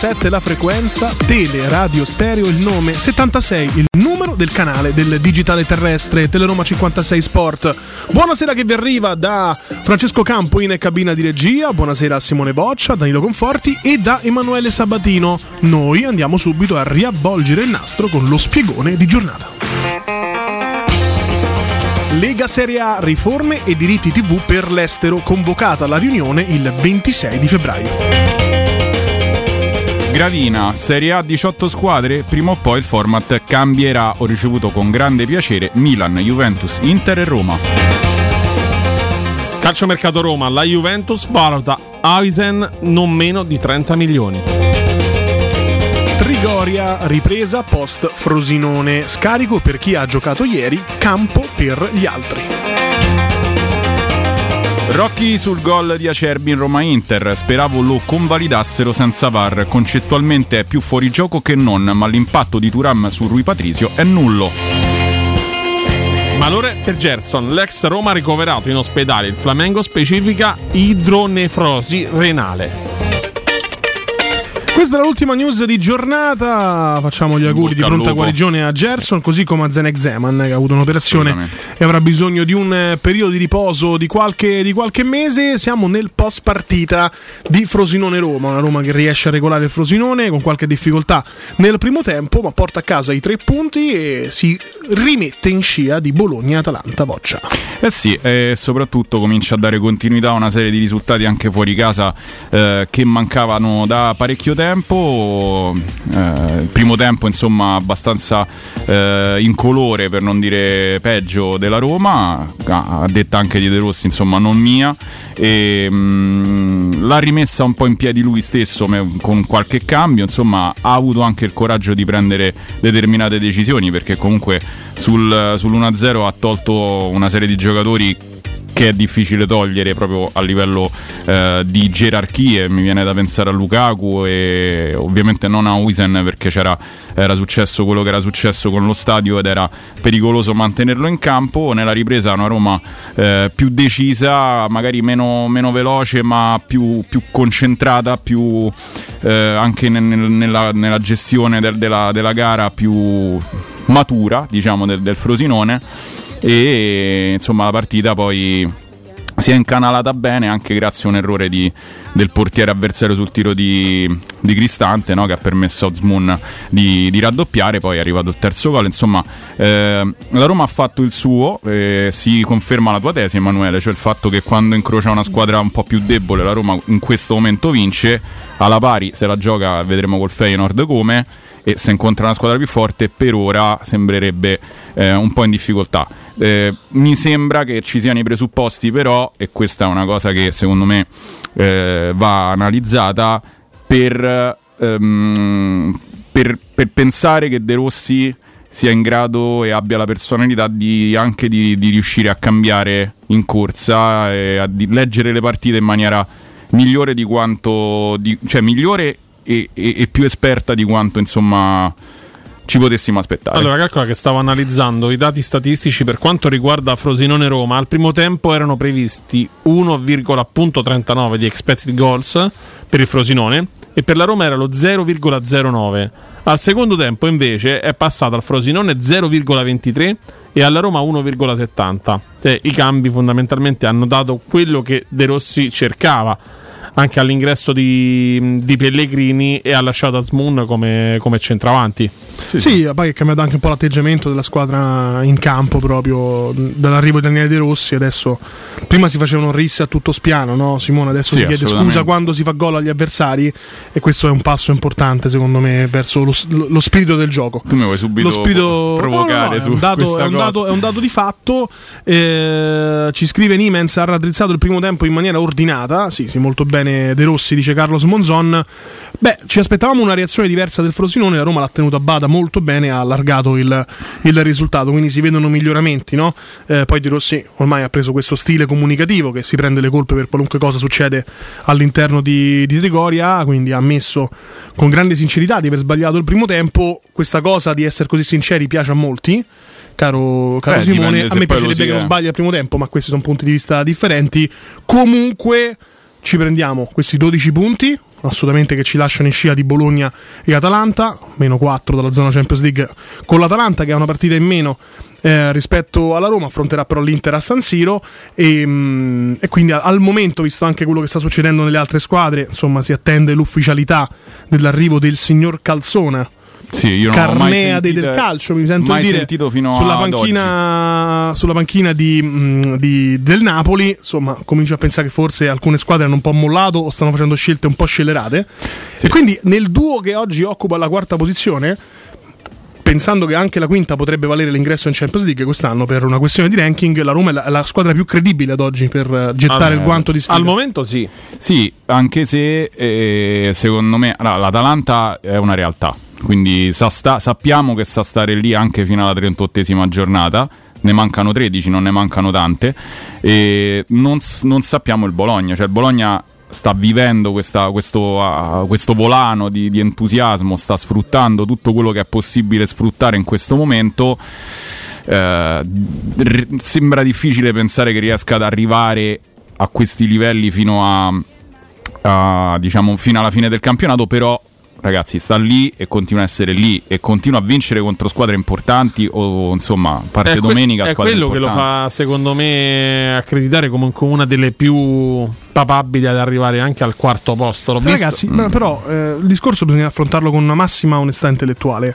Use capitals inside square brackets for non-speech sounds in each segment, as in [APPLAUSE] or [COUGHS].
92.7 la frequenza, tele, radio, stereo il nome, 76 il numero del canale del digitale terrestre, Teleroma 56 Sport. Buonasera che vi arriva da Francesco Campo in cabina di regia, buonasera a Simone Boccia, Danilo Conforti e da Emanuele Sabatino. Noi andiamo subito a riavvolgere il nastro con lo spiegone di giornata. Lega Serie A, riforme e diritti TV per l'estero, convocata la riunione il 26 di febbraio. Gravina, Serie A 18 squadre, prima o poi il format cambierà. Ho ricevuto con grande piacere Milan, Juventus, Inter e Roma. Calciomercato Roma, la Juventus valuta Eisen non meno di 30 milioni. Trigoria, ripresa post Frosinone, scarico per chi ha giocato ieri, campo per gli altri. Rocchi sul gol di Acerbi in Roma-Inter, speravo lo convalidassero senza VAR, concettualmente è più fuori gioco che non, ma l'impatto di Turam su Rui Patrizio è nullo. Malore per Gerson, l'ex Roma ricoverato in ospedale, il Flamengo specifica idronefrosi renale. Questa è l'ultima news di giornata. Facciamo gli auguri di pronta guarigione a Gerson, sì. così come a Zenek Zeman, che ha avuto un'operazione e avrà bisogno di un eh, periodo di riposo di qualche, di qualche mese. Siamo nel post partita di Frosinone-Roma. Una Roma che riesce a regolare il Frosinone con qualche difficoltà nel primo tempo, ma porta a casa i tre punti e si rimette in scia di Bologna-Atalanta. Boccia. Eh sì, e soprattutto comincia a dare continuità a una serie di risultati anche fuori casa eh, che mancavano da parecchio tempo tempo, eh, primo tempo insomma abbastanza eh, incolore per non dire peggio della Roma, a detta anche di De Rossi insomma non mia, e mh, mm, l'ha rimessa un po' in piedi lui stesso con qualche cambio, insomma ha avuto anche il coraggio di prendere determinate decisioni perché comunque sul, sull'1-0 ha tolto una serie di giocatori che è difficile togliere proprio a livello eh, di gerarchie. Mi viene da pensare a Lukaku e ovviamente non a Wisen perché era successo quello che era successo con lo stadio ed era pericoloso mantenerlo in campo. Nella ripresa una Roma eh, più decisa, magari meno, meno veloce ma più, più concentrata, più eh, anche nel, nella, nella, gestione del, della, della, gara più matura diciamo del, del Frosinone e insomma la partita poi si è incanalata bene anche grazie a un errore di, del portiere avversario sul tiro di, di Cristante no? che ha permesso a Osmoon di, di, raddoppiare poi è arrivato il terzo gol insomma eh, la Roma ha fatto il suo eh, si conferma la tua tesi Emanuele cioè il fatto che quando incrocia una squadra un po' più debole la Roma in questo momento vince alla pari se la gioca vedremo col Feyenoord come e se incontra una squadra più forte per ora sembrerebbe eh, un po' in difficoltà. Eh, mi sembra che ci siano i presupposti però, e questa è una cosa che secondo me eh, va analizzata, per, ehm, per, per, pensare che De Rossi sia in grado e abbia la personalità di, anche di, di riuscire a cambiare in corsa e a leggere le partite in maniera migliore di quanto di, cioè migliore e, e, e più esperta di quanto insomma ci potessimo aspettare. Allora, calcola che stavo analizzando i dati statistici per quanto riguarda Frosinone Roma. Al primo tempo erano previsti 1,39 di expected goals per il Frosinone e per la Roma era lo 0,09. Al secondo tempo invece è passato al Frosinone 0,23 e alla Roma 1,70. Cioè, I cambi fondamentalmente hanno dato quello che De Rossi cercava anche all'ingresso di, di Pellegrini e ha lasciato Asmoon come, come centravanti. Sì, sì, poi è cambiato anche un po' l'atteggiamento della squadra in campo proprio dall'arrivo di Daniele De Rossi. Adesso prima si facevano risse a tutto spiano, no? Simone adesso sì, si chiede scusa quando si fa gol agli avversari e questo è un passo importante secondo me verso lo, lo spirito del gioco. Tu mi vuoi subito lo spirito... provocare no, no, no, è, un dato, è, un dato, è un dato di fatto. Eh, ci scrive Nimens ha raddrizzato il primo tempo in maniera ordinata. Sì, sì, molto bene De Rossi, dice Carlos Monzon. Beh, ci aspettavamo una reazione diversa del Frosinone, la Roma l'ha tenuto a bada molto bene, ha allargato il, il risultato, quindi si vedono miglioramenti. No? Eh, poi De Rossi ormai ha preso questo stile comunicativo che si prende le colpe per qualunque cosa succede all'interno di, di Trigoria, quindi ha ammesso con grande sincerità di aver sbagliato il primo tempo. Questa cosa di essere così sinceri piace a molti caro, caro Beh, Simone. A me piacerebbe che non sbagli al primo tempo, ma questi sono punti di vista differenti. Comunque ci prendiamo questi 12 punti assolutamente che ci lasciano in scia di Bologna e Atalanta, meno 4 dalla zona Champions League, con l'Atalanta che ha una partita in meno eh, rispetto alla Roma, affronterà però l'Inter a San Siro e, mh, e, quindi al momento, visto anche quello che sta succedendo nelle altre squadre, insomma si attende l'ufficialità dell'arrivo del signor Calzona sì, Carnea del calcio, mi sento dire sulla panchina, sulla panchina di, di, del Napoli. Insomma, comincio a pensare che forse alcune squadre hanno un po' mollato o stanno facendo scelte un po' scellerate. Sì. E quindi nel duo che oggi occupa la quarta posizione, pensando che anche la quinta potrebbe valere l'ingresso in Champions League quest'anno per una questione di ranking, la Roma è la, la squadra più credibile ad oggi per eh, gettare il guanto di sfida. Al momento sì. Sì, anche se eh, secondo me l'Atalanta è una realtà quindi sa sta, sappiamo che sa stare lì anche fino alla 38esima giornata ne mancano 13, non ne mancano tante e non, non sappiamo il Bologna, cioè il Bologna sta vivendo questa, questo, uh, questo, volano di, di, entusiasmo, sta sfruttando tutto quello che è possibile sfruttare in questo momento. Uh, r- sembra difficile pensare che riesca ad arrivare a questi livelli fino a, a diciamo, fino alla fine del campionato, però ragazzi, sta lì e continua a essere lì e continua a vincere contro squadre importanti o insomma parte è domenica que- è quello importanti. che lo fa secondo me accreditare come una delle più papabili ad arrivare anche al quarto posto. L'ho ragazzi, mm. però eh, il discorso bisogna affrontarlo con una massima onestà intellettuale.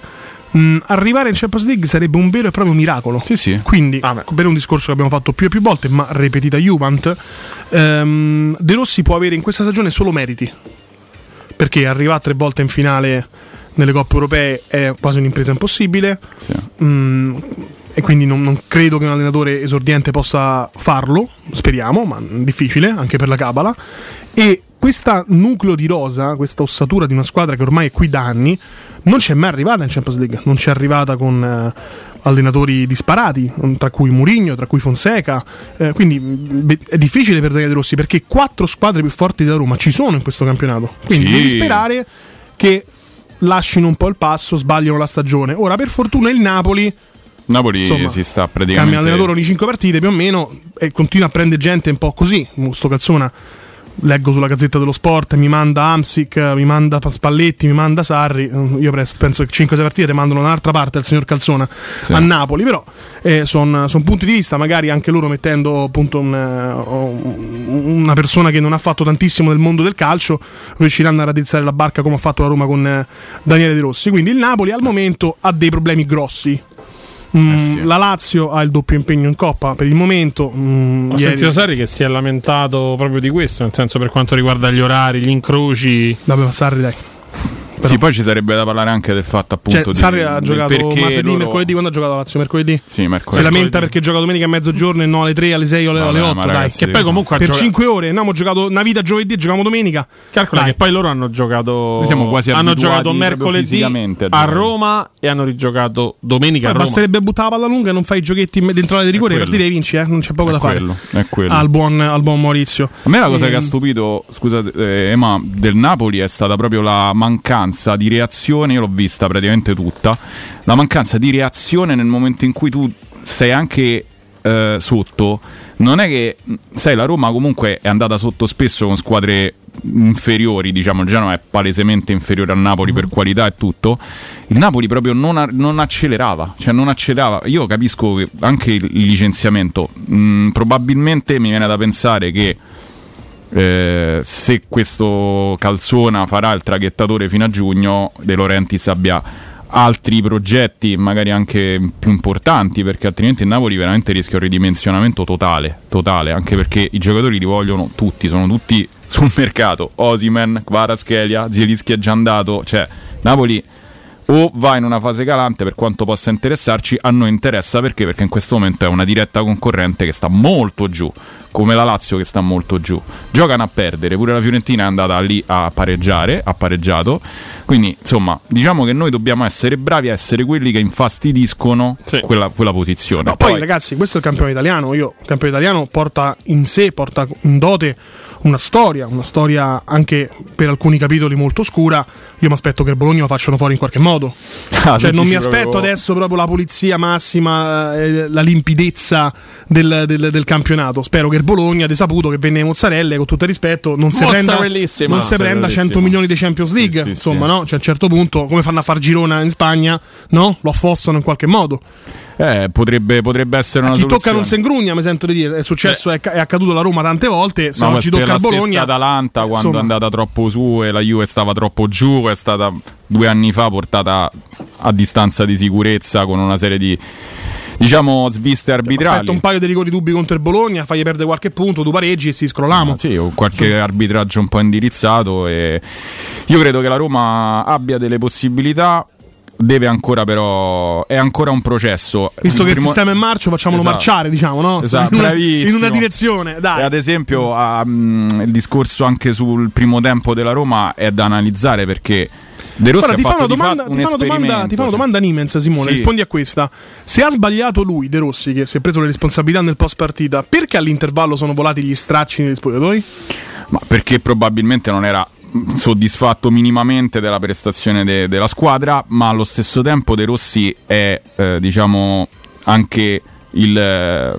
Mm, arrivare in Champions League sarebbe un vero e proprio miracolo. Sì, sì. Quindi, ah, per un discorso che abbiamo fatto più e più volte, ma ripetita Juvent, ehm, De Rossi può avere in questa stagione solo meriti perché arrivare tre volte in finale nelle coppe europee è quasi un'impresa impossibile. Sì. Mm, e quindi non, non, credo che un allenatore esordiente possa farlo, speriamo, ma difficile anche per la Cabala. E questo nucleo di rosa, questa ossatura di una squadra che ormai è qui da anni, non c'è mai arrivata in Champions League, non c'è arrivata con eh, allenatori disparati, tra cui Murigno, tra cui Fonseca. Eh, quindi beh, è difficile per Daniele De Rossi perché quattro squadre più forti della Roma ci sono in questo campionato. Quindi sì. devi sperare che lasciino un po' il passo, sbagliano la stagione. Ora, per fortuna, il Napoli. Napoli insomma, si sta praticamente. Cambia allenatore ogni 5 partite più o meno e continua a prendere gente un po' così. Sto calzona leggo sulla Gazzetta dello Sport, mi manda Amsic, mi manda Spalletti, mi manda Sarri. Io penso che 5-6 partite mandano da un'altra parte al signor Calzona sì. a Napoli, però eh, sono son punti di vista, magari anche loro mettendo appunto un, uh, una persona che non ha fatto tantissimo nel mondo del calcio, riusciranno a raddrizzare la barca come ha fatto la Roma con uh, Daniele De Rossi. Quindi il Napoli al momento ha dei problemi grossi Mm, eh sì. La Lazio ha il doppio impegno in Coppa per il momento. Mm, Ho ieri... sentito Sarri che si è lamentato proprio di questo, nel senso per quanto riguarda gli orari, gli incroci. Vabbè, ma Sarri dai. Però. Sì, poi ci sarebbe da parlare anche del fatto appunto cioè, di Sarri ha giocato martedì, loro... mercoledì quando ha giocato la Lazio? Mercoledì? Sì, mercoledì. Si lamenta perché gioca domenica a mezzogiorno e no alle 3, alle 6 o alle, Vabbè, 8, ragazzi, dai. Che poi comunque per gioca... 5 ore, no, abbiamo giocato una vita giovedì e giochiamo domenica. Calcola dai. che poi loro hanno giocato Noi siamo quasi hanno giocato mercoledì a, a, Roma e hanno rigiocato domenica poi a Roma. Basterebbe buttare la palla lunga e non fai i giochetti dentro l'area di rigore, le partite vinci, eh? non c'è poco è da quello, fare. È quello. Al buon, al buon Maurizio. A me la cosa che ha ehm, stupito, scusate, eh, Ema, del Napoli è stata proprio la mancanza di reazione io l'ho vista praticamente tutta, la mancanza di reazione nel momento in cui tu sei anche eh, sotto, non è che, sai, la Roma comunque è andata sotto spesso con squadre inferiori, diciamo, il Genoa è palesemente inferiore al Napoli per qualità e tutto, il Napoli proprio non, non accelerava, cioè non accelerava, io capisco che anche il licenziamento, mh, mm, probabilmente mi viene da pensare che eh, se questo Calzona farà il traghettatore fino a giugno, De Laurentiis abbia altri progetti magari anche più importanti perché altrimenti il Napoli veramente rischia un ridimensionamento totale, totale anche perché i giocatori li vogliono tutti, sono tutti [LAUGHS] sul mercato. Osimen, Kvaratskhelia, Zielinski è già andato cioè Napoli o va in una fase calante per quanto possa interessarci, a noi interessa perché? Perché in questo momento è una diretta concorrente che sta molto giù, come la Lazio che sta molto giù. Giocano a perdere, pure la Fiorentina è andata lì a pareggiare, ha pareggiato. Quindi, insomma, diciamo che noi dobbiamo essere bravi a essere quelli che infastidiscono sì. quella, quella, posizione. No, poi, poi, ragazzi, questo è il campione italiano. Io, il campione italiano porta in sé, porta in dote una storia, una storia anche per alcuni capitoli molto scura. Io mi aspetto che il Bologna lo facciano fuori in qualche modo. [LAUGHS] Ah, cioè, non mi aspetto proprio- adesso proprio la pulizia massima, eh, la limpidezza del, del- del campionato. Spero che il Bologna, de saputo che venne mozzarelle, con tutto il rispetto, non si prenda, non si prenda 100 milioni di Champions League. sì, insomma, sì. no? Cioè, a un certo punto, come fanno a far Girona in Spagna, no? Lo affossano in qualche modo. Eh, potrebbe, potrebbe essere una Chi tocca soluzione. non si ingrugna, mi sento di dire. È successo, è, è accaduto alla Roma tante volte. Se No, oggi tocca al Bologna. Atalanta quando insomma, è andata troppo su e la Juve stava troppo giù è stata due anni fa portata a distanza di sicurezza con una serie di diciamo sviste arbitrali Aspetta un paio di rigori dubbi contro il Bologna, fagli perdere qualche punto, tu pareggi e si scrollamo. Ah, sì, o qualche arbitraggio un po' indirizzato e io credo che la Roma abbia delle possibilità deve ancora però è ancora un processo Visto che il primo- sistema è in marcio, facciamolo Esatto. marciare, diciamo, no? Esatto, in, una, in una direzione, E dai. ad esempio mh, il discorso anche sul primo tempo della Roma è da analizzare perché De Rossi Guarda, ti fa, una domanda, fatto ti un fa una domanda, ti fa una domanda Nimens, Simone. Sì. Rispondi a questa. Se ha sbagliato lui, De Rossi, che si è preso le responsabilità nel post partita, perché all'intervallo sono volati gli stracci negli spogliatoi? Ma perché probabilmente non era soddisfatto minimamente della prestazione de- della squadra, ma allo stesso tempo De Rossi è eh, diciamo anche il, eh,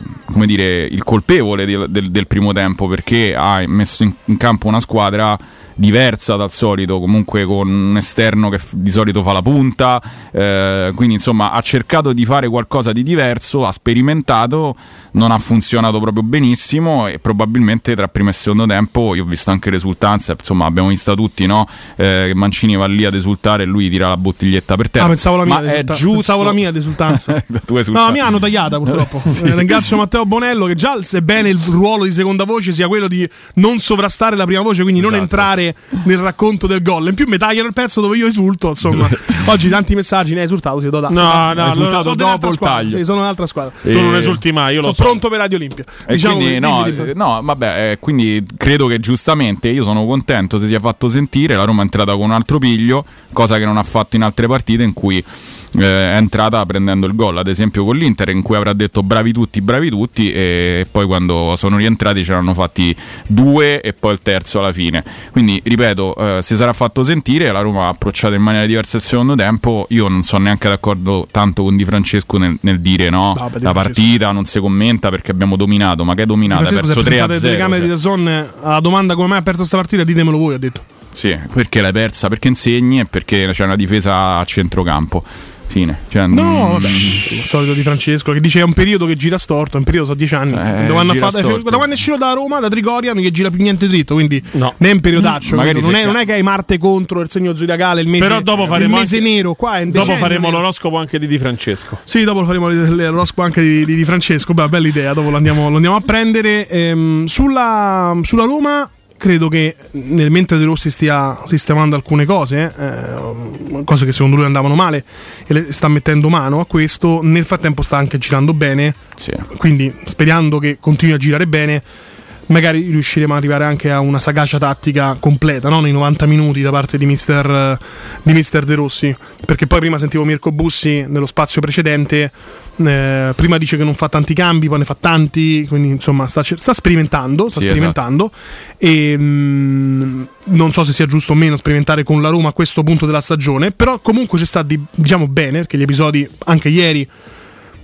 dire, il colpevole del, del- del primo tempo perché ha messo in, in campo una squadra diversa dal solito, comunque con un esterno che di solito fa la punta, eh, quindi insomma ha cercato di fare qualcosa di diverso, ha sperimentato, non ha funzionato proprio benissimo e probabilmente tra primo e secondo tempo, io ho visto anche le esultanze, insomma abbiamo visto tutti no? Eh, che Mancini va lì ad esultare e lui tira la bottiglietta per terra. Ah, pensavo la mia, Ma è giusto... pensavo la mia d'esultanza. [LAUGHS] La tua No, esultanza. la mia hanno tagliata purtroppo. [LAUGHS] Eh, Ringrazio Matteo Bonello che già sebbene il ruolo di seconda voce sia quello di non sovrastare la prima voce, quindi non Esatto. entrare nel racconto del gol. In più mi tagliano il pezzo dove io esulto, insomma. [LAUGHS] Oggi tanti messaggi, ne hai esultato, sì, do da- No, sono- no, sono esultato dell'altra dopo il squadra, taglio. Sì, sono un'altra squadra. E- Tu non esulti mai, io lo sono so. Pronto per Radio Olimpia. E Diciamo quindi, no, eh, no, vabbè, eh, quindi credo che giustamente io sono contento se si è fatto sentire. La Roma è entrata con un altro piglio, cosa che non ha fatto in altre partite in cui eh, è entrata prendendo il gol. Ad esempio con l'Inter, in cui avrà detto bravi tutti, bravi tutti, e poi quando sono rientrati ce l'hanno fatti due e poi il terzo alla fine. Quindi ripeto, eh, si sarà fatto sentire. La Roma ha approcciato in maniera diversa il secondo tempo. Io non sono neanche d'accordo tanto con Di Francesco nel, nel dire no, No, Di la partita non si commenta perché abbiamo dominato. Ma che è Francesco si perso è 3 a presentato alle 0. telecamere di cioè. The Zone alla domanda come mai ha perso questa partita, ditemelo voi, ha detto. Sì, perché l'hai persa? Perché insegni e perché c'è una difesa a centrocampo. Fine. Cioè, No, mm, vabbè, il solito di Francesco che dice è un periodo che gira storto, è un periodo sono dieci anni. Eh, fatto- storto. da quando è uscito da Roma, da Trigoria, non gli gira più niente dritto, quindi No. è un periodaccio. Magari capito? non, è, non è che hai Marte contro il segno zodiacale, il mese, Però dopo il faremo mese anche- nero, qua è un Dopo faremo nero. l'oroscopo anche di Di Francesco. Sì, dopo lo faremo l'oroscopo anche di, di- di Francesco. Beh, bella idea, dopo lo andiamo, lo andiamo a prendere. Ehm, sulla, sulla Roma, credo che nel mentre De Rossi stia sistemando alcune cose, eh, cose che secondo lui andavano male, e sta mettendo mano a questo, nel frattempo sta anche girando bene. sì. Quindi sperando che continui a girare bene. Magari riusciremo ad arrivare anche a una sagacia tattica completa no? nei 90 minuti da parte di mister, di mister De Rossi. Perché poi prima sentivo Mirko Bussi nello spazio precedente. Eh, prima dice che non fa tanti cambi, poi ne fa tanti. Quindi insomma sta, sta sperimentando. Sta Sì, sperimentando e mm, non so se sia giusto o meno sperimentare con la Roma a questo punto della stagione. Però comunque ci sta di- diciamo bene perché gli episodi anche ieri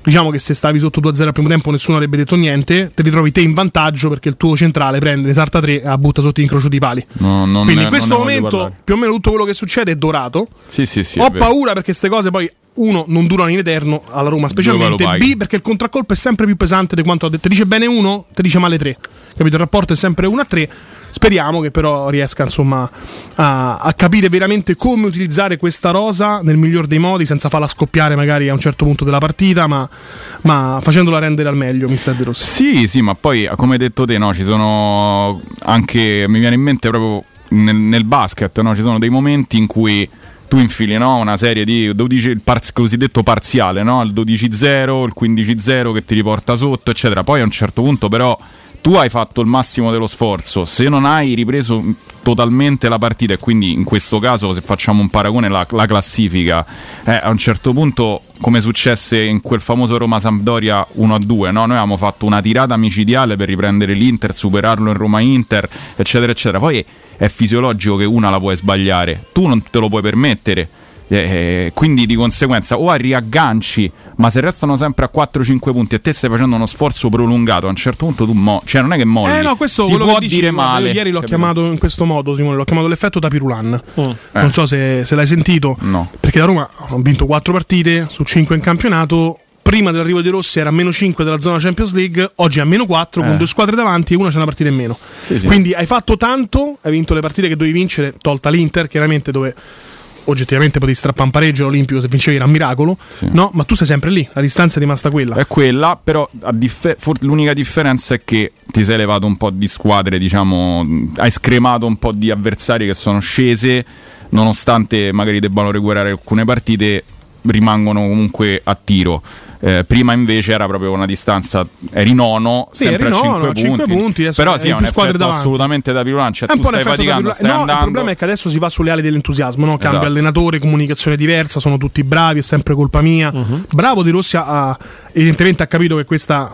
diciamo che se stavi sotto 2-0 al primo tempo nessuno avrebbe detto niente, te ritrovi te in vantaggio perché il tuo centrale prende, ne salta 3 e la butta sotto l'incrocio di pali. No, Quindi ne- in questo momento più o meno tutto quello che succede è dorato. Sì, sì, sì. Ho paura perché queste cose poi uno non durano in eterno alla Roma specialmente? B perché il contraccolpo è sempre più pesante di quanto ho detto. Ti dice bene uno, ti dice male tre. Capito? Il rapporto è sempre 1 a 3. Speriamo che però riesca insomma a, a capire veramente come utilizzare questa rosa nel miglior dei modi senza farla scoppiare magari a un certo punto della partita, ma, ma facendola rendere al meglio, mister De Rossi. Sì, sì, ma poi come hai detto te, no, ci sono anche, mi viene in mente proprio nel, nel basket, no, ci sono dei momenti in cui tu infili no, una serie di 12, il par- cosiddetto parziale, no? il 12-0, il 15-0 che ti riporta sotto, eccetera. Poi a un certo punto però tu hai fatto il massimo dello sforzo, se non hai ripreso totalmente la partita e quindi in questo caso se facciamo un paragone la, la classifica eh, a un certo punto come successe in quel famoso Roma-Sampdoria 1-2 no? noi avevamo fatto una tirata micidiale per riprendere l'Inter, superarlo in Roma-Inter eccetera eccetera poi è fisiologico che una la puoi sbagliare tu non te lo puoi permettere eh, quindi di conseguenza o riagganci, ma se restano sempre a 4-5 punti e te stai facendo uno sforzo prolungato, a un certo punto tu mo- cioè non è che molli. Eh no, questo ti può dici, dire male. Io ieri l'ho capito? chiamato in questo modo, Simone, l'ho chiamato l'effetto Tapirulan. Mm. Non so se, se l'hai sentito. No. Perché la Roma ha vinto 4 partite su 5 in campionato. Prima dell'arrivo di Rossi era a meno 5 della zona Champions League, oggi è a meno 4 con Eh. due squadre davanti e una c'è una partita in meno. Sì, sì. Quindi hai fatto tanto, hai vinto le partite che dovevi vincere, tolta l'Inter, chiaramente dove oggettivamente potevi strappare un pareggio all'Olimpico se vincevi era un miracolo. Sì. No, ma tu sei sempre lì, la distanza è rimasta quella. È quella, però a diffe- for- l'unica differenza è che ti sei levato un po' di squadre, diciamo, hai scremato un po' di avversari che sono scese, nonostante magari debbano recuperare alcune partite, rimangono comunque a tiro. Eh, prima invece era proprio una distanza, eri nono, Sì, sempre eri a 5 nono, a punti. cinque punti, adesso però sì, è un effetto davanti. assolutamente da pirulan, cioè È un tu po' stai faticando, stai no, andando. il problema è che adesso si va sulle ali dell'entusiasmo, no? cambia Esatto. allenatore, comunicazione diversa, sono tutti bravi, è sempre colpa mia. Mhm. Bravo Di Rossi ha, ha- evidentemente ha capito che questa,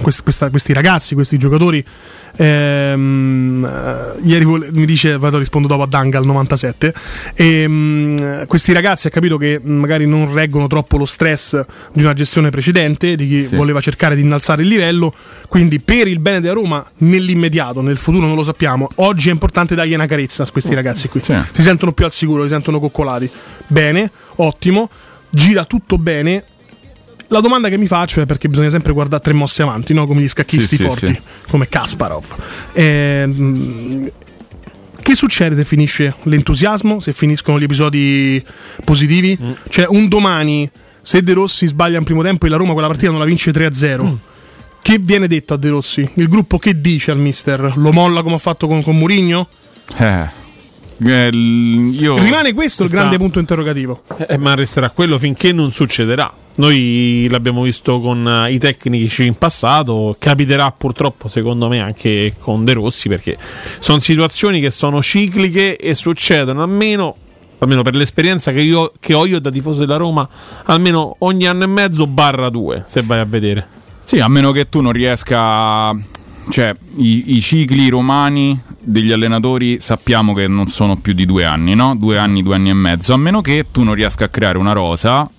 quest- questa- questi ragazzi, questi giocatori ehm, eh, ieri mi dice vado rispondo dopo a Danga al 97 ehm, questi ragazzi ha capito che mh, magari non reggono troppo lo stress di una gestione precedente di chi Sì. voleva cercare di innalzare il livello quindi per il bene della Roma nell'immediato nel futuro non lo sappiamo oggi è importante dargli una carezza a questi ragazzi qui Sì. si sentono più al sicuro si sentono coccolati bene ottimo gira tutto bene la domanda che mi faccio è perché bisogna sempre guardare tre mosse avanti, no? come gli scacchisti Sì, sì, forti, sì. come Kasparov. Ehm, che succede se finisce l'entusiasmo, se finiscono gli episodi positivi? Mm. Cioè, un domani, se De Rossi sbaglia in primo tempo e la Roma quella partita non la vince 3-0, Mm. che viene detto a De Rossi? Il gruppo che dice al mister? Lo molla come ha fatto con, con Mourinho? Eh, eh, io Rimane questo il grande punto interrogativo. Eh, ma resterà quello finché non succederà. Noi l'abbiamo visto con eh, i tecnici in passato, capiterà purtroppo secondo me anche con De Rossi perché sono situazioni che sono cicliche e succedono almeno, almeno per l'esperienza che, io, che ho io da tifoso della Roma, almeno ogni anno e mezzo barra due, se vai a vedere. Sì, a meno che tu non riesca. Cioè, i, i cicli romani degli allenatori sappiamo che non sono più di due anni, no? Due anni, due anni e mezzo. A meno che tu non riesca a creare una rosa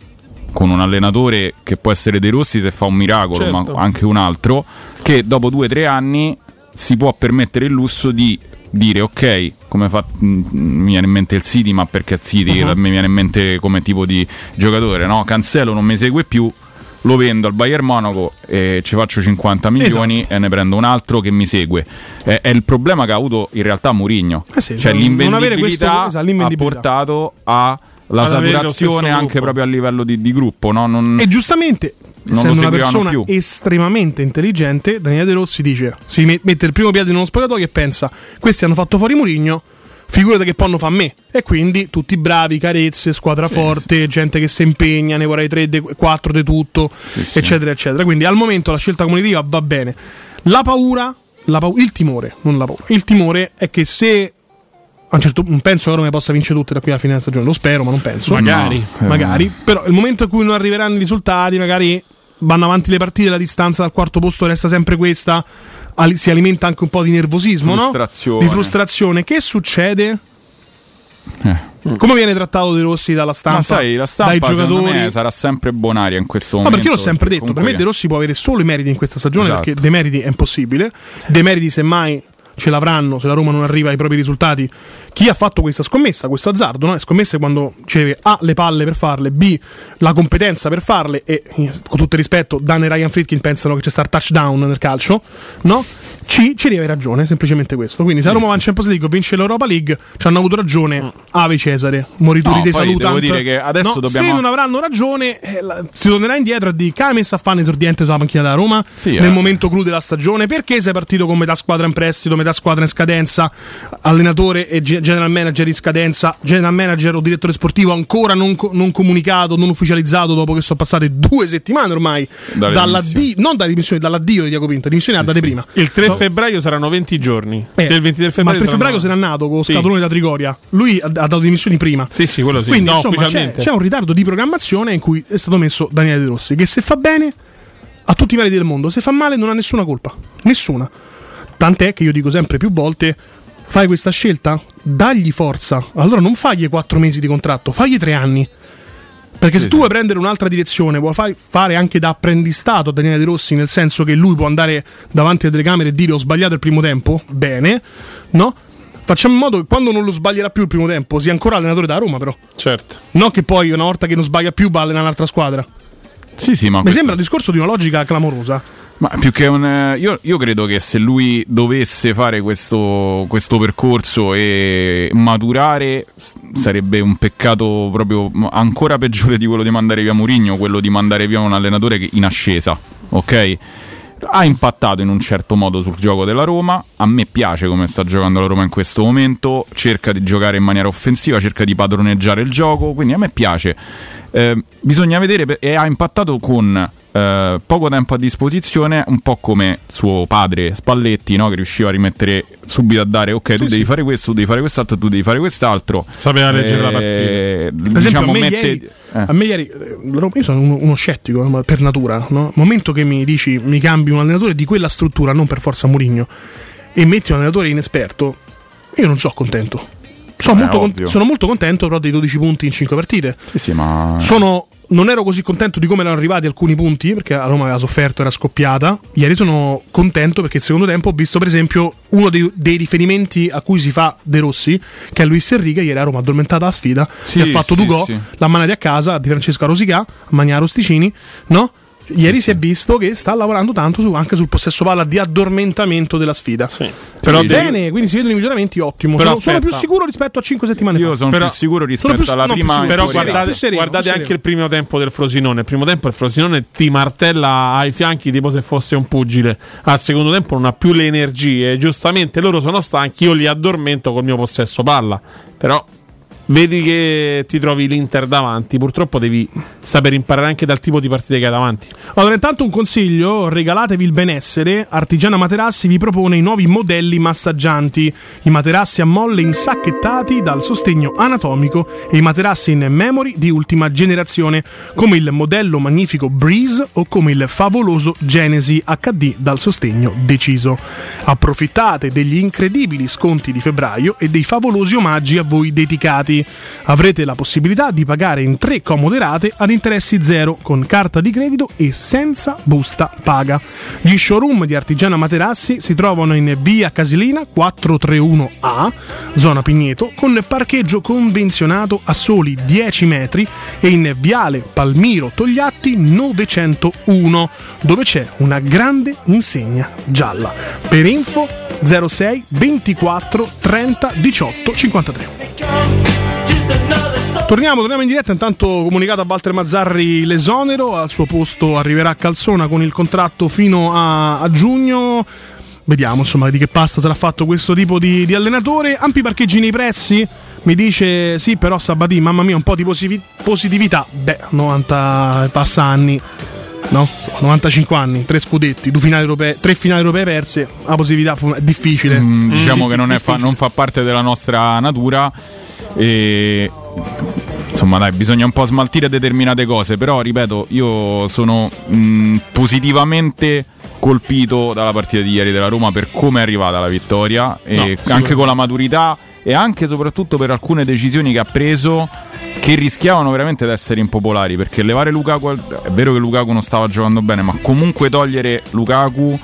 con un allenatore che può essere De Rossi se fa un miracolo, Certo. ma anche un altro, che dopo due o tre anni si può permettere il lusso di dire ok, come fa, mh, mi viene in mente il City, ma perché City Uh-huh. mi viene in mente come tipo di giocatore, no? Cancelo non mi segue più, lo vendo al Bayern Monaco e ci faccio 50 milioni Esatto. e ne prendo un altro che mi segue. È, è il problema che ha avuto in realtà Mourinho. Eh sì, cioè l'invendibilità questo- esatto, ha l'invendibilità. portato alla Lo saturazione anche proprio a livello di, di gruppo. No? Non- E giustamente, Non essendo una persona più. estremamente intelligente, Daniele De Rossi dice: si met- mette il primo piede in uno spogliatoio e pensa: questi hanno fatto fuori Murigno. Figurate che poi fa a me. E quindi tutti bravi, carezze, squadra Sì, forte, gente che si impegna, ne vorrei 3, 4 di tutto, Sì, sì. eccetera, eccetera. Quindi al momento la scelta comunicativa va bene. La paura, la pau- il timore, non la paura, il timore è che se un certo penso che la Roma possa vincere tutte da qui alla fine della stagione, lo spero, ma non penso. Magari. Eh. Magari, però il momento in cui non arriveranno i risultati, magari vanno avanti le partite, la distanza dal quarto posto resta sempre questa, si alimenta anche un po' di nervosismo, no? Frustrazione. Di frustrazione. Che succede? Eh. Come viene trattato De Rossi dalla stampa? Ma sai, la dai stampa secondo giocatori? me sarà sempre bonaria in questo No, momento. perché io l'ho sempre detto, per me De Rossi può avere solo i meriti in questa stagione Esatto. perché dei meriti è impossibile, dei meriti semmai ce l'avranno se la Roma non arriva ai propri risultati. Chi ha fatto questa scommessa, questo azzardo, no? scommesse quando c'è A le palle per farle, B la competenza per farle e eh, con tutto il rispetto Dan e Ryan Fritkin pensano che c'è star touchdown nel calcio, no? C ci deve ragione, semplicemente questo. Quindi se la Roma va in Champions League vince l'Europa League, ci hanno avuto ragione Ave Cesare, morituri No, dei salutant. devo dire che adesso No, dobbiamo- Se non avranno ragione, eh, la- si tornerà indietro e di messo a fare esordiente sulla panchina della Roma Sì, nel eh. momento clou della stagione? Perché sei partito con metà squadra in prestito, metà squadra in scadenza, allenatore e general manager in scadenza, general manager o direttore sportivo ancora non, co- non comunicato, non ufficializzato dopo che sono passate due settimane ormai Dalle dall'addio, non dalle dimissioni, dall'addio di Diaco Pinto, le dimissioni Sì, andate sì. prima. Il 3 No. febbraio saranno 20 giorni. Eh, Cioè, il 23 ma febbraio, il 3 febbraio se n'è nato con lo Sì. scatolone da Trigoria. Lui ha, ha dato dimissioni prima. Sì, sì, quello sì. Quindi no, insomma c'è, c'è un ritardo di programmazione in cui è stato messo Daniele De Rossi, che se fa bene ha tutti i meriti del mondo, se fa male non ha nessuna colpa. Nessuna. Tant'è che io dico sempre più volte, fai questa scelta, dagli forza. Allora non fagli quattro mesi di contratto, fagli tre anni. Perché se tu vuoi prendere un'altra direzione, vuoi fare anche da apprendistato a Daniele De Rossi, nel senso che lui può andare davanti alle telecamere e dire ho sbagliato il primo tempo, bene, no? Facciamo in modo che quando non lo sbaglierà più il primo tempo sia ancora allenatore da Roma, però. Certo. Non che poi una volta che non sbaglia più va a allenare un'altra squadra. Sì, sì, ma Mi questo- sembra il discorso di una logica clamorosa. Ma più che un. Io, io credo che se lui dovesse fare questo, questo percorso e maturare, sarebbe un peccato proprio ancora peggiore di quello di mandare via Murigno, quello di mandare via un allenatore che- in ascesa, ok? Ha impattato in un certo modo sul gioco della Roma. A me piace come sta giocando la Roma in questo momento. Cerca di giocare in maniera offensiva, cerca di padroneggiare il gioco. Quindi a me piace. Eh, bisogna vedere, e ha impattato con eh, poco tempo a disposizione, un po' come suo padre Spalletti, no? che riusciva a rimettere subito a dare: ok, tu devi fare questo, tu devi fare quest'altro, tu devi fare quest'altro. Sapeva leggere la Eh, Per esempio, diciamo, a me mette- ieri, eh. a me ieri eh, io sono uno, uno scettico ma per natura. No? Momento che mi dici mi cambi un allenatore di quella struttura, non per forza Mourinho, e metti un allenatore inesperto, io non sono contento. Sono, molto, con- sono molto contento però dei 12 punti in 5 partite. Sì, sì, ma. Sono- non ero così contento di come erano arrivati alcuni punti perché la Roma aveva sofferto, era scoppiata. Ieri sono contento perché il secondo tempo ho visto, per esempio, uno dei, dei riferimenti a cui si fa De Rossi, che è Luis Enrique. Ieri a Roma addormentata la sfida, Sì, che ha fatto sì, Dugò, sì. l'ha mandati a casa di Francesca Rosicà, a Magnaro Sticini, no? Ieri si è visto che sta lavorando tanto su- anche sul possesso palla di addormentamento della sfida. Sì. Però Sì, Bene, quindi si vedono i miglioramenti, ottimo. Però Sono, sono più sicuro rispetto a 5 settimane Io fa. sono Però- più sicuro rispetto più- alla no, prima. sicuro. Però sereno, guardate, più sereno, guardate anche sereno. il primo tempo del Frosinone. Il primo tempo il Frosinone ti martella ai fianchi tipo se fosse un pugile. Al secondo tempo non ha più le energie. Giustamente loro sono stanchi, io li addormento col mio possesso palla. Però vedi che ti trovi l'Inter davanti. Purtroppo devi saper imparare anche dal tipo di partite che hai davanti. Allora, intanto un consiglio: regalatevi il benessere. Artigiana Materassi vi propone i nuovi modelli massaggianti. I materassi a molle insacchettati dal sostegno anatomico e i materassi in memory di ultima generazione, come il modello magnifico Breeze o come il favoloso Genesi HD dal sostegno deciso. Approfittate degli incredibili sconti di febbraio e dei favolosi omaggi a voi dedicati. Avrete la possibilità di pagare in tre comode rate ad interessi zero con carta di credito e senza busta paga. Gli showroom di Artigiana Materassi si trovano in via Casilina 431A, zona Pigneto, con parcheggio convenzionato a soli 10 metri e in viale Palmiro Togliatti 901, dove c'è una grande insegna gialla. Per info 06 24 30 18 53. Torniamo, torniamo in diretta. Intanto comunicato a Walter Mazzarri l'esonero. Al suo posto arriverà a Calzona con il contratto fino a, a giugno. Vediamo insomma di che pasta sarà fatto questo tipo di, di allenatore. Ampi parcheggi nei pressi. Mi dice sì, però Sabatì, mamma mia, un po' di posivi- positività. Beh, 90 e passa anni. No? 95 anni, tre scudetti, due finali europee, tre finali europee perse. La positività è difficile. Mm, diciamo che non, è fa- non fa parte della nostra natura e insomma dai bisogna un po' smaltire determinate cose però ripeto io sono mm, positivamente colpito dalla partita di ieri della Roma per come è arrivata la vittoria e anche con la maturità e anche e soprattutto per alcune decisioni che ha preso che rischiavano veramente di essere impopolari perché levare Lukaku è vero che Lukaku non stava giocando bene ma comunque togliere Lukaku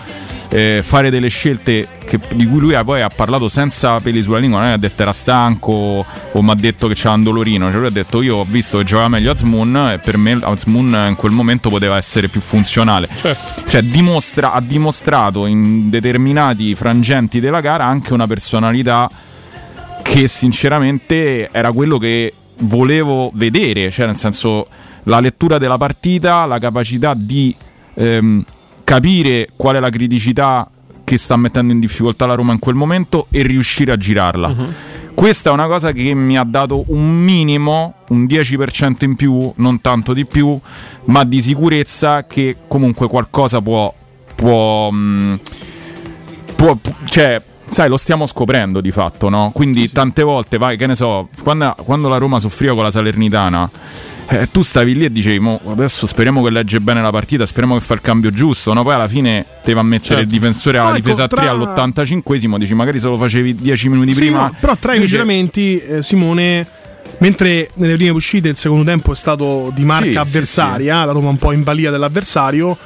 eh, fare delle scelte che- di cui lui ha, poi ha parlato senza peli sulla lingua, non è che ha detto era stanco o mi ha detto che c'era un dolorino, cioè lui ha detto io ho visto che giocava meglio Azmoun e per me Azmoun in quel momento poteva essere più funzionale. Cioè dimostra- ha dimostrato in determinati frangenti della gara anche una personalità che sinceramente era quello che volevo vedere, cioè nel senso la lettura della partita, la capacità di ehm, capire qual è la criticità che sta mettendo in difficoltà la Roma in quel momento e riuscire a girarla. Questa è una cosa che mi ha dato un minimo, un 10% in più, non tanto di più, ma di sicurezza che comunque qualcosa può... può, mh, può cioè, sai, lo stiamo scoprendo di fatto, no? Quindi sì, tante volte, vai, che ne so, quando, quando la Roma soffriva con la Salernitana, eh, tu stavi lì e dicevi, adesso speriamo che legge bene la partita, speriamo che fa il cambio giusto, no? Poi alla fine te va a mettere certo. il difensore alla difesa tra... 3 all'85esimo, dici magari se lo facevi 10 minuti sì, prima. No, però tra i miglioramenti, eh, Simone mentre nelle prime uscite il secondo tempo è stato di marca sì, avversaria, sì, sì. la Roma un po' in balia dell'avversario,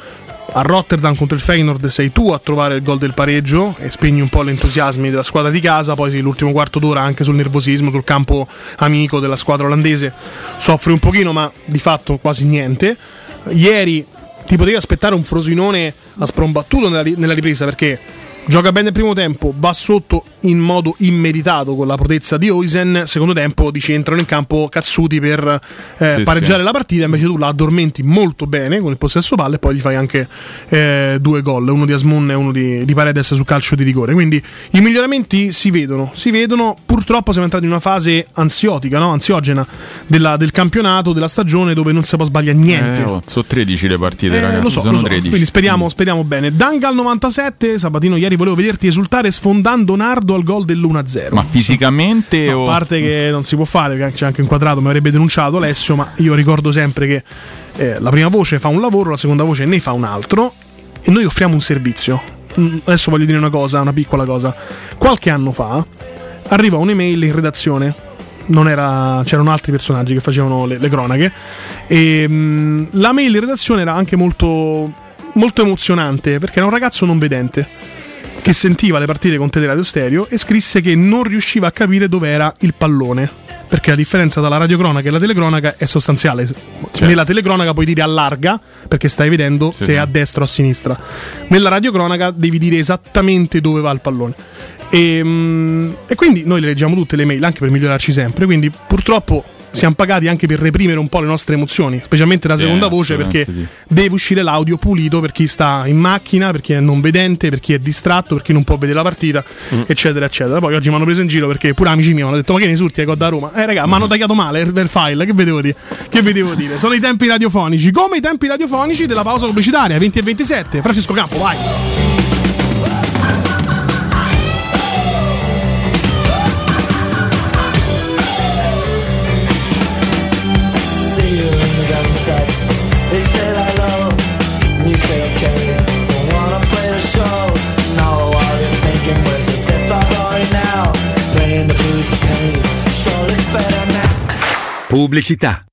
a Rotterdam contro il Feyenoord sei tu a trovare il gol del pareggio e spegni un po' l'entusiasmi della squadra di casa, poi l'ultimo quarto d'ora anche sul nervosismo, sul campo amico della squadra olandese soffri un pochino ma di fatto quasi niente. Ieri ti potevi aspettare un Frosinone a sprombattuto nella, nella ripresa perché Gioca bene il primo tempo, va sotto in modo immeritato con la protezza di Oisen. Secondo tempo dici entrano in campo Cazzuti per eh, sì, pareggiare sì. la partita. Invece tu la addormenti molto bene con il possesso palle e poi gli fai anche eh, due gol, uno di Asmun e uno di, di, Paredes su calcio di rigore. Quindi i miglioramenti si vedono, si vedono. Purtroppo siamo entrati in una fase ansiotica, no? ansiogena della, del campionato, della stagione dove non si può sbagliare niente. Eh, oh, sono 13 le partite, eh, ragazzi. Lo so, sono lo so. 13. Quindi speriamo, speriamo bene. Dangal 97, Sabatino ieri volevo vederti esultare sfondando Nardo al gol dell'1-0. Ma fisicamente no, o... A parte che non si può fare, perché c'è anche inquadrato, mi avrebbe denunciato Alessio, ma io ricordo sempre che eh, la prima voce fa un lavoro, la seconda voce ne fa un altro e noi offriamo un servizio. Mm, adesso voglio dire una cosa, una piccola cosa. Qualche anno fa arriva un'email in redazione era, c'erano altri personaggi che facevano le, le cronache. E mh, mm, la mail in redazione era anche molto, molto emozionante perché era un ragazzo non vedente che sentiva le partite con Teleradio Stereo e scrisse che non riusciva a capire dove era il pallone. Perché la differenza tra la radiocronaca e la telecronaca è sostanziale. Certo. Nella telecronaca puoi dire allarga perché stai vedendo sì, se è a destra o a sinistra. Nella radiocronaca devi dire esattamente dove va il pallone. E, mm, e, quindi noi le leggiamo tutte le mail anche per migliorarci sempre. Quindi purtroppo siamo pagati anche per reprimere un po' le nostre emozioni, specialmente la seconda voce, perché deve uscire l'audio pulito per chi sta in macchina, per chi è non vedente, per chi è distratto, per chi non può vedere la partita, mm. eccetera, eccetera. Poi oggi mi hanno preso in giro perché pure amici miei mi hanno detto: Ma che ne surti hai da Roma? Eh, raga, mm. mi hanno tagliato male il file. Che vedevo dire? Che vedevo dire? Sono i tempi radiofonici, come i tempi radiofonici della pausa pubblicitaria 20 e 27. Francesco Campo, vai. Pubblicità.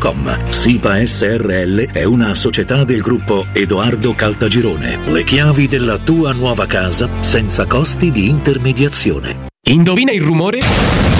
www.sipa.com. SIPA SRL è una società del gruppo Edoardo Caltagirone. Le chiavi della tua nuova casa senza costi di intermediazione. Indovina il rumore?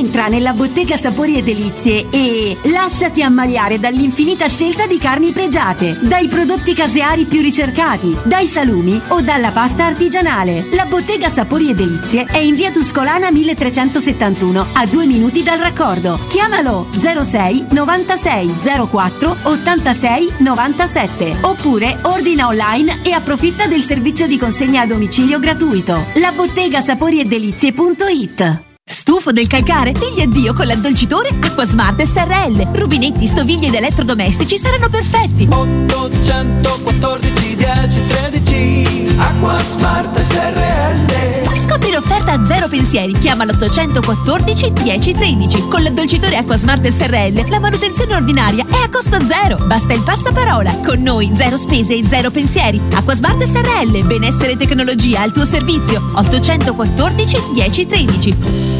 Entra nella bottega Sapori e Delizie e lasciati ammaliare dall'infinita scelta di carni pregiate, dai prodotti caseari più ricercati, dai salumi o dalla pasta artigianale. La bottega Sapori e Delizie è in via Tuscolana 1371, a due minuti dal raccordo. Chiamalo 06 96 04 86 97 oppure ordina online e approfitta del servizio di consegna a domicilio gratuito. La bottega Sapori e Delizie.it Stufo del calcare? Digli addio con l'addolcitore Acquasmart SRL. Rubinetti, stoviglie ed elettrodomestici saranno perfetti. 814 10 13 Acqua Smart SRL Scopri l'offerta a zero pensieri. Chiama l'814 10 13. Con l'addolcitore Acquasmart SRL la manutenzione ordinaria è a costo zero. Basta il passaparola. Con noi zero spese e zero pensieri. Acquasmart SRL. Benessere e tecnologia al tuo servizio. 814 10 13.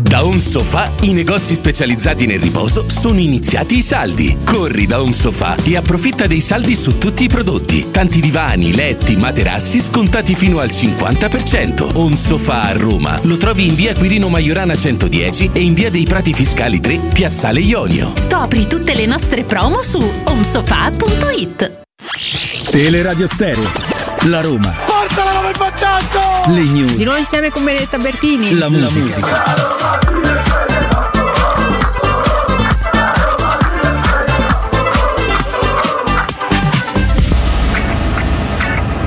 Da Home Sofa, i negozi specializzati nel riposo sono iniziati i saldi. Corri da Home Sofa e approfitta dei saldi su tutti i prodotti. Tanti divani, letti, materassi scontati fino al 50%. Home Sofa a Roma. Lo trovi in via Quirino Maiorana 110 e in via dei Prati Fiscali 3, Piazzale Ionio. Scopri tutte le nostre promo su omsofa.it. Teleradio Stereo. La Roma. Portala come vantaggio! Le news. Di nuovo insieme con Benedetta Bertini. La musica.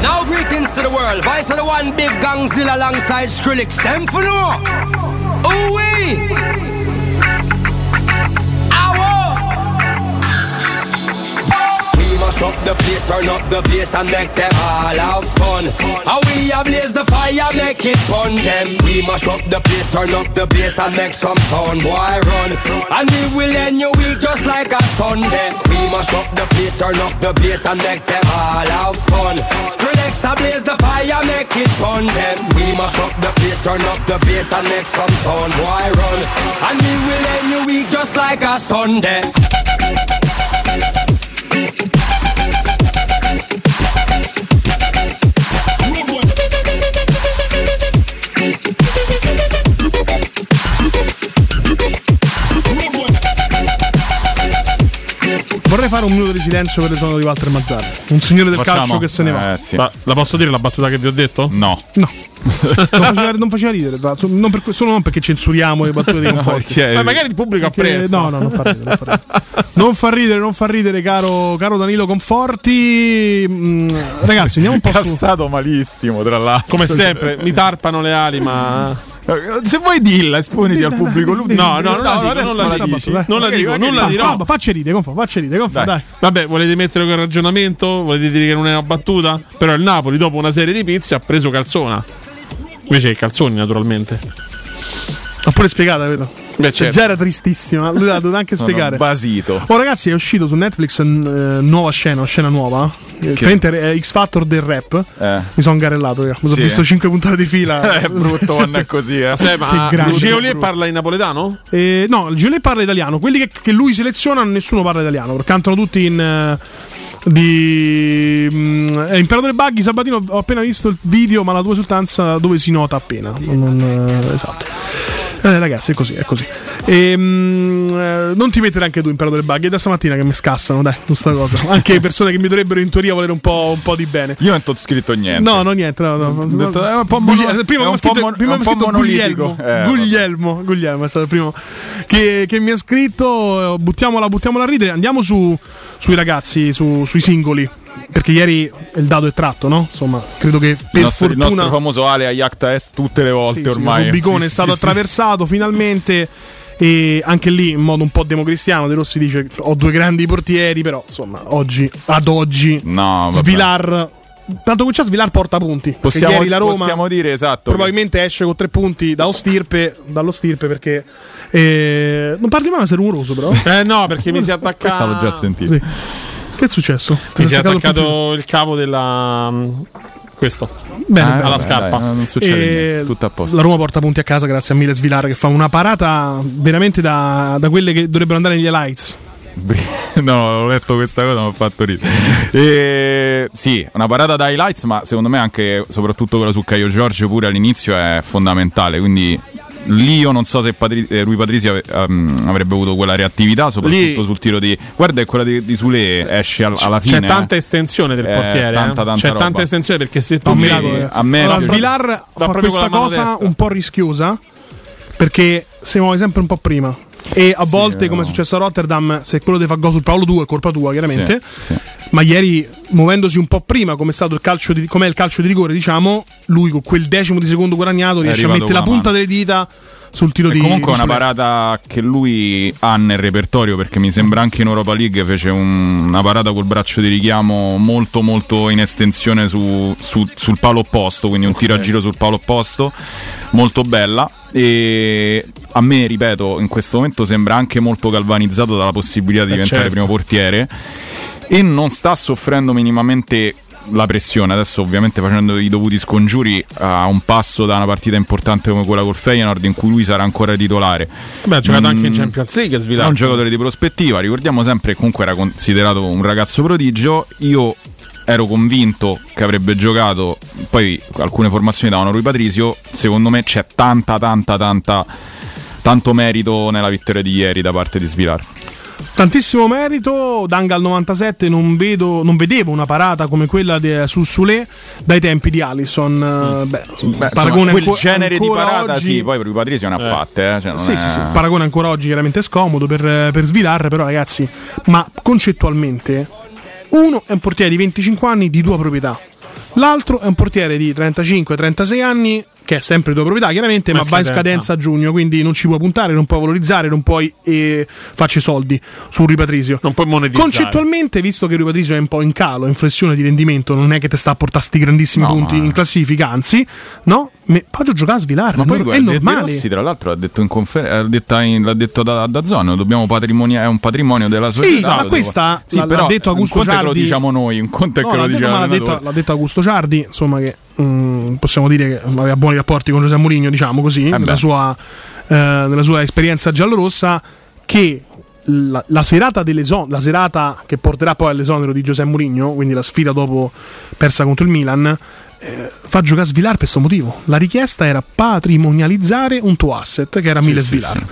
Now greetings to the world. Voice of the one big gangzilla alongside Skrillex. Them for no. Ooh wee. Up the place, turn up the bass and make them all have fun. How we ablaze the fire, make it fun them. We mash up the place, turn up the bass and make some sound, boy run. And we will end your week just like a Sunday. We mash up the place, turn up the bass and make them all have fun. Skrillex ablaze the fire, make it fun them. We mash up the place, turn up the bass and make some sound, boy run. And we will end your week just like a Sunday. Vorrei fare un minuto di silenzio per le suono di Walter Mazzarri. Un signore del Facciamo? calcio che se ne va. Eh, sì. Ma la posso dire la battuta che vi ho detto? No. No. [LAUGHS] non, faceva, non faceva ridere, non per, solo non perché censuriamo le battute dei conforti. perché- Ma magari il pubblico Perché- apprezza. No, no, non fa ridere. Non fa ridere, non fa ridere, non fa ridere, caro, caro Danilo Conforti. Mm, [LAUGHS] ragazzi, andiamo un po' su. Cassato malissimo, tra l'altro. Come sempre, mi tarpano le ali, ma. Se vuoi dilla, esponiti al pubblico. Lui- No, no, non la dico, adesso non la dici. non la dico, non la dirò. Facci ridere, confa, facci ridere, confa, Dai. dai. Vabbè, volete mettere quel ragionamento? Volete dire che non è una battuta? Però il Napoli, dopo una serie di pizze, ha preso Calzona. Invece che Calzoni, naturalmente. L'ho pure spiegata, vedo. Beh, Cioè, certo. Già era tristissima, lui l'ha dovuto anche Sono spiegare. basito. Oh ragazzi è uscito su Netflix eh, nuova scena, una scena nuova. Eh, praticamente è X Factor del rap. Eh. Mi sono garellato, raga. mi sono Sì. visto 5 puntate di fila. [LAUGHS] È brutto quando è così, eh. Aspetta, ma Che grande, Geolier parla in napoletano? Eh, no, il Giulietta parla italiano. Quelli che, che lui seleziona, nessuno parla italiano. perché Cantano tutti in. eh, di mm, eh, Imperatore Buggy Sabatino ho appena visto il video ma la tua esultanza dove si nota appena non, eh, esatto eh, ragazzi è così è così e, mm, eh, non ti mettere anche tu Imperatore Buggy è da stamattina che mi scassano dai questa cosa anche [LAUGHS] persone che mi dovrebbero in teoria volere un po', un po' di bene Io non ti ho scritto niente. No, no, niente. No, no. Ho detto, è un po' mono- prima mi ha scritto, mon- prima scritto. Guglielmo. Eh, Guglielmo, Guglielmo è stato il primo che, che mi ha scritto. Buttiamola, buttiamola a ridere. Andiamo su, sui ragazzi, su- sui singoli. Perché ieri il dato è tratto, no? Insomma, credo che per il, nostro, il fortuna. nostro famoso Ale a Iacta Est tutte le volte Sì, sì, ormai. il Rubicone è Sì, stato sì, sì. attraversato finalmente. E anche lì in modo un po' democristiano, De Rossi dice: Ho due grandi portieri, però insomma, oggi ad oggi No, vabbè. Svilar tanto cominciato Svilar porta punti. Perché Possiamo, ieri la Roma possiamo dire esatto. probabilmente esce con tre punti dallo stirpe, dallo stirpe perché eh, non parli mai ma sei rumoroso però. Eh no, perché mi si è attaccato. Questa l'ho già sentito. Sì. Che è successo? Ti Mi si è attaccato il cavo della. mm, Questo. Bene, Ah, alla vabbè, scarpa. dai, non succede E niente, tutto a posto. La Roma porta punti a casa grazie a Miles Vilar che fa una parata veramente da, da quelle che dovrebbero andare negli highlights. [LAUGHS] No, ho letto questa cosa, mi ha fatto ridere. E, sì, una parata da highlights, ma secondo me anche, soprattutto quella su Caio Giorgio pure all'inizio è fondamentale. Quindi lì io non so se Patri- eh, Rui Patrizi ave- ehm, avrebbe avuto quella reattività, soprattutto Lì- sul tiro di... Guarda, è quella di, di Sule esce al- alla fine. C'è tanta eh. estensione del Eh, portiere. tanta, eh. tanta C'è roba. tanta estensione perché se tu miracolo, eh. a me Allora, no. Svilar fa questa la cosa destra. un po' rischiosa perché si muove sempre un po' prima. E a volte, come è successo a Rotterdam, se quello ti fa gol sul Paolo 2 è colpa tua, chiaramente. Sì, sì. Ma ieri, muovendosi un po' prima, come è stato il calcio di, com'è il calcio di rigore, diciamo, lui con quel decimo di secondo guadagnato riesce a mettere la punta delle dita sul tiro E di comunque è una parata che lui ha nel repertorio perché mi sembra anche in Europa League fece un- una parata col braccio di richiamo molto molto in estensione su- su- sul palo opposto, quindi un tiro a giro sul palo opposto, molto bella e a me, ripeto, in questo momento sembra anche molto galvanizzato dalla possibilità di Eh, diventare certo. primo portiere e non sta soffrendo minimamente la pressione. Adesso, ovviamente, facendo i dovuti scongiuri a un passo da una partita importante come quella col Feyenoord, in cui lui sarà ancora titolare. Beh, ha giocato Mm, anche in Champions League. È Svilar. un giocatore di prospettiva. Ricordiamo sempre che comunque era considerato un ragazzo prodigio. Io ero convinto che avrebbe giocato. Poi alcune formazioni davano Rui Patrizio. Secondo me c'è tanta, tanta, tanta. Tanto merito nella vittoria di ieri da parte di Svilar. Tantissimo merito, Danga al 97 non, vedo, non vedevo una parata come quella de- su Sule dai tempi di Allison. eh, Beh, Beh, paragone insomma, quel genere di parata, oggi- sì. Poi Rui Patrizio ne ha fatte. Eh, cioè non Sì, è- sì, sì, il paragone ancora oggi chiaramente scomodo per, per Svilar, però ragazzi, ma concettualmente uno è un portiere di 25 anni di tua proprietà, l'altro è un portiere di 35-36 anni che è sempre di tua proprietà chiaramente, Ma ma va in scadenza. scadenza a giugno, quindi non ci puoi puntare, non puoi valorizzare, non puoi eh, farci soldi su Ripatrisio. Non puoi monetizzare. Concettualmente, visto che Ripatrisio è un po' in calo, in flessione di rendimento, non è che ti sta a portare sti grandissimi No, punti ma- in classifica, anzi, no, me, faccio giocare a Svilar, Ma poi è guarda, De normale. Rossi, tra l'altro, ha detto in conferenza, l'ha detto da, da Zone, dobbiamo patrimonio- è un patrimonio della Sì, società. ma lo questa devo- l'ha- l'ha detto Augusto un conto è che lo Ciardi. diciamo noi, un conto è No, che lo l'ha detto, diciamo ma l'ha detto, l'ha detto Augusto Ciardi, insomma, che mm, possiamo dire che aveva buoni rapporti con Giuseppe Mourinho, diciamo così, beh. nella, sua, eh, nella sua esperienza giallorossa, che la, la serata dell'eson- la serata che porterà poi all'esonero di Giuseppe Mourinho, quindi la sfida dopo persa contro il Milan, eh, fa giocare Svilar per questo motivo. La richiesta era patrimonializzare un tuo asset, che era Sì, sì, Svilar. sì.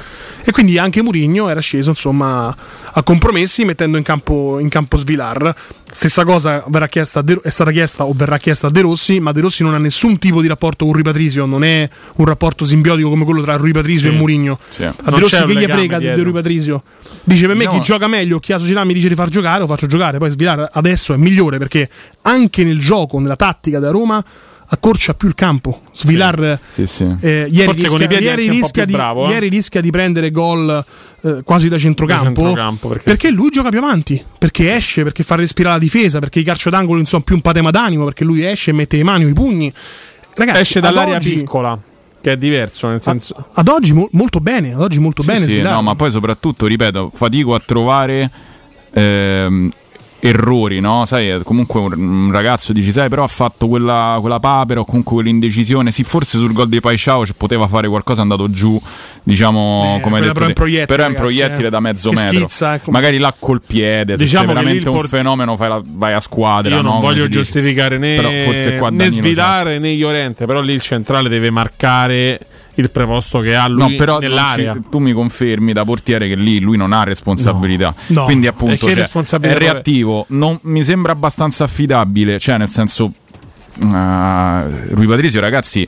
E quindi anche Mourinho era sceso insomma a compromessi mettendo in campo, in campo Svilar. Stessa cosa verrà chiesta è stata chiesta o verrà chiesta a De Rossi, ma De Rossi non ha nessun tipo di rapporto con Rui Patrisio, non è un rapporto simbiotico come quello tra Rui Patrisio Sì. e Mourinho. Sì. A Non De Rossi che gli frega di dietro. Rui Patrisio? Dice per me Diciamo- chi gioca meglio, chi la società mi dice di far giocare, lo faccio giocare. Poi Svilar adesso è migliore perché anche nel gioco, nella tattica da Roma, accorcia più il campo. Svilar Sì, sì. eh, ieri, rischia, ieri, rischia di, bravo, eh. ieri rischia di prendere gol eh, quasi da centrocampo, Da centrocampo, perché- perché... lui gioca più avanti, perché esce, perché fa respirare la difesa, perché i calcio d'angolo non sono più un patema d'animo, perché lui esce e mette le mani o i pugni. Ragazzi, Esce ad dall'area oggi- piccola, che è diverso. Nel senso, Ad oggi mo- molto bene, ad oggi molto Sì, bene. sì, no, ma poi soprattutto, ripeto, fatico a trovare ehm, errori, no? Sai, è comunque un, ragazzo dici, sai, però ha fatto quella, quella papera o comunque quell'indecisione. Sì, forse sul gol di Paisciao ci poteva fare qualcosa, è andato giù, diciamo, Eh, come detto però è un te. proiettile, Però è un ragazzi, proiettile eh. da mezzo Che metro. schizza, ecco. Magari là col piede, se Diciamo sei che lì veramente il un port- fenomeno la- vai a squadra. io non no? Voglio dice. giustificare forse né, né Svilare né Iorente, però lì il centrale deve marcare il preposto che ha lui No, però nell'area. ci- tu mi confermi da portiere che lì lui non ha responsabilità. No. Quindi, E appunto, cioè, responsabilità è reattivo. Non, mi sembra abbastanza affidabile. Cioè, nel senso, uh, Rui Patrizio, ragazzi.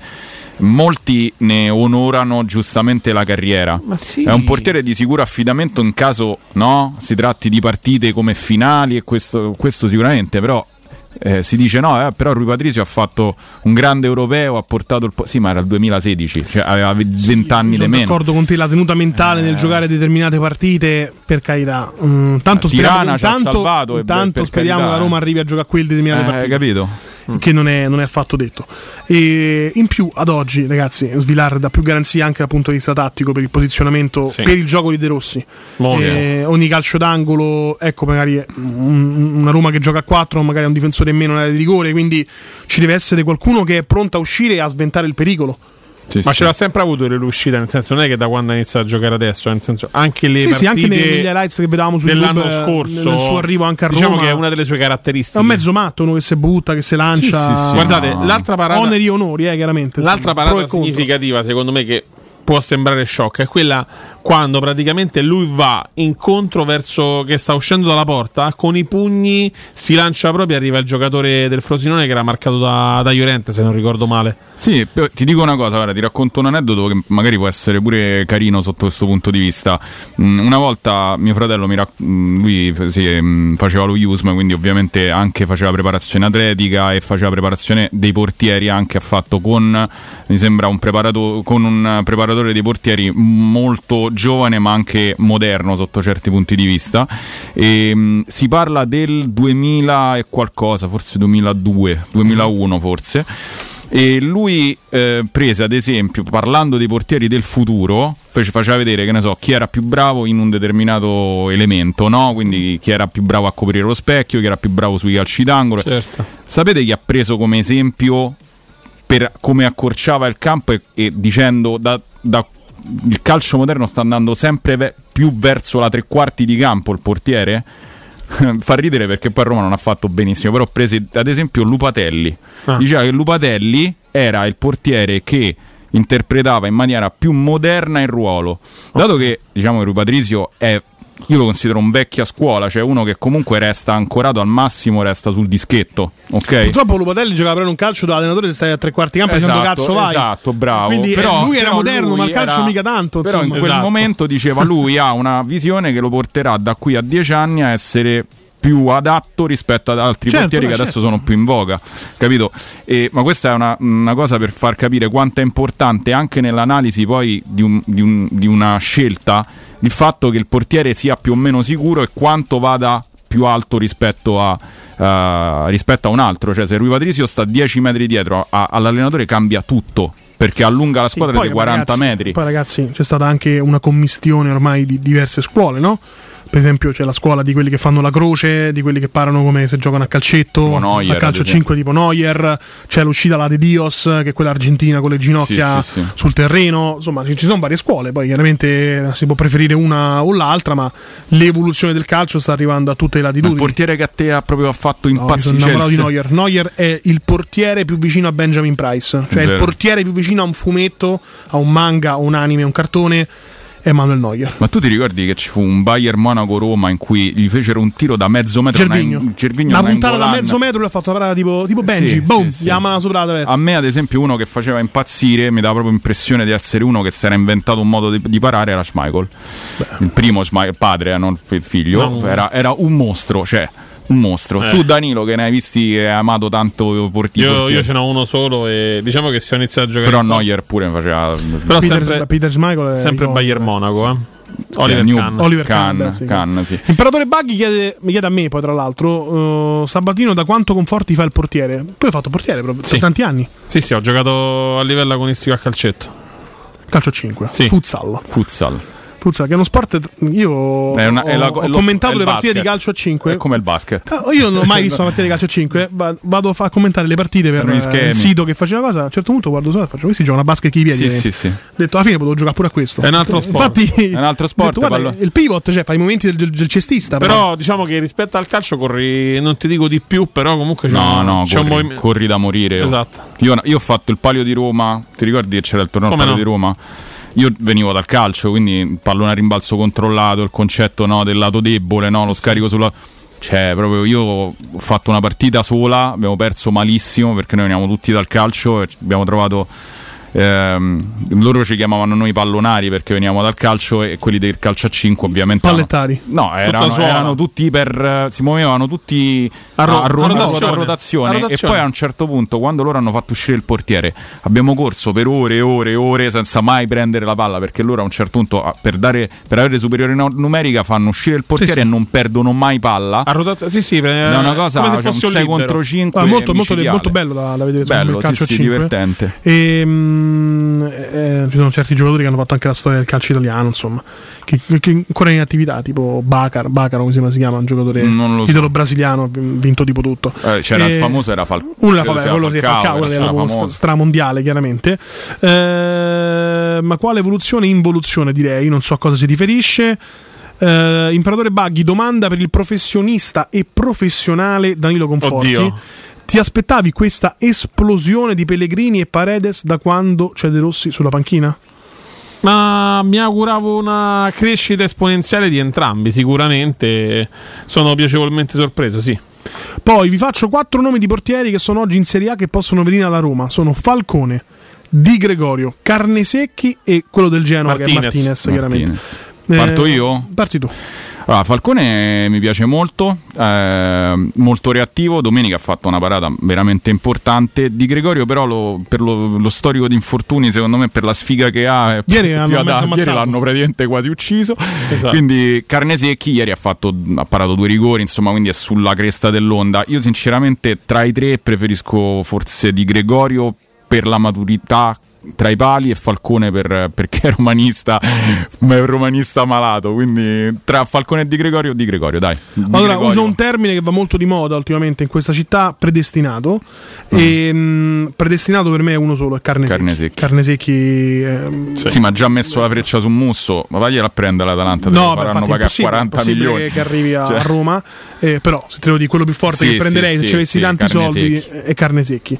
Molti ne onorano giustamente la carriera. Ma sì. È un portiere di sicuro affidamento in caso no, si tratti di partite come finali e questo, questo sicuramente, però eh, si dice no, eh, però Rui Patrizio ha fatto un grande europeo, ha portato il... po- sì, ma era il 2016, cioè aveva 20 anni di sono meno. d'accordo con te, la tenuta mentale Eh. nel giocare determinate partite, per carità. Mm, tanto Tirana speriamo, intanto, salvato intanto per speriamo che la Roma eh. arrivi a giocare a quelle determinate Eh, partite. capito? Che non è, non è affatto detto. E in più, ad oggi, ragazzi, Svilar dà più garanzie anche dal punto di vista tattico per il posizionamento, Sì. per il gioco di De Rossi. Eh, ogni calcio d'angolo, ecco, magari un- una Roma che gioca a 4, magari un difensore in meno nell'area di rigore, quindi ci deve essere qualcuno che è pronto a uscire e a sventare il pericolo. Ma ce l'ha sempre avuto l'uscita, nel senso non è che da quando ha iniziato a giocare adesso, nel senso anche le Sì, sì, partite anche nei- negli highlights che vedevamo su dell'anno YouTube, eh, scorso, nel suo arrivo anche a diciamo Roma. che è una delle sue caratteristiche. È un mezzo matto, uno che si butta, che si lancia. Sì, sì, sì. Guardate, l'altra parata- Oneri e onori, eh, chiaramente. L'altra insomma, parata e contro. significativa, secondo me, che può sembrare shock, è quella quando praticamente lui va incontro verso che sta uscendo dalla porta, con i pugni si lancia proprio e arriva il giocatore del Frosinone che era marcato da, da Llorente, se non ricordo male. Sì, ti dico una cosa, guarda, ti racconto un aneddoto che magari può essere pure carino sotto questo punto di vista. Mm, una volta mio fratello mi rac- mm, lui sì, mm, faceva lo USM, quindi ovviamente anche faceva preparazione atletica e faceva preparazione dei portieri, anche ha fatto con mi sembra un preparato- con un preparatore dei portieri molto giovane ma anche moderno sotto certi punti di vista. E, mm, si parla del 2000 e qualcosa, forse 2002, 2001 forse. E lui eh, prese ad esempio, parlando dei portieri del futuro, fece- faceva vedere che ne so, chi era più bravo in un determinato elemento, no? Quindi chi era più bravo a coprire lo specchio, chi era più bravo sui calci d'angolo. Certo. Sapete chi ha preso come esempio per come accorciava il campo e, e dicendo da, da- il calcio moderno sta andando sempre ve- più verso la tre quarti di campo il portiere? [LAUGHS] Fa ridere perché poi a Roma non ha fatto benissimo, però prese ad esempio Lupatelli. Ah. Diceva che Lupatelli era il portiere che interpretava in maniera più moderna il ruolo. Dato che diciamo che Rui Patrizio è io lo considero un vecchio a scuola, cioè uno che comunque resta ancorato al massimo, resta sul dischetto, ok? Purtroppo Lupatelli giocava però in un calcio da allenatore che stai a tre quarti campo dicendo cazzo vai. Esatto, bravo. Quindi eh, Però- lui era moderno, lui ma il calcio era- mica tanto. Però in quel Esatto. momento diceva lui ha una visione che lo porterà da qui a dieci anni a essere più adatto rispetto ad altri Certo, portieri che adesso certo. sono più in voga, capito? E- ma questa è una, una cosa per far capire quanto è importante anche nell'analisi poi di, un- di un- di una scelta il fatto che il portiere sia più o meno sicuro e quanto vada più alto rispetto a, eh, rispetto a un altro. Cioè, se Rui Patrizio sta 10 metri dietro a- all'allenatore cambia tutto perché allunga la Sì, squadra poi, di 40 ragazzi, metri. Poi ragazzi c'è stata anche una commistione ormai di diverse scuole, no? Per esempio c'è la scuola di quelli che fanno la croce, di quelli che parano come se giocano a calcetto, Neuer, a calcio ad esempio. 5 tipo Neuer, c'è l'uscita la de Dios, che è quella argentina con le ginocchia Sì, sì, sì. sul terreno, insomma ci sono varie scuole, poi chiaramente si può preferire una o l'altra, ma l'evoluzione del calcio sta arrivando a tutte le Ma il latitudini. portiere che a te ha proprio fatto No, mi sono impazzire. di Neuer. Neuer è il portiere più vicino a Benjamin Price, cioè il Vero. portiere più vicino a un fumetto, a un manga, a un anime, a un cartone. È Manuel Neuer. Ma tu ti ricordi che ci fu un Bayern Monaco-Roma in cui gli fecero un tiro da mezzo metro? Gervigno. Una, Gervigno, Una puntata da mezzo metro lui ha fatto una parata tipo, tipo Benji, Sì, boom, sì, sì. chiamala sopra la. A me, ad esempio, uno che faceva impazzire, mi dava proprio impressione di essere uno che si era inventato un modo di, di parare, era Schmeichel. Il primo Schmeichel, padre, eh, non il figlio, No. era, era un mostro, cioè un mostro. Eh. Tu, Danilo, che ne hai visti e hai amato tanto i porti- Io, portieri. io ce n'ho uno solo e diciamo che se ho iniziato a giocare Però Neuer pure mi faceva. Però Peter, sempre, Peter Schmeichel è sempre. Bayern Monaco, eh. Cioè, Oliver New- Kahn. Oliver Kahn, Kahn, sì. Kahn, sì. Imperatore Buggy chiede, mi chiede a me poi tra l'altro, uh, Sabatino da quanto conforti fa il portiere? Tu hai fatto portiere proprio, Sì. per tanti anni. Sì, sì, ho giocato a livello agonistico a calcetto. Calcio 5, Sì. futsal. Futsal. Futsal, che è uno sport. Io È una- ho, è la- ho commentato le partite basket. di calcio a 5. È come il basket. Ah, Io non ho mai visto [LAUGHS] una partita di calcio a 5. va- Vado a commentare le partite per Per eh, il sito che faceva cosa. A un certo punto guardo solo e faccio questi giocano a basket con i piedi. Sì, sì, sì. Ho detto alla fine potevo giocare pure a questo. È un altro sport. [LAUGHS] Infatti, È un altro sport, detto, guarda, il pivot, cioè, fa i movimenti del, del- cestista. Però diciamo che rispetto al calcio corri, non ti dico di più, però comunque c'è, No, un, no, c'è un corri, movimento. corri da morire. Esatto. Io, io ho fatto il palio di Roma, ti ricordi che c'era il torneo al palio no? di Roma? Io venivo dal calcio, quindi pallone a rimbalzo controllato, il concetto no, del lato debole, no, lo scarico sulla... Cioè, proprio io ho fatto una partita sola, abbiamo perso malissimo perché noi veniamo tutti dal calcio e abbiamo trovato ehm, loro ci chiamavano noi pallonari perché venivamo dal calcio e quelli del calcio a 5 ovviamente Pallettari. no erano, erano tutti per si muovevano tutti A ro- a, ro- a a ro- rotazione. a rotazione. A e rotazione. poi a un certo punto quando loro hanno fatto uscire il portiere abbiamo corso per ore e ore e ore senza mai prendere la palla perché loro a un certo punto per, dare, per avere superiore numerica fanno uscire il portiere sì. e non perdono mai palla A rotazione, sì, sì, è una cosa come se cioè, un fosse un 6 libero. contro 5 Ah, molto, molto, molto bello da, da vedere bello il calcio sì, a sì, 5. divertente E, mm, eh, ci sono certi giocatori che hanno fatto anche la storia del calcio italiano, insomma, che, che ancora in attività, tipo Bacar, Bacar come si chiama, un giocatore Non lo so. titolo brasiliano, vinto tipo tutto. Eh, c'era E- il famoso era Fal- uno era credo vabbè, quello si è Falcao, Falcao, era stramondiale, chiaramente. Eh, ma quale evoluzione? Involuzione, direi, non so a cosa si riferisce. Eh, Imperatore Baghi domanda per il professionista e professionale Danilo Conforti. Oddio. Ti aspettavi questa esplosione di Pellegrini e Paredes da quando c'è De Rossi sulla panchina? Ma mi auguravo una crescita esponenziale di entrambi, sicuramente sono piacevolmente sorpreso, sì. Poi vi faccio quattro nomi di portieri che sono oggi in Serie A che possono venire alla Roma. Sono Falcone, Di Gregorio, Carnesecchi e quello del Genoa che è Martinez. Martinez, chiaramente. Martinez. Parto io? Parti tu. Allora, Falcone mi piace molto, eh, molto reattivo. Domenica ha fatto una parata veramente importante. Di Gregorio, però, lo- per lo, lo storico di infortuni, secondo me, per la sfiga che ha, Ieri più l'hanno ammazzato. Ieri l'hanno praticamente quasi ucciso. Esatto. Quindi Carnesecchi ieri ha, fatto, ha parato due rigori, insomma, quindi è sulla cresta dell'onda. Io, sinceramente, tra i tre preferisco forse Di Gregorio per la maturità tra i pali e Falcone per- perché è romanista ma è un romanista malato quindi tra Falcone e Di Gregorio Di Gregorio dai Di Allora, Gregorio. uso un termine che va molto di moda ultimamente in questa città, predestinato. E, mh, predestinato per me è uno solo, è Carnesecchi. Carnesecchi. Carnesecchi, ehm, sì. ma ha già messo la freccia su Musso ma vagliela a prendere l'Atalanta No, faranno pagare impossibile, 40 è impossibile milioni che arrivi a, Cioè, a Roma, eh, però se te lo dico quello più forte Sì, che prenderei sì, se sì, ci avessi sì, tanti soldi Carnesecchi. è Carnesecchi.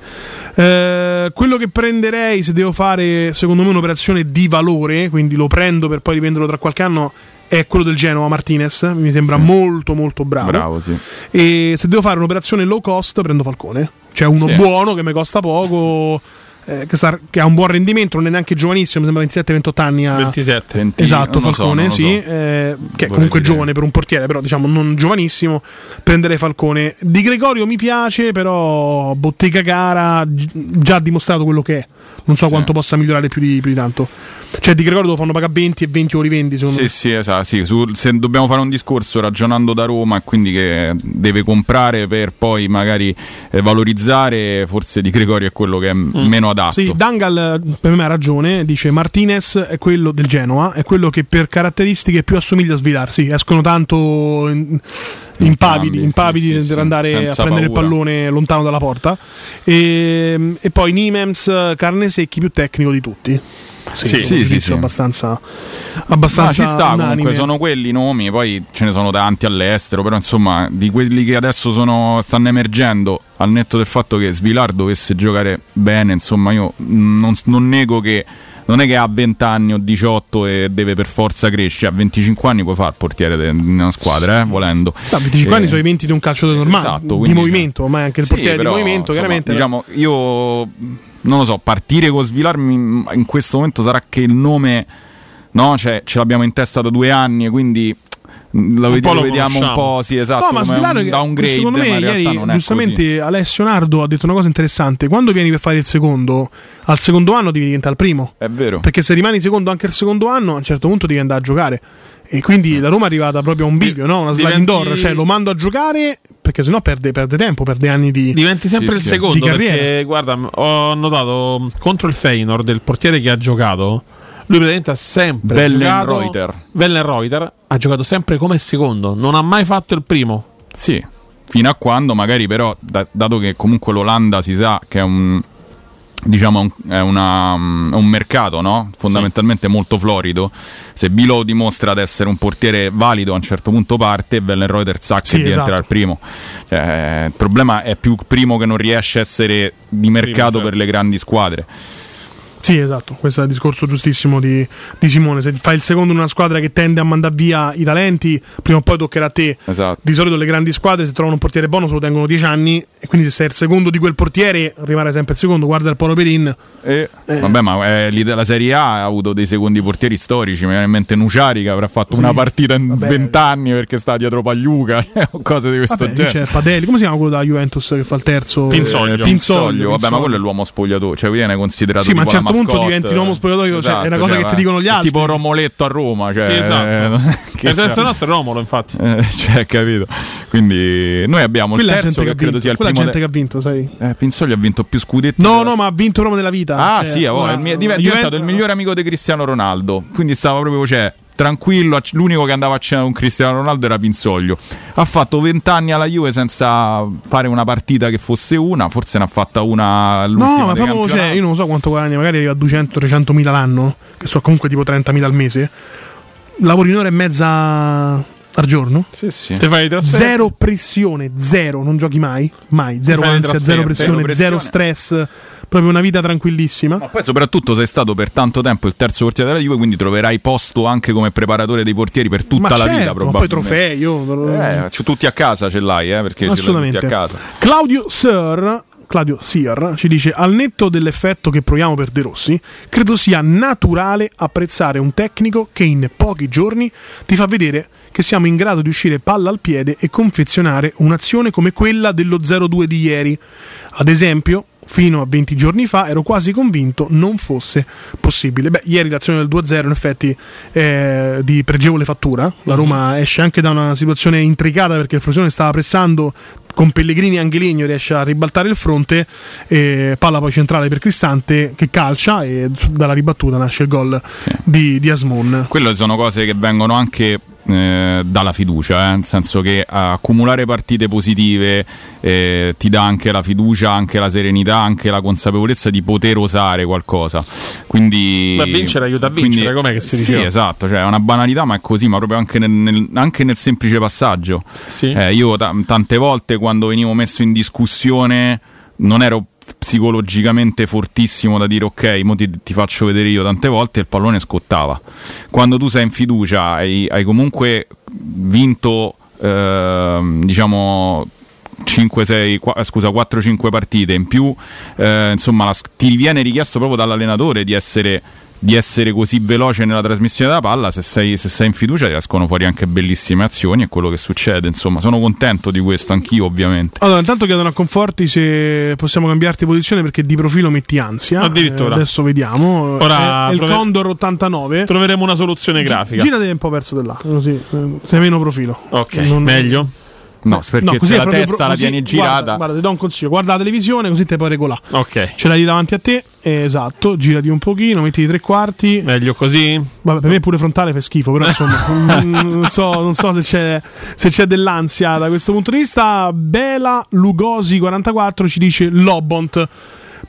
Eh, quello che prenderei se devo fare secondo me un'operazione di valore, quindi lo prendo per poi rivenderlo tra qualche anno, è quello del Genoa Martinez, mi sembra Sì. molto molto bravo. bravo sì E se devo fare un'operazione low cost prendo Falcone, cioè uno Sì. buono che mi costa poco. Eh, che, sta- che ha un buon rendimento, non è neanche giovanissimo, mi sembra 27-28 anni. Ha, 27. 20 Esatto, non so, Falcone, lo sì, so. eh, che è comunque dire. giovane per un portiere, però diciamo non giovanissimo. Prenderei Falcone. Di Gregorio mi piace, però bottega cara, gi- già ha dimostrato quello che è. Non so Sì. quanto possa migliorare più di, più di tanto. Cioè, Di Gregorio lo fanno pagare 20 e 20 o rivendi, secondo Sì, me. sì, esatto. sì. Su- se dobbiamo fare un discorso ragionando da Roma e quindi che deve comprare per poi magari eh, valorizzare, forse Di Gregorio è quello che è m- meno adatto. Mm. Sì, Dangal per me ha ragione. Dice Martinez è quello del Genoa, è quello che per caratteristiche più assomiglia a Svilar. Sì, escono tanto in- impavidi, impavidi sì, sì, per andare a prendere paura. il pallone lontano dalla porta. E, e poi Nimems, carne secchi, più tecnico di tutti. Sì, Sì, sì, sì, sì. abbastanza, Ma abbastanza ci sta unanime. comunque, sono quelli i nomi, poi ce ne sono tanti all'estero, però insomma di quelli che adesso sono- stanno emergendo, al netto del fatto che Svilar dovesse giocare bene, insomma io non, non nego che non è che ha 20 anni o 18 e deve per forza crescere, a 25 anni puoi fare il portiere di una squadra, eh, volendo. No, 25 Eh, anni sono i 20 di un calciatore normale, Esatto, di movimento, ma anche il Sì, portiere però, di movimento, insomma, chiaramente. Diciamo, io non lo so, partire con Svilar mi- in questo momento sarà che il nome no, cioè, ce l'abbiamo in testa da due anni, quindi lo, Un vedi- po' lo lo vediamo un po', sì, esatto, no, ma come un che downgrade, secondo me ieri è così. giustamente Alessio Nardo ha detto una cosa interessante. Quando vieni per fare il secondo, al secondo anno devi diventare il primo. È vero. Perché se rimani secondo anche il secondo anno, a un certo punto devi andare a giocare. E quindi la Roma è arrivata proprio a un bivio, no? Una sliding diventi- door, cioè lo mando a giocare perché sennò perde, perde tempo, perde anni di, Diventi sempre Sì, il sì. secondo perché guarda, ho notato contro il Feyenoord il portiere che ha giocato, lui praticamente ha sempre Wellenreuter. giocato Wellenreuter ha giocato sempre come secondo, non ha mai fatto il primo. Sì, fino a quando magari però, da- dato che comunque l'Olanda si sa che è un diciamo è, una- è un mercato no? fondamentalmente molto florido se Bilo dimostra di essere un portiere valido a un certo punto parte e Wellenreuter sa che Sì, diventerà esatto. il primo Cioè, il problema è più primo che non riesce a essere di mercato certo. per le grandi squadre Sì, esatto, questo è il discorso giustissimo di, di Simone. Se fai il secondo in una squadra che tende a mandare via i talenti, prima o poi toccherà a te. Esatto. Di solito le grandi squadre se trovano un portiere buono se lo tengono 10 anni e quindi se sei il secondo di quel portiere rimane sempre il secondo. Guarda il Polo Perin. E, Vabbè, ma eh, l'idea- la Serie A ha avuto dei secondi portieri storici. Mi viene in mente Nuciari che avrà fatto una partita in 20 anni perché sta dietro Pagliuca [LAUGHS] o cose di questo Vabbè, genere. c'è Padelli, come si chiama quello da Juventus che fa il terzo? Pinzoglio. Eh, Pinzoglio, vabbè, ma Pinzoglio. quello è l'uomo spogliatoio, cioè viene considerato Sì, ma certo punto diventi un uomo spogliatoio, cioè, è una cosa che ti dicono gli altri. Tipo Romoletto a Roma, cioè, Sì, esatto. eh, il sia- nostro è Romolo, infatti. [LAUGHS] eh, cioè, capito? Quindi noi abbiamo Quella il terzo gente che che ha credo vinto. sia il primo. gente che ha vinto, sai. Eh, Pinzoglio ha vinto più scudetti. No, no, ma ha vinto l'uomo della vita. Ah, Cioè, sì, oh, ora- è, diventato il migliore amico di Cristiano Ronaldo. Quindi stava proprio, cioè, tranquillo. L'unico che andava a cena con Cristiano Ronaldo era Pinzoglio. Ha fatto 20 anni alla Juve senza fare una partita che fosse una. Forse ne ha fatta una all'ultima No, ma proprio, cioè, io non so quanto guadagna, magari arriva a 200-300 mila l'anno, che so comunque tipo 30 mila al mese. Lavori un'ora e mezza al giorno. Sì, sì. Zero pressione, zero, non giochi mai, mai, zero ansia, zero pressione, zero stress, proprio una vita tranquillissima. Ma poi soprattutto sei stato per tanto tempo il terzo portiere della Juve, quindi troverai posto anche come preparatore dei portieri per tutta ma la certo, vita ma poi probabilmente. trofei, io Eh, tutti a casa ce l'hai, eh, perché ce l'hai tutti Assolutamente. a casa. Claudio Sir, Claudio Sier ci dice: Al netto dell'effetto che proviamo per De Rossi, credo sia naturale apprezzare un tecnico che in pochi giorni ti fa vedere che siamo in grado di uscire palla al piede e confezionare un'azione come quella dello 0-2 di ieri. Ad esempio, fino a 20 giorni fa ero quasi convinto non fosse possibile. Beh, ieri l'azione del 2-0 in effetti è di pregevole fattura. La Roma esce anche da una situazione intricata perché il Frosinone stava pressando con Pellegrini e Angeligno riesce a ribaltare il fronte e palla poi centrale per Cristante che calcia e dalla ribattuta nasce il gol di, di Asmon. Quelle sono cose che vengono anche eh, dalla fiducia, eh, nel senso che accumulare partite positive eh, ti dà anche la fiducia, anche la serenità, anche la consapevolezza di poter osare qualcosa. Quindi, Ma vincere aiuta a vincere, quindi- com'è che si Sì, diceva? esatto, cioè è una banalità, ma è così, ma proprio anche nel, nel- anche nel semplice passaggio. Eh, io ta- tante volte quando venivo messo in discussione non ero psicologicamente fortissimo da dire ok, mo ti, ti faccio vedere io tante volte il pallone scottava. Quando tu sei in fiducia hai, hai comunque vinto ehm, diciamo 5, 6, qua- scusa, 4-5 partite in più, eh, insomma, la- ti viene richiesto proprio dall'allenatore di essere, di essere così veloce nella trasmissione della palla. Se sei, se sei in fiducia, ti escono fuori anche bellissime azioni. È quello che succede. Insomma, sono contento di questo, anch'io, ovviamente. Allora, intanto chiedono a Conforti se possiamo cambiarti posizione perché di profilo metti ansia. Addirittura. Eh, adesso vediamo. Ora è, è il prove- Condor 89. Troveremo una soluzione grafica. Girate un po' verso di là, così eh, sei meno profilo. Ok, Non- meglio. No, perché No, così la testa pro- la tieni guarda, girata. Guarda, ti do un consiglio: guarda la televisione, così te puoi regolare. Ok. Ce l'hai lì davanti a te, eh, esatto. Girati un pochino, metti i tre quarti. Meglio così? Vabbè, per me pure frontale fa schifo, però insomma, [LAUGHS] mm, non, so, non so se c'è, se c'è dell'ansia da questo punto di vista. Bela Lugosi 44 ci dice Lobont.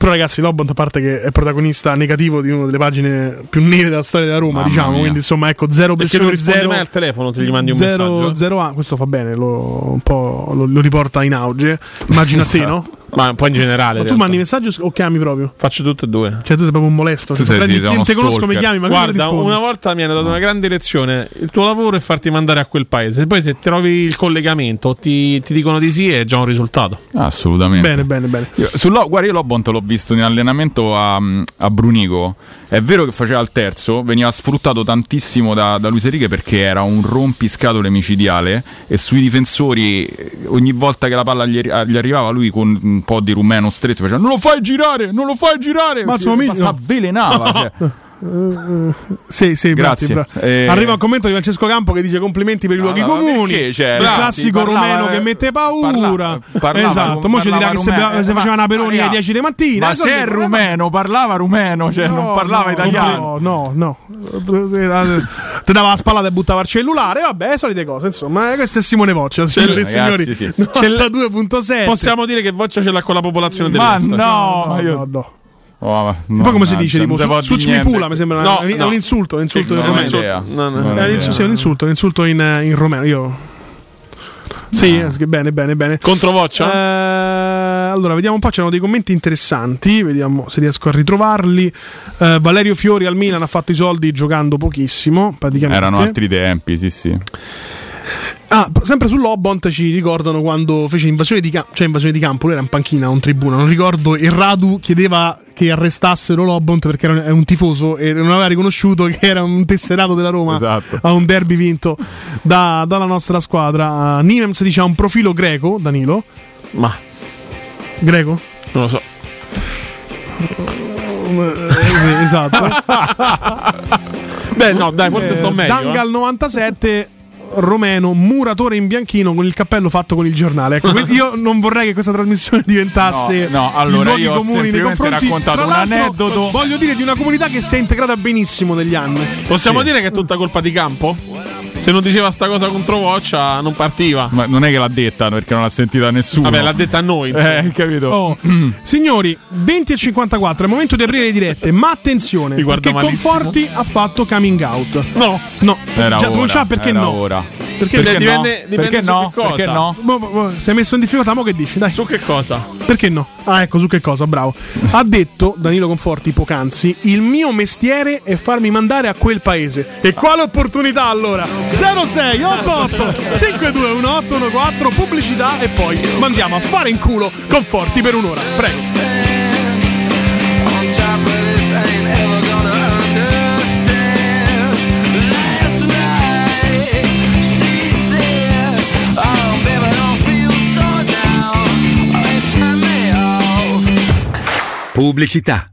Però ragazzi, Lobont a parte che è protagonista negativo di una delle pagine più nere della storia della Roma, Mamma diciamo, mia. quindi insomma, ecco, zero Perché non pressione, zero mai al telefono se gli mandi un zero, messaggio? zero a questo fa bene, lo, un po' lo, lo riporta in auge. Immagina a te, no? Ma un po' in generale. Ma tu mandi messaggio o chiami proprio? Faccio tutte e due. Cioè, tu sei proprio un molesto. Tu sei- prendi sì, non te conosco, mi chiami, ma Guarda, una volta mi hanno dato una grande lezione. Il tuo lavoro è farti mandare a quel paese. Poi se trovi il collegamento, ti, ti dicono di sì, è già un risultato. Assolutamente. Bene, bene, bene. Io, sullo- guarda, io Lobont l'ho visto in allenamento a, a Brunico. È vero che faceva il terzo, veniva sfruttato tantissimo da, da Luis Enrique perché era un rompiscatole micidiale e sui difensori eh, ogni volta che la palla gli, gli arrivava lui con un po' di rumeno stretto faceva non lo fai girare, non lo fai girare, Massimo si, avvelenava. [LAUGHS] Sì, sì, Grazie. bra- Eh, Arriva un commento di Francesco Campo che dice complimenti per i luoghi ma comuni. perché? Cioè, il classico parlava- romeno che mette paura. parla- parlava- esatto, mo ci dirà parlava che se, rumeno. se faceva una Peroni alle raga, 10 di mattina. Ma eh, se è rumeno, parlava rumeno, cioè non No, parlava no, italiano. No, no, no. Ti dava la spallata e buttava il cellulare. Vabbè, solite cose. Insomma, Eh, questo è Simone Voccia. Signore e ragazzi, signori, sì. c'è la 2.7. Possiamo dire che Voccia ce l'ha con la popolazione Ma no, ma io- no, no. Oh, ma- poi come si no, dice? Tipo, su, Sucmi niente. Pula mi sembra No, una- è no. un insulto, un insulto in romeno. No, no. È un idea. insulto, sì, è un insulto, un insulto in, eh, in romeno. Io. Sì, eh, che bene, bene, bene. Contro Voccia? Eh, allora, vediamo un po', c'erano dei commenti interessanti, vediamo se riesco a ritrovarli. Eh, Valerio Fiori al Milan ha fatto i soldi giocando pochissimo, praticamente. Erano altri tempi, sì, sì. Ah, sempre sull'Obont ci ricordano quando fece invasione di campo, cioè invasione di campo, lui era in panchina, un tribuna, non ricordo, e Radu chiedeva che arrestassero l'Obont perché era un, è un tifoso e non aveva riconosciuto che era un tesserato della Roma Esatto. a un derby vinto da- dalla nostra squadra. Uh, Nimems dice ha un profilo greco, Danilo. Ma Greco? non lo so. Eh, esatto. [LAUGHS] Beh, no, dai, forse Eh, sto meglio. eh. Dangal 97 Romeno, muratore in bianchino con il cappello fatto con il giornale. Ecco, [LAUGHS] io non vorrei che questa trasmissione diventasse No, no, allora io comuni nei confronti raccontato un aneddoto. Voglio dire di una comunità che si è integrata benissimo negli anni. Possiamo Sì. dire che è tutta colpa di campo? Se non diceva sta cosa contro Voccia, non partiva. Ma non è che l'ha detta perché non l'ha sentita nessuno. Vabbè, l'ha detta a noi. Eh, capito? Oh, [CLEARS THROAT] signori, 20 e 54 è il momento di aprire le dirette, ma attenzione, Mi perché malissimo. Conforti ha fatto coming out. No, no, Era già, ora, non c'ha perché era no. ora. Perché, Perché dipende- dipende- dipende Perché su no? che cosa. Perché no? Boh, boh, boh, sei messo in difficoltà, mo che dici? Dai. Su che cosa? Perché no? Ah, ecco, su che cosa, bravo. Ha detto Danilo Conforti poc'anzi: il mio mestiere è farmi mandare a quel paese. E quale opportunità allora? 06 88 521814 pubblicità e poi mandiamo a fare in culo Conforti per un'ora. Prego. Pubblicità.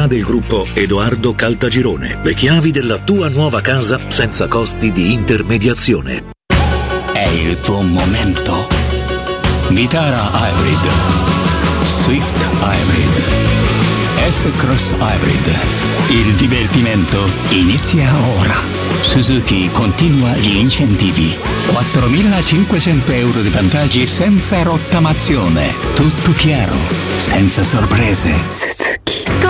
del gruppo Edoardo Caltagirone. Le chiavi della tua nuova casa senza costi di intermediazione. È il tuo momento. Vitara Hybrid. Swift Hybrid. S-Cross Hybrid. Il divertimento inizia ora. Suzuki continua gli incentivi. 4.500 euro di vantaggi senza rottamazione. Tutto chiaro, senza sorprese.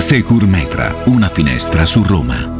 Secur Metra, una finestra su Roma.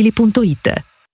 ValentinoAutomobili.it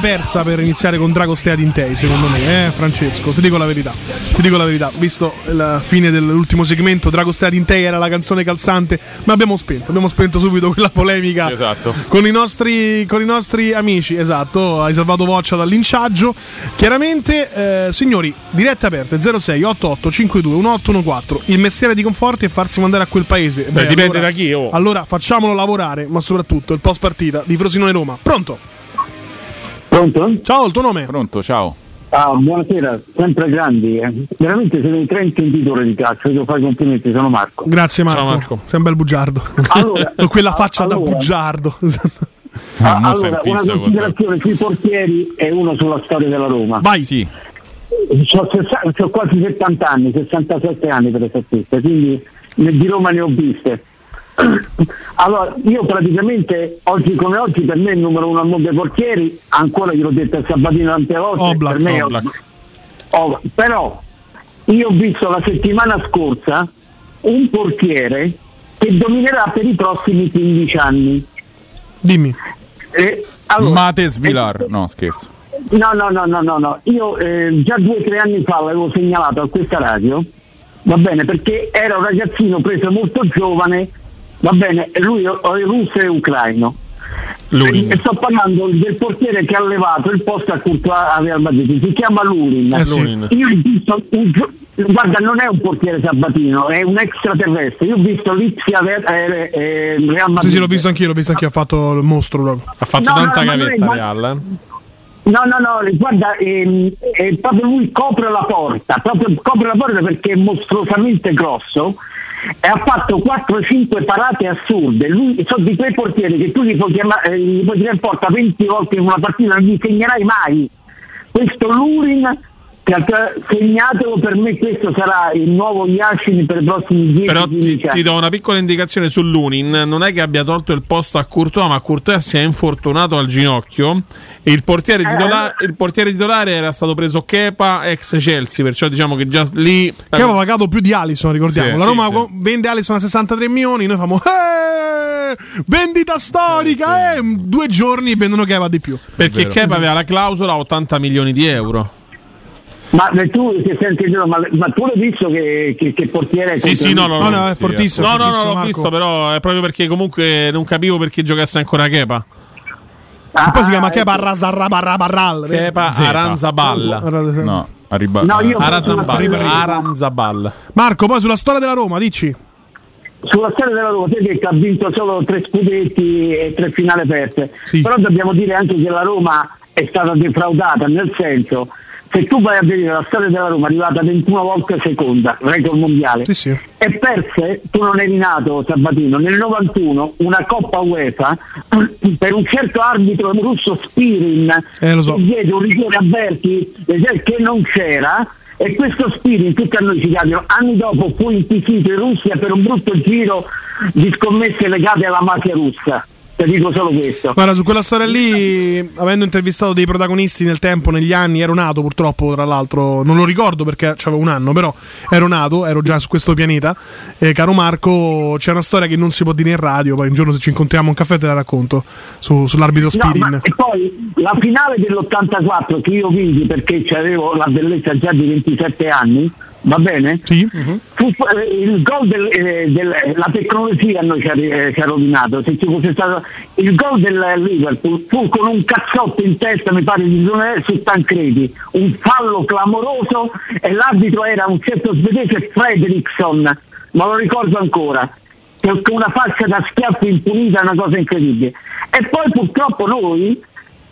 Persa per iniziare con Dragostea Dintei, secondo me, eh, Francesco. Ti dico la verità. Ti dico la verità. Visto la fine dell'ultimo segmento, Dragostea Dintei era la canzone calzante, ma abbiamo spento. Abbiamo spento subito quella polemica Esatto. con, i nostri, con i nostri amici. Esatto, hai salvato Voccia dal linciaggio. Chiaramente, eh, signori, dirette aperte 06 88 52 1814. Il mestiere di Conforti è farsi mandare a quel paese. Beh, dipende da chi, oh. Allora facciamolo lavorare, ma soprattutto il post partita di Frosinone Roma. Pronto? Pronto? Ciao, il tuo nome? Pronto, ciao. Ah, buonasera, sempre grandi. eh. Veramente siete i tre intenditori di calcio, io fare i complimenti, sono Marco. Grazie Marco. Sei un bel bugiardo. Allora- Con [LAUGHS] quella faccia da allora- bugiardo. Ah, [LAUGHS] allora, una considerazione sui portieri e uno sulla storia della Roma. Vai. Sì. Ho quasi 70 anni, 67 anni per esattezza, quindi di Roma ne ho viste. Allora, io praticamente oggi come oggi per me il numero uno al mondo dei portieri, ancora gliel'ho detto a Sabatino tante volte, Oblak, per me è Oblak. Oh, però io ho visto la settimana scorsa un portiere che dominerà per i prossimi 15 anni. Dimmi. Eh, allora, Mates Vilar. No, scherzo. No, no, no, no, no, no. Io eh, già due o tre anni fa l'avevo segnalato a questa radio, va bene, perché era un ragazzino preso molto giovane, va bene, lui è è russo e ucraino. E sto parlando del portiere che ha levato il posto a Courtois a Real Madrid, si chiama Lurin. Eh. Lurin. Io ho visto un guarda, non è un portiere sabatino, è un extraterrestre. Io ho visto Lipsia eh, eh, Real Madrid. Sì, sì, l'ho visto anch'io, l'ho visto anch'io, ha fatto il mostro. Ha fatto No, tanta no, ma gavetta noi- Real. eh. No, no, no, guarda, ehm, eh, proprio lui copre la porta, proprio copre la porta perché è mostruosamente grosso e ha fatto 4-5 parate assurde. Lui sono di quei portieri che tu gli puoi, chiamare, eh, gli puoi tirare in porta 20 volte in una partita, non gli segnerai mai. Questo Lurin Segnatelo per me questo sarà il nuovo Yashin per i prossimi 10 Però ti, 15 anni. ti do una piccola indicazione sull'Unin. Non è che abbia tolto il posto a Courtois, ma Courtois si è infortunato al ginocchio. E il portiere, Eh, titola- il portiere titolare era stato preso Kepa, ex Chelsea. Perciò diciamo che già lì. Che aveva pagato più di Alisson, ricordiamo. Sì, la sì, Roma sì. vende Alisson a 63 milioni, noi famo "Eh, vendita storica, eh, due giorni vendono Keva di più. Perché Kepa aveva la clausola a 80 milioni di euro. Ma tu che senti, ma, ma tu l'hai visto che, che, che portiere è Sì, sì, no, lui? no, no, è fortissimo, No, no, no, l'ho Marco. visto, però è proprio perché comunque non capivo perché giocasse ancora Kepa. Che poi si chiama Kepa Razarrabarrabarral. Kepa Zeta. Aranzabal. No, arriba- No, io- Aranzabal. Aranzabal. Marco, poi sulla storia della Roma, dici. Sulla storia della Roma, te che ha vinto solo tre scudetti e tre finali aperte, però dobbiamo dire anche che la Roma è stata defraudata, nel senso, se tu vai a vedere la storia della Roma è arrivata 21 volte seconda, record mondiale, e perse, tu non eri nato Sabatino, nel 91 una Coppa UEFA per un certo arbitro russo Spirin Eh, so. diede un rigore a Berti che non c'era e questo Spirin, tutti a noi ci capitano, anni dopo fu inquisito in Russia per un brutto giro di scommesse legate alla mafia russa. Ti dico solo questo. Guarda, su quella storia lì, avendo intervistato dei protagonisti nel tempo, negli anni, ero nato purtroppo, tra l'altro, non lo ricordo perché avevo un anno, però ero nato, ero già su questo pianeta. E caro Marco, c'è una storia che non si può dire in radio, poi un giorno se ci incontriamo a un caffè te la racconto, su- sull'arbitro No, Spirin. ma- e poi la finale dell'84 che io vinsi perché avevo la bellezza già di 27 anni, va bene? Sì. Fu, eh, il gol del, eh, del- la tecnologia noi ci ha, eh, ci ha rovinato. Se ci fosse stato il gol del Liverpool fu con un cazzotto in testa, mi pare di Zunere, su Tancredi, un fallo clamoroso e l'arbitro era un certo svedese Fredriksson, ma lo ricordo ancora. Con una faccia da schiaffo impunita, una cosa incredibile. E poi purtroppo noi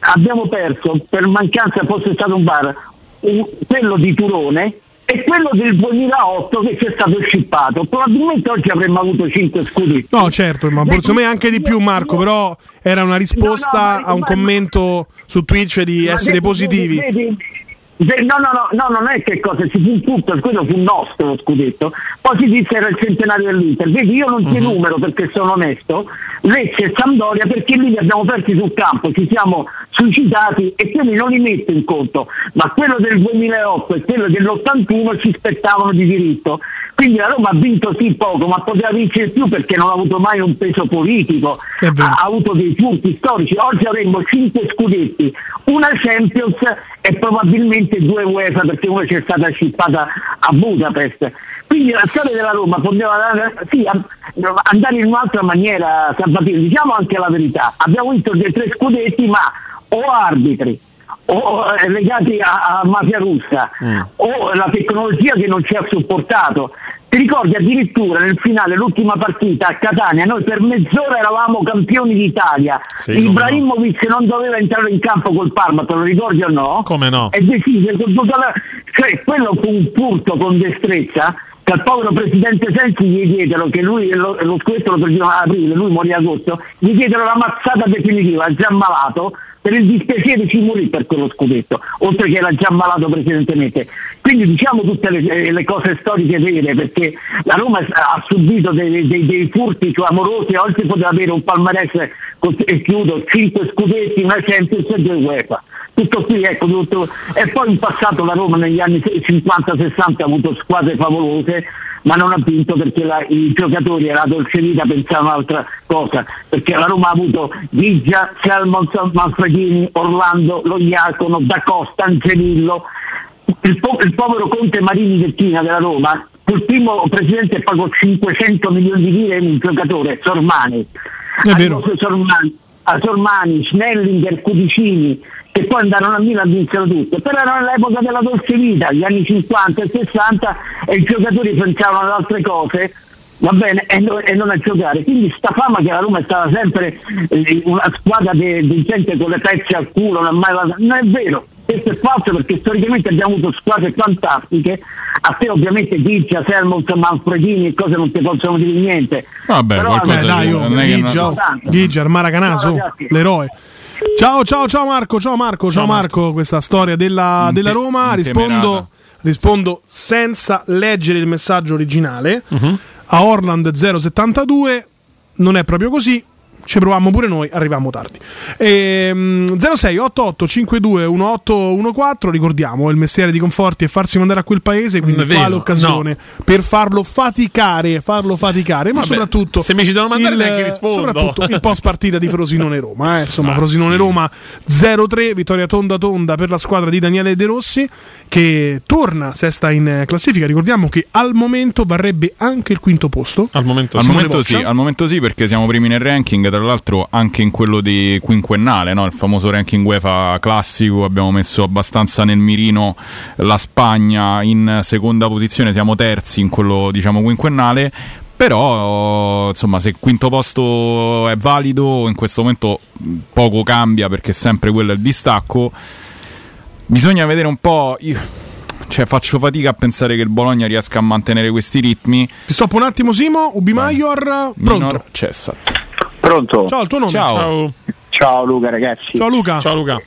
abbiamo perso per mancanza fosse stato un bar un- quello di Turone e quello del 2008 che ci è stato scippato probabilmente oggi avremmo avuto 5 scudi No, certo, ma secondo me anche di più, Marco. Però era una risposta a un commento su Twitch di essere positivi. vedi- vedi- ve- No, no, no, no, non è che cosa, ci fu tutto, quello fu nostro lo scudetto. Poi si disse era il centenario dell'Inter. Vedi, io non ti numero perché sono onesto, Lecce e Sampdoria perché lì li abbiamo persi sul campo, ci siamo suicidati e quindi non li metto in conto. Ma quello del 2008 e quello dell'81 ci spettavano di diritto. Quindi la Roma ha vinto sì poco, ma poteva vincere più perché non ha avuto mai un peso politico, ha, ha avuto dei furti storici. Oggi avremmo 5 scudetti, una Champions e probabilmente due UEFA perché una ci è stata scippata a Budapest. Quindi la storia della Roma poteva sì, andare in un'altra maniera, Sabatino. Diciamo anche la verità, abbiamo vinto dei tre scudetti ma o arbitri o eh, legati a, a mafia russa o la tecnologia che non ci ha supportato. Ti ricordi addirittura nel finale, l'ultima partita a Catania, noi per mezz'ora eravamo campioni d'Italia. Sì, Ibrahimovic non doveva entrare in campo col Parma, te lo ricordi o no? Come no? E decise con tutta la... Cioè, quello fu un furto con destrezza che al povero presidente Sensi gli diedero che lui lo, lo scudetto lo perdevano ad aprile, lui morì ad agosto, gli diedero la mazzata definitiva, già malato, per il dispiacere ci morì per quello scudetto, oltre che era già malato precedentemente. Quindi diciamo tutte le, eh, le cose storiche vere, perché la Roma ha subito dei, dei- dei furti clamorosi, oggi poteva avere un palmarès, e chiudo, 5 scudetti, una Champions e due UEFA. Tutto qui, ecco, tutto. E poi in passato la Roma negli anni 50-60 ha avuto squadre favolose, ma non ha vinto perché la- i giocatori e la dolce vita pensavano un'altra cosa, perché la Roma ha avuto Vigia, Selmons, Manfredini, Orlando, Lo Iacono, Da Costa, Angelillo, il, po- il povero Conte Marini Vettina della Roma, il primo presidente pagò 500 milioni di lire in un giocatore, Sormani. È vero. A Sormani, a Sormani, Snellinger, Cudicini, che poi andarono a Milano e vinsero tutto. Però era l'epoca della dolce vita, gli anni 50 e 60, e i giocatori pensavano ad altre cose. Va bene, e, no- e non a giocare. Quindi sta fama che la Roma è stata sempre eh, una squadra di di gente con le pezze al culo, non, è mai- non è vero. Questo è falso perché storicamente abbiamo avuto squadre fantastiche, a te ovviamente Giccia, Sermons, Manfredini e cose non ti possono dire niente. Vabbè, Però, qualcosa di- dai, che Ghigia, Ghigia, No, ragazzi. l'eroe. Ciao, ciao, ciao Marco, ciao Marco, ciao, Marco. Questa storia della, della Roma. Rispondo, rispondo senza leggere il messaggio originale. A Orland 072 non è proprio così. Ci provammo pure noi, arriviamo tardi. Ehm, 06 88 52 1814, ricordiamo, il mestiere di Conforti è farsi mandare a quel paese, quindi è vero, quale occasione per farlo faticare, farlo faticare, ma Vabbè, soprattutto se mi ci devono mandare il- neanche rispondo. soprattutto il post partita di Frosinone Roma, eh. insomma, Ma Frosinone sì. Roma 0-3, vittoria tonda tonda per la squadra di Daniele De Rossi che torna sesta in classifica. Ricordiamo che al momento varrebbe anche il quinto posto. Al momento Al momento, sì, al momento sì, perché siamo primi nel ranking, tra l'altro anche in quello di quinquennale, no? il famoso ranking UEFA classico, abbiamo messo abbastanza nel mirino la Spagna in seconda posizione, siamo terzi in quello diciamo quinquennale. Però, insomma, se il quinto posto è valido, in questo momento poco cambia perché sempre quello è il distacco. Bisogna vedere un po'. Io, cioè, faccio fatica a pensare che il Bologna riesca a mantenere questi ritmi. Ti stoppo un attimo, Simo. Ubi Maior, pronto. Minor Cessa. Pronto? Ciao, il tuo nome. Ciao. Ciao Luca ragazzi. Ciao Luca. Ciao Luca.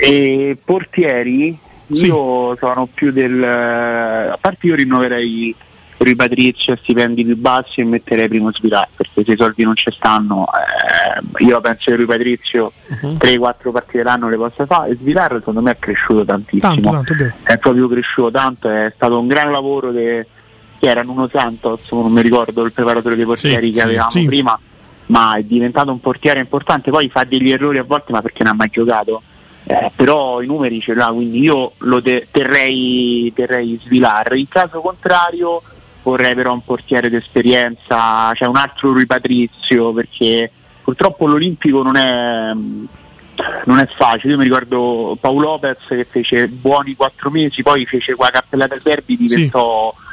E portieri, Sì. io sono più del... A parte io rinnoverei Rui Patrizio a stipendi più bassi e metterei primo Svilar, perché se i soldi non ci stanno, eh, io penso che Rui Patrizio Mhm. 3-4 partite l'anno le possa fare e Svilar secondo me è cresciuto tantissimo. Tanto, tanto, è proprio cresciuto tanto, è stato un gran lavoro de- che era Nuno Santos, non mi ricordo il preparatore dei portieri Sì, che sì, avevamo sì. prima, ma è diventato un portiere importante, poi fa degli errori a volte ma perché non ha mai giocato. Eh, però i numeri ce l'ha, quindi io lo te- terrei, terrei Svilar. In caso contrario vorrei però un portiere d'esperienza, cioè un altro Rui Patrizio, perché purtroppo l'Olimpico non è, non è facile. Io mi ricordo Paolo Lopez che fece buoni quattro mesi, poi fece qua cappellata al derby, diventò. Vero.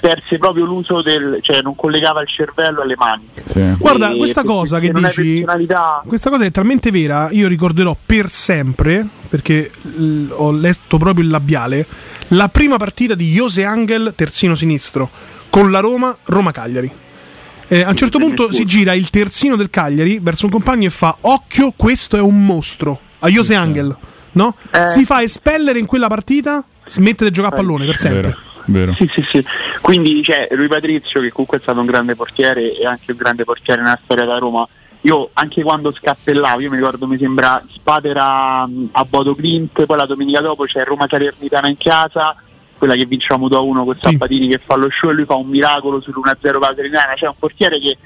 Perse proprio l'uso del. cioè non collegava il cervello alle mani. Guarda, E questa cosa che dici, questa cosa è talmente vera, io ricorderò per sempre, perché l- ho letto proprio il labiale, la prima partita di Jose Angel, terzino sinistro, con la Roma, Roma-Cagliari. Eh, a un certo punto si gira il terzino del Cagliari verso un compagno e fa occhio, questo è un mostro, a Jose Angel, no? Eh. Si fa espellere in quella partita, smette di giocare a pallone per sempre. Vero. Sì, sì, sì. Quindi c'è Rui Patrizio che comunque è stato un grande portiere e anche un grande portiere nella storia della Roma. Io anche quando scappellavo, io mi ricordo mi sembra Spadera mh, a Bodo Clint, poi la domenica dopo c'è Roma Salernitana in casa, quella che vinciamo 2-1 con Sabatini che fa lo show e lui fa un miracolo sull'1-0 per la Salernitana, c'è un portiere che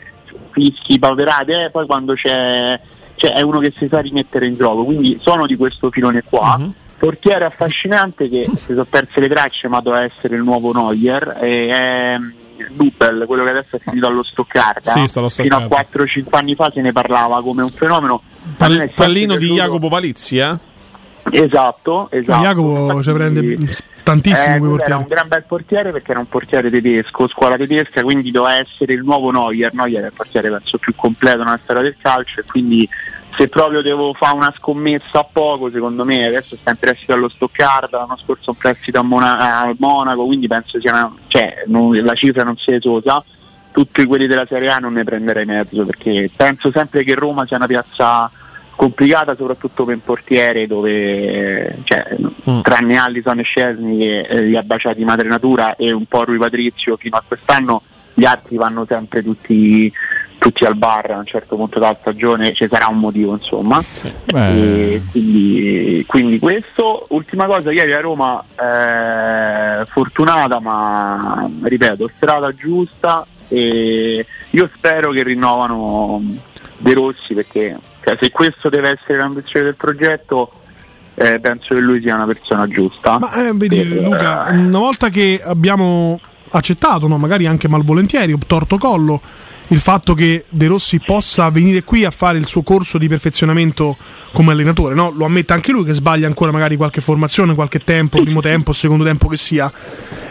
fischi, paperate, eh, poi quando c'è, c'è è uno che si sa rimettere in gioco, quindi sono di questo filone qua. Portiere affascinante che si sono perse le tracce ma doveva essere il nuovo Neuer e è mm, Nubel, quello che adesso è finito allo Stoccarda Sì, fino a Stoccarda. 4-5 anni fa se ne parlava come un fenomeno Pal- pallino di Jacopo Palizzi, eh? esatto, esatto. Jacopo ci prende tantissimo Eh, era un gran bel portiere perché era un portiere tedesco, scuola tedesca, quindi doveva essere il nuovo Neuer. Neuer è il portiere penso più completo nella storia del calcio e quindi se proprio devo fare una scommessa a poco, secondo me adesso sta in prestito allo Stoccarda, l'anno scorso un prestito a Mona- al Monaco, quindi penso sia una, cioè, non- la cifra non sia esosa. Tutti quelli della Serie A non ne prenderei mezzo perché penso sempre che Roma sia una piazza complicata soprattutto per un portiere dove cioè, tranne Allison e Scesni che eh, li ha baciati madre natura e un po' Rui Patrizio fino a quest'anno gli altri vanno sempre tutti, tutti al bar a un certo punto della stagione ci sarà un motivo insomma. E quindi, quindi questo. Ultima cosa ieri a Roma eh, fortunata ma ripeto strada giusta e io spero che rinnovano De Rossi perché cioè, se questo deve essere l'ambizione del progetto eh, penso che lui sia una persona giusta Ma eh, vedi Luca, una volta che abbiamo accettato, no, magari anche malvolentieri, o torto collo, il fatto che De Rossi possa venire qui a fare il suo corso di perfezionamento come allenatore, no? lo ammette anche lui che sbaglia ancora magari qualche formazione, qualche tempo, primo tempo, secondo tempo che sia.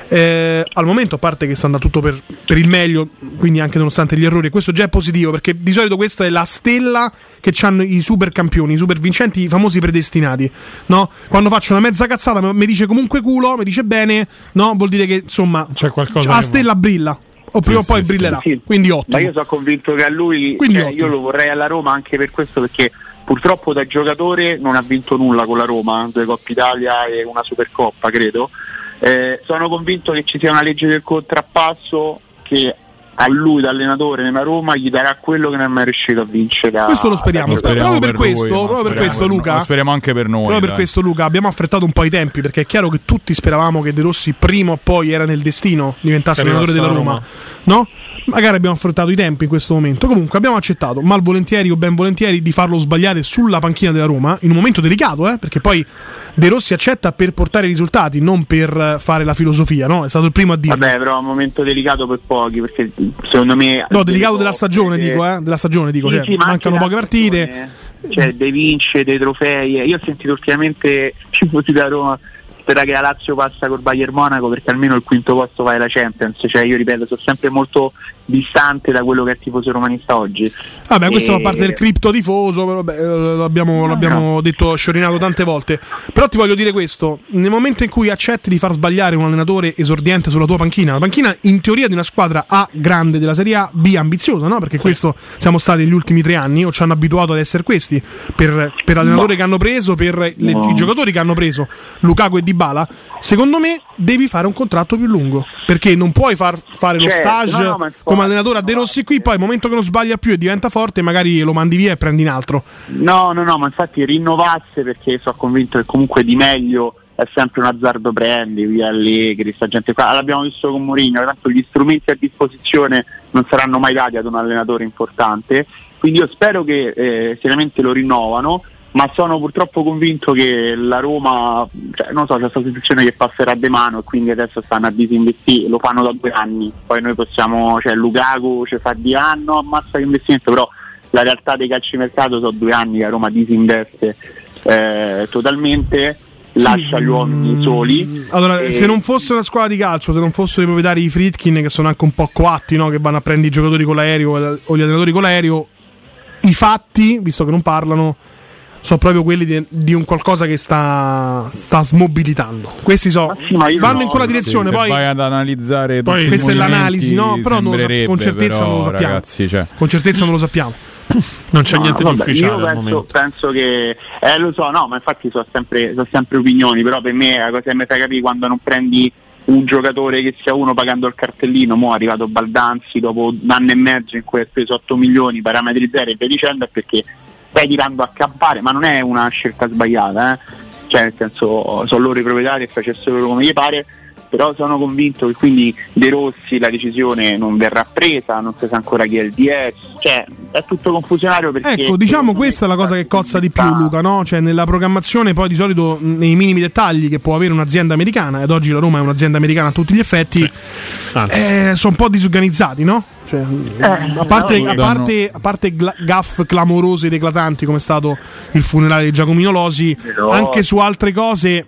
Eh, al momento, a parte che sta andando tutto per, per il meglio, quindi anche nonostante gli errori, e questo già è positivo perché di solito questa è la stella che hanno i super campioni, i super vincenti, i famosi predestinati. No? Quando faccio una mezza cazzata, ma mi dice comunque culo, mi dice bene, no? vuol dire che insomma c'è qualcosa la stella brilla. O prima o Sì, poi sì, brillerà. sì. Quindi Ma ottimo. io sono convinto che a lui cioè, io lo vorrei alla Roma anche per questo perché purtroppo da giocatore non ha vinto nulla con la Roma, due Coppa Italia e una Supercoppa credo. Eh, sono convinto che ci sia una legge del contrappasso che a lui da allenatore nella Roma gli darà quello che non è mai riuscito a vincere. Questo lo speriamo. da giocatore. proprio per lui, questo, ma proprio per speriamo questo per. Luca. Ma speriamo anche per noi. Proprio per dai. questo, Luca, abbiamo affrettato un po' i tempi perché è chiaro che tutti speravamo che De Rossi prima o poi era nel destino diventasse allenatore della Roma. alla No? Magari abbiamo affrettato i tempi in questo momento. Comunque abbiamo accettato, malvolentieri o ben volentieri, di farlo sbagliare sulla panchina della Roma in un momento delicato, eh? perché poi De Rossi accetta per portare risultati, non per fare la filosofia, no? È stato il primo a dirlo. Vabbè, però è un momento delicato per pochi, perché secondo me. No, delicato della stagione, dico, eh? Della stagione, dico. Sì, cioè, sì, mancano poche partite. stagione, Cioè, dei vince, dei trofei. Io ho sentito ultimamente tifosi da Roma. Spera che la Lazio passa col Bayern Monaco perché almeno il quinto posto va alla Champions. Cioè, io ripeto, sono sempre molto distante da quello che è il tifoso romanista oggi. Vabbè, questo E- fa parte del cripto tifoso, eh, l'abbiamo, l'abbiamo detto sciorinato tante volte. Però ti voglio dire questo: nel momento in cui accetti di far sbagliare un allenatore esordiente sulla tua panchina, la panchina in teoria di una squadra A grande della Serie A, B ambiziosa, no? Perché questo siamo stati negli ultimi tre anni, o ci hanno abituato ad essere questi, per, per l'allenatore che hanno preso, per le- No. i giocatori che hanno preso, Lukaku e Dybala. Secondo me devi fare un contratto più lungo, perché non puoi far fare lo Certo, stage no, no, come allenatore a De Rossi qui, poi al momento che non sbaglia più e diventa forte, magari lo mandi via e prendi in altro. No, no, no, ma infatti rinnovasse perché sono convinto che comunque di meglio è sempre un azzardo prendi, via Allegri, sta gente qua. L'abbiamo visto con Mourinho, tanto gli strumenti a disposizione non saranno mai dati ad un allenatore importante, quindi io spero che eh, seriamente lo rinnovano, ma sono purtroppo convinto che la Roma, cioè, non so, c'è questa situazione che passerà di mano e quindi adesso stanno a disinvestire, lo fanno da due anni, poi noi possiamo, cioè Lukaku ci fa di anno, ammazza l'investimento, però la realtà dei calcimercato sono due anni che a Roma disinveste eh, totalmente, lascia gli uomini soli. Allora, e- se non fosse una squadra di calcio, se non fossero i proprietari di Fritkin, che sono anche un po' coatti, no? che vanno a prendere i giocatori con l'aereo o gli allenatori con l'aereo, i fatti, visto che non parlano, sono proprio quelli di, di un qualcosa che sta, sta smobilitando. Questi so, vanno no, in quella Sì, direzione. se poi vai ad analizzare poi tutti i questa è l'analisi, no? Però non lo sa- sembrerebbe, con certezza però, non lo sappiamo. Ragazzi, cioè, con certezza non lo sappiamo. Non c'è No, niente vabbè, di ufficiale Io penso, penso che, eh, lo so, no, ma infatti sono sempre, sono sempre opinioni, però per me la cosa che mi fa capire quando non prendi un giocatore che sia uno pagando il cartellino, mo è arrivato Baldanzi dopo un anno e mezzo in cui ha preso 8 milioni, parametri zero e via dicendo, è perché stai tirando a campare, ma non è una scelta sbagliata, eh? cioè nel senso sono loro i proprietari e facessero come gli pare, però sono convinto che quindi De Rossi la decisione non verrà presa, non si sa ancora chi è il DS, cioè è tutto confusionario perché Ecco, diciamo questa è la cosa che cozza di più, Luca, no? Cioè, nella programmazione, poi di solito nei minimi dettagli che può avere un'azienda americana, ed oggi la Roma è un'azienda americana a tutti gli effetti, eh, sono un po' disorganizzati, no? Cioè, a parte, no, a parte, a parte gla- gaff clamorosi ed eclatanti come è stato il funerale di Giacomino Losi, Però- anche su altre cose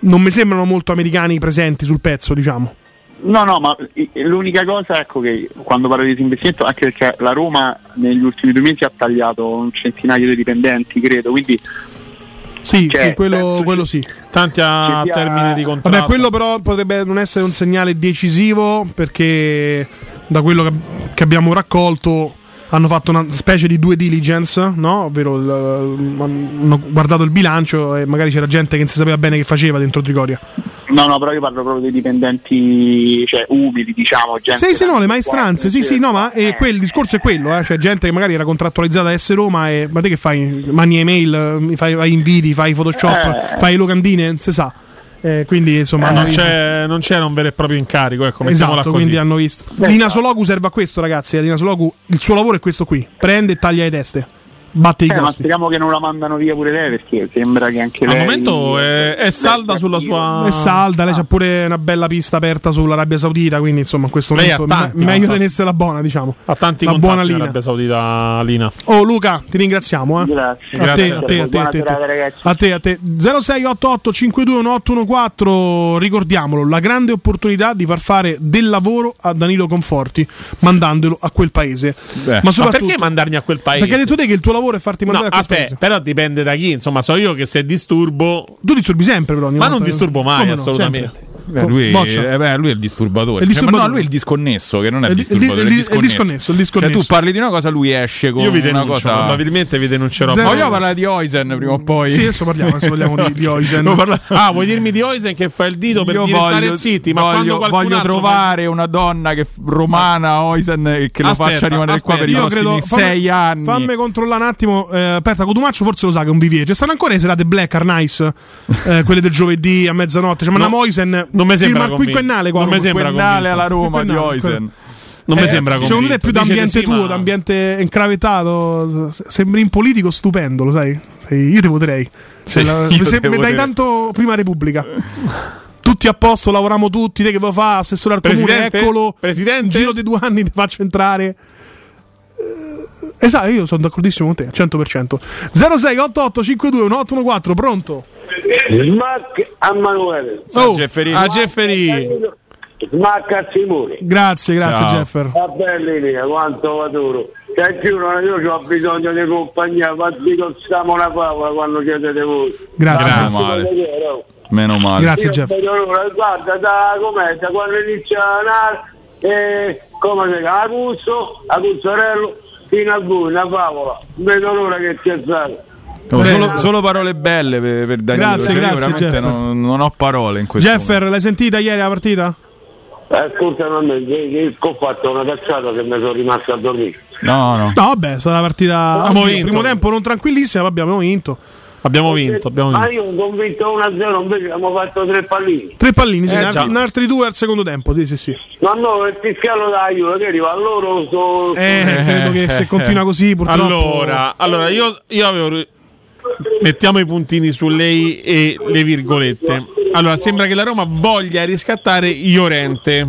non mi sembrano molto americani presenti sul pezzo, diciamo. No, no, ma l'unica cosa, ecco che quando parlo di disinvestimento, anche perché la Roma negli ultimi due mesi ha tagliato un centinaio di dipendenti, credo, quindi Sì, Cioè, sì, quello, penso quello sì. Tanti a sia- termine di contratto. Vabbè, quello però potrebbe non essere un segnale decisivo perché da quello che, che abbiamo raccolto hanno fatto una specie di due diligence, no? Ovvero il- hanno guardato il bilancio e magari c'era gente che non si sapeva bene che faceva dentro Trigoria. no, no, però io parlo proprio dei dipendenti, cioè umili, diciamo, gente Sì, sì, no, le maestranze, sì, sì, no, ma eh, quel il discorso è quello, eh, cioè gente che magari era contrattualizzata a S Roma e ma te che fai? Mani email, eh, fai, fai inviti, fai Photoshop, Eh. fai locandine, non si sa. Eh, quindi insomma Eh, non, c'è, non c'era un vero e proprio incarico, ecco, Esatto, così. quindi hanno visto. Lina Sologu serve a questo, ragazzi. eh, Lina Sologu, il suo lavoro è questo qui: prende e taglia le teste, batte i Eh, ma costi. speriamo che non la mandano via pure lei perché sembra che anche Al lei momento è, è salda sulla sua. È salda, lei c'ha pure una bella pista aperta sull'Arabia Saudita, quindi insomma in questo Lei momento tanti me- meglio tenersela buona, diciamo. Ha tanti La buona in Lina. Arabia Saudita, Lina. Oh Luca, ti ringraziamo, eh. Grazie. A te, Grazie. a te, a te, a te, a serata, ragazzi. A te, a te. 0688 521 ricordiamolo, la grande opportunità di far fare del lavoro a Danilo Conforti mandandolo a quel paese. Beh. Ma soprattutto- perché mandarmi a quel paese? Perché hai detto te che il tuo lavoro è farti No, mandare a quel aspetta, però dipende da chi. Insomma, so io che se disturbo. Tu disturbi sempre, però. Ma volta. non disturbo mai, no? assolutamente. Sempre. Beh, lui, eh, beh, lui è il disturbatore. È il Cioè, ma disturbatore. no, lui è il disconnesso, che non è È il di- disturbatore, è è di- il è disconnesso. disconnesso, il disconnesso. Cioè, tu parli di una cosa, lui esce con Io vi una cosa. probabilmente vi denuncerò. Zero- Vogliamo parlare di Oisen prima o poi? Sì, adesso parliamo, adesso parliamo di, di Oisen. Ah, vuoi dirmi di Oisen che fa il dito per Io dire stare voglio, zitti? Ma quando voglio, voglio altro fa- trovare una donna che romana Oisen che lo Aspetta, faccia rimanere qua per i aspetta, Io prossimi credo. fammi- sei anni. Fammi controllare un attimo. Eh, aspetta, Cotumaccio forse lo sa che è un vivier. Ci stanno ancora le serate Black are Nice, eh, quelle del giovedì a mezzanotte. Cioè, ma No, una Moisen non mi sembra firma il quinquennale qua. Non mi sembra Quinquennale alla Roma di Oisen. Non mi Eh, sembra Secondo te è più d'ambiente sì, tuo, ma- d'ambiente incravetato. Sembri un politico stupendo, lo sai? Sei- io ti voterei. Se la- io se- te mi dai tanto prima Repubblica. Tutti a posto, lavoriamo tutti. Te che vuoi fare? Assessore al comune, Presidente? eccolo. Presidente? In giro di due anni ti faccio entrare. Eh, Esatto, io sono d'accordissimo con te, al 100%. 0688 52 1814, pronto? Smack a Manuele. Oh, Gefferini. A Gefferì. Smack a Simone. Grazie, grazie Ciao. Jeffer. Va bene mia, quanto va duro. Ti giuro, io ho bisogno di compagnia, ma dico stiamo una favola quando chiedete voi. Grazie. Meno male. Meno male. Grazie Io Jeff. guarda, da com'è, da quando inizia a nare, eh, come si chiama, Aguzzo, Aguzzarello, fino a voi, una favola. Vedo l'ora che ti alzate. No, solo, solo parole belle per, per Danilo. Grazie, Cioè, io grazie, veramente non, non ho parole in questo Jeffer, l'hai sentita ieri la partita? Ascoltami a me, che, che ho fatto una cazzata che mi sono rimasto a dormire. No, no. No, vabbè, è stata una partita. Abbiamo il vinto. primo tempo non tranquillissima, vabbè, abbiamo vinto. Abbiamo vinto, abbiamo Ma vinto. io ho convinto 1-0, invece abbiamo fatto tre pallini. Tre pallini, sì, Eh, ne- altri due al secondo tempo, sì, sì, sì. Ma no, il fiscale da aiuto, che arriva a loro sto... Eh, credo che se continua così, purtroppo. Allora, allora io, io avevo. Mettiamo i puntini su lei e le virgolette. Allora, sembra che la Roma voglia riscattare Iorente.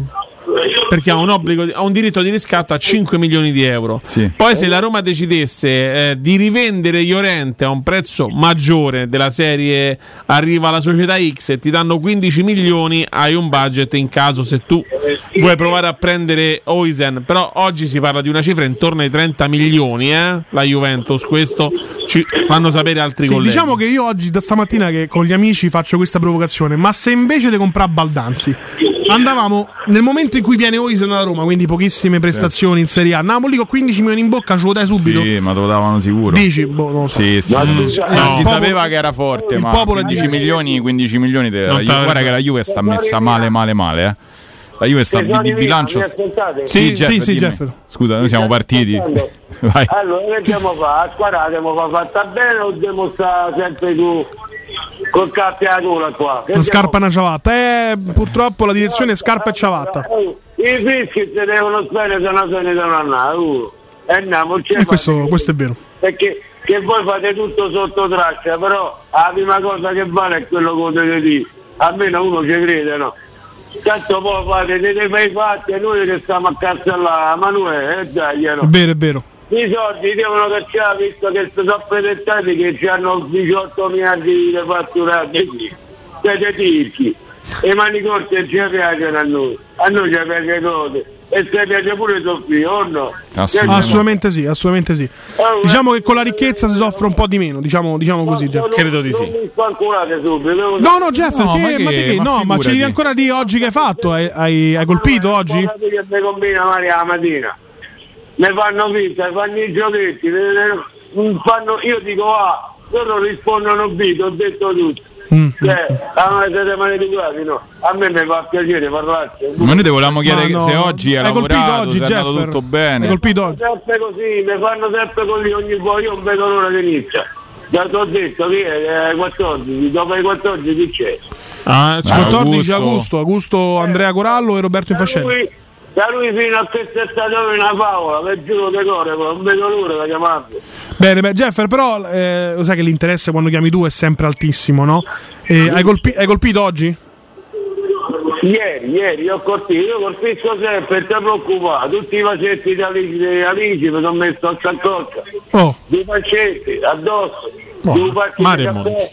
Perché ha un, obbligo, ha un diritto di riscatto a 5 milioni di euro. Sì. Poi, se la Roma decidesse eh, di rivendere Iorente a un prezzo maggiore della serie arriva la società X e ti danno 15 milioni, hai un budget in caso se tu vuoi provare a prendere Oisen. Però oggi si parla di una cifra intorno ai 30 milioni. Eh? La Juventus, questo ci fanno sapere altri Sì, colleghi. diciamo che io oggi, da stamattina, che con gli amici faccio questa provocazione. Ma se invece di comprare Baldanzi andavamo nel momento in cui viene Oisen alla Roma, quindi pochissime prestazioni in Serie A, lì con 15 milioni in bocca, ce lo dai subito. Sì, ma te lo davano sicuro. Dici, boh, non lo so. Sì, sì. No. si Il popolo- sapeva che era forte, il ma popolo è 15 diverso. milioni, 15 milioni Non la guarda che la Juve sta messa male male male, eh. La Juve sta di miei, bilancio mi ascoltate? Sì, Jeff, sì, sì. Jeff. Scusa, noi siamo partiti. [LAUGHS] Vai. Allora, che dobbiamo fare? A squadra dobbiamo fare fatta bene o dobbiamo stare sempre tu col cappiatura qua? Che Una scarpa e una ciabatta. Eh, purtroppo la direzione è scarpa e ciabatta. Oh, I fischi si devono spendere se no se ne devono andare. Uh. E andiamo, c'è E questo, questo è vero. perché che voi fate tutto sotto traccia, però la prima cosa che vale è quello che potete dire. Almeno uno ci crede, no? Tanto poi fate dei bei fatti e noi che stiamo a cazzellare, ma noi, eh dai, È no. vero, è vero. I soldi devono cacciare visto che sono presentati che ci hanno 18 miliardi di fatturati. Siete tirchi. E i mani corti non ci piacciono a noi. A noi ci piace cose. E se piace pure soffrire, o no? Assolutamente sì, assolutamente sì. Oh, Diciamo che con la ricchezza si soffre un po' di meno, diciamo, diciamo così. Jeff. Credo di sì. Non subito. No, no, Jeff, No, che- ma che- di che? ma No, ma ci devi ancora dire oggi che hai fatto? Hai, hai- hai colpito oggi? Che mi combina Maria la mattina. Ne fanno finta, fanno i giochetti, ne- ne- fanno, io dico A, loro rispondono B, ho detto tutto. Mm. Cioè, ah, siete maleducati, no? A me mi fa piacere parlarci. Ma noi ti volevamo chiedere no. se oggi hai lavorato, oggi, se è andato tutto bene. Colpito oggi? Sempre così, mi fanno sempre così ogni volta, io non vedo l'ora che inizia. Già ti ho detto che è 14, dopo i 14 chi c'è? Ah, c'è 14 Augusto. agosto, Augusto Andrea Corallo e Roberto Infascelli. Da lui fino a che è stata una favola, per giuro di cuore, non vedo l'ora di chiamarlo. Bene, beh, Jeffer, però eh, lo sai che l'interesse quando chiami tu è sempre altissimo, no? Eh, hai, colpi- hai colpito oggi? Ieri, ieri ho colpito, io colpisco sempre, ti preoccupare, tutti i facetti di Alice, mi sono messo a saccoccia, Oh, due facetti addosso, Oh, due pacchi di caffè,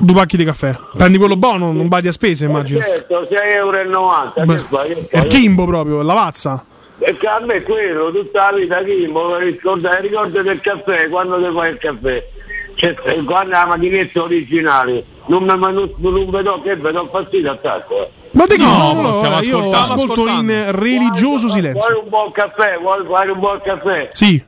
due pacchi di caffè. Prendi quello buono, non badi a spese, immagino. certo, 6,90 euro, è il? Kimbo proprio, la vazza. Perché a me è quello, tutta la vita Kimbo, ricorda, ricorda del caffè, quando ti fai il caffè. c'è, guarda la macchinetta originale, non, mi- non, non vedo che vedo fastidio attacco. Eh. Ma di che? No, No, stiamo io ascoltando. ascolto in religioso silenzio. Vuoi un buon caffè? Vuoi, vuoi un buon caffè? Sì,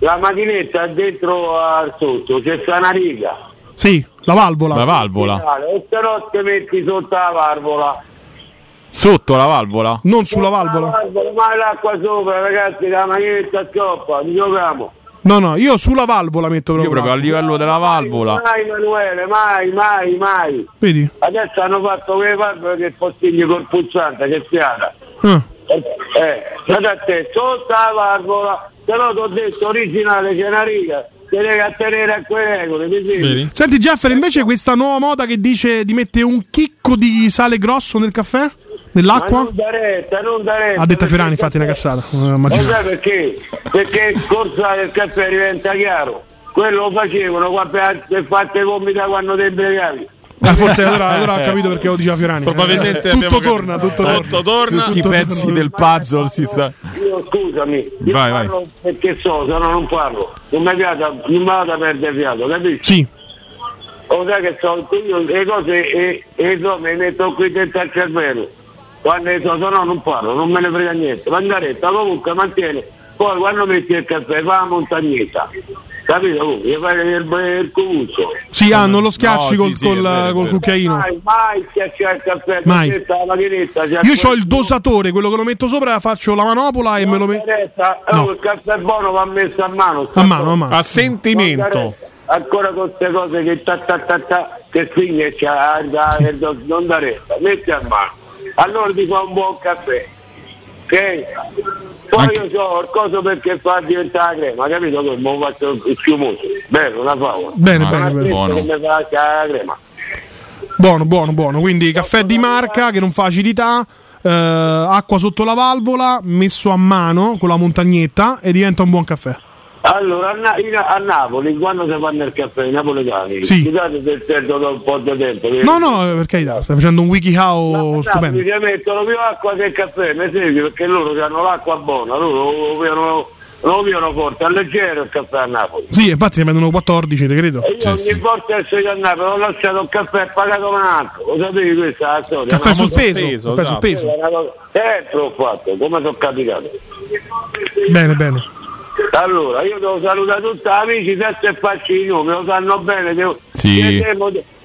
La macchinetta dentro al sotto, c'è sta una riga. sì, la valvola. La valvola. E se no ti metti sotto la valvola. Sotto la valvola? Non sulla La valvola. valvola, ma l'acqua sopra, ragazzi, la macchinetta scioppa, giochiamo. No, no, io sulla valvola metto Io proprio. proprio a livello della valvola. Mai Emanuele, mai, mai, mai. Vedi? Adesso hanno fatto quelle valvole che postigni col pulsante, che fiata. Ah. Eh, state a te, sotto la valvola, se no ti ho detto originale c'è una riga, ti devi attenere a quelle regole, mi senti? Senti Jeffer, invece questa nuova moda che dice di mettere un chicco di sale grosso nel caffè? Ma Nell'acqua? non da retta, non da retta. Ha detto Ferrani, infatti, una cazzata. Lo immaginavo. sai perché? Perché il corsa del caffè diventa chiaro. Quello lo facevano quando per fatte gomita quando te bregavi. Ah, forse allora, allora ho capito perché lo diceva Fiorani. Probabilmente tutto torna, capito. tutto torna. Tutto torna. Tutti i Tutto pezzi torna. del puzzle si sta. Io scusami, io Vai, vai. parlo perché so, se no non parlo. Non mi piace, non mi vado a perdere fiato, capisci? Sì. Lo sai che so, io le cose e, e so, mi metto qui dentro al cervello. Quando ne so, se no non parlo, non me ne frega niente. Mandaretta comunque mantiene. Poi quando metti il caffè fa la montagnetta. Capito? Oh, gli fai il, il cuvuzzo. Sì, ah, non lo schiacci No, col, sì, sì, col- è col cucchiaino. Mai, mai schiacciare il caffè, Mai. macchinetta, la macchinetta. Io ho il dosatore, quello che lo metto sopra, faccio la manopola e me lo metto. Mandaretta, No. oh, il caffè buono va messo a mano. A mano, a mano. A sentimento. Ancora con queste cose che ta ta ta ta che c'ha da- non da retta, metti a mano. Allora ti fa un buon caffè. Ok? Poi io so il coso perché fa diventare la crema, capito? Che mo faccio il schiumoso. Bello, una favola. Bene, Ah, bene, bene. buono. Che mi fa la crema. Buono, buono, buono. Quindi caffè di marca che non fa acidità, eh, acqua sotto la valvola, messo a mano con la montagnetta e diventa un buon caffè. Allora, a, Na- a Napoli, quando si fanno il caffè, i napoletani, Sì. ci date del certo da un po' di tempo. che- No, no, per carità, stai facendo un WikiHow Napoli stupendo. ci mettono più acqua che caffè, mi segui, perché loro hanno l'acqua buona, loro lo piano, lo piano forte, leggero il caffè a Napoli. Sì, infatti ne vendono 14, te credo. E io ogni volta che sono a Napoli ho lasciato il caffè e pagato un altro, lo sapevi questa è la storia? Caffè no? sul peso, sospeso, caffè sul esatto. peso. Cosa- Eh, l'ho fatto, come sono capitato. Bene, bene. Allora, io devo salutare tutti gli amici, adesso e faccio i nomi, lo sanno bene, devo... Sì.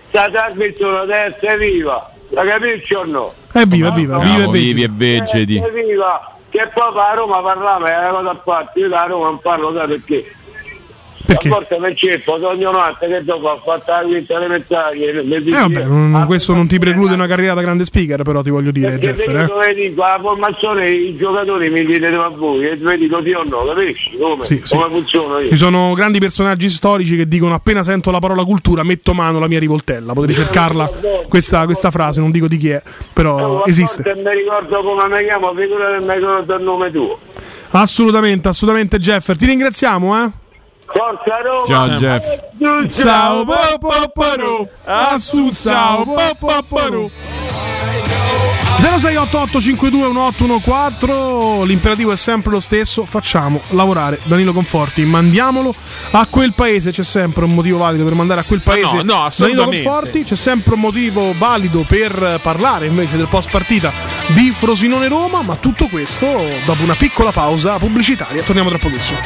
Sta trasmissione deve essere viva, la capisci o no? Evviva, evviva, viva vivi vegeti. e vegeti. Essere viva, che poi a Roma parlava, è una cosa a parte, io da Roma non parlo, sai perché? Perché? A volte mi ceppo, sogno notte, che dopo ho fatto la quinta elementare, le Eh vabbè, non- questo non ti preclude una carriera da grande speaker, però ti voglio dire, Perché Jeffer. io Eh? dico la formazione i giocatori mi chiedete a voi e vi dico sì o no, capisci? Come, Sì, sì. come funziona io? Ci sono grandi personaggi storici che dicono appena sento la parola cultura metto mano alla mia rivoltella. Potete cercarla questa, questa frase, non dico di chi è, però A esiste. mi ricordo come mi chiamo, figura che mi ricordo il nome tuo. Assolutamente, assolutamente Jeffer. Ti ringraziamo, eh? Forza Roma! Ciao Jeff. Ciao popoporo, assu ciao popoporo. 0688 521814 l'imperativo è sempre lo stesso facciamo lavorare Danilo Conforti mandiamolo a quel paese c'è sempre un motivo valido per mandare a quel paese no, no, Danilo. Conforti c'è sempre un motivo valido per parlare invece del post partita di Frosinone Roma ma tutto questo dopo una piccola pausa pubblicitaria torniamo tra pochissimo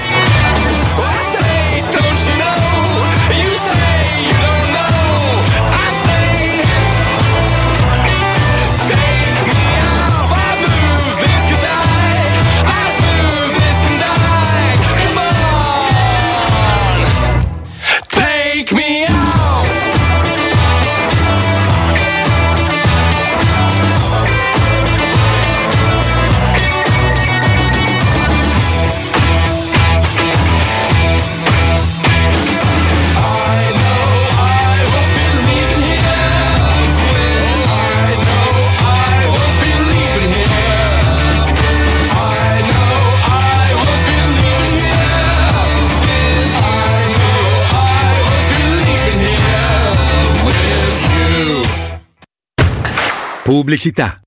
Pubblicità.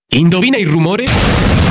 Indovina il rumore?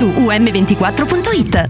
um24.it.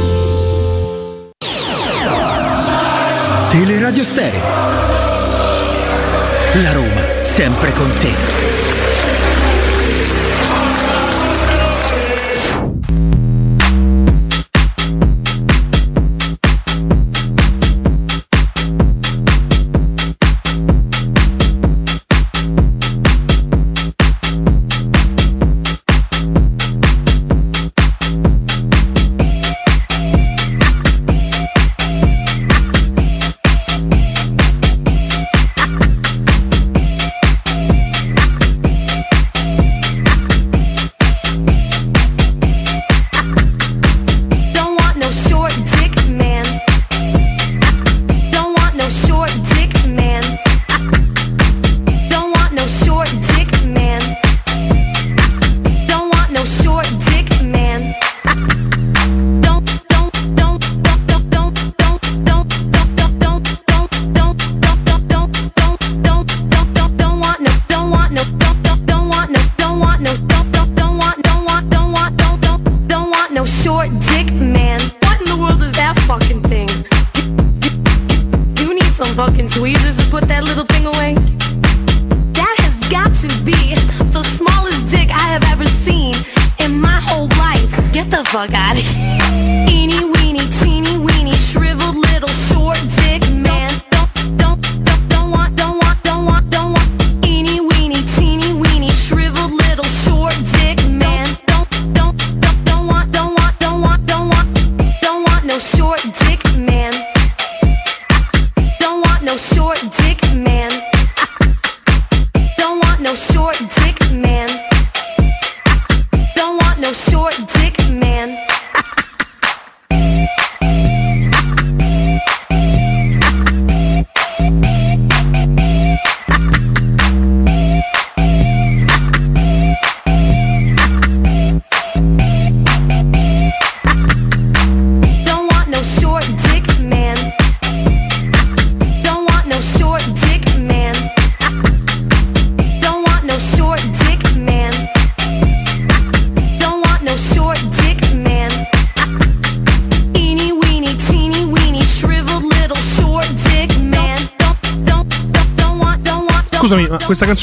Teleradio Stereo. La Roma, sempre con te.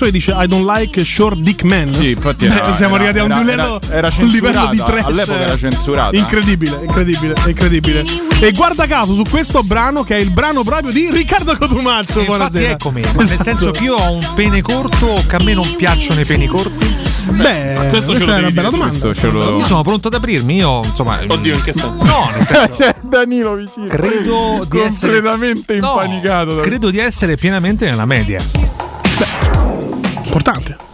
Canzone dice I don't like short dick man. Sì, infatti Beh, era- siamo era- arrivati a un era- livello, era- era un livello di trash. All'epoca era censurata. Incredibile, incredibile, incredibile. E guarda caso su questo brano che è il brano proprio di Riccardo Cotumaccio. Infatti Buonasera. eccomi, ma nel Esatto. senso che io ho un pene corto che a me non piacciono i peni corti? Beh, questo questa è una bella domanda. Io sono pronto ad aprirmi, io insomma. Oddio, in che senso? No, nel senso, [LAUGHS] C'è Danilo vicino. credo di essere completamente No, impanicato. credo di essere pienamente nella media.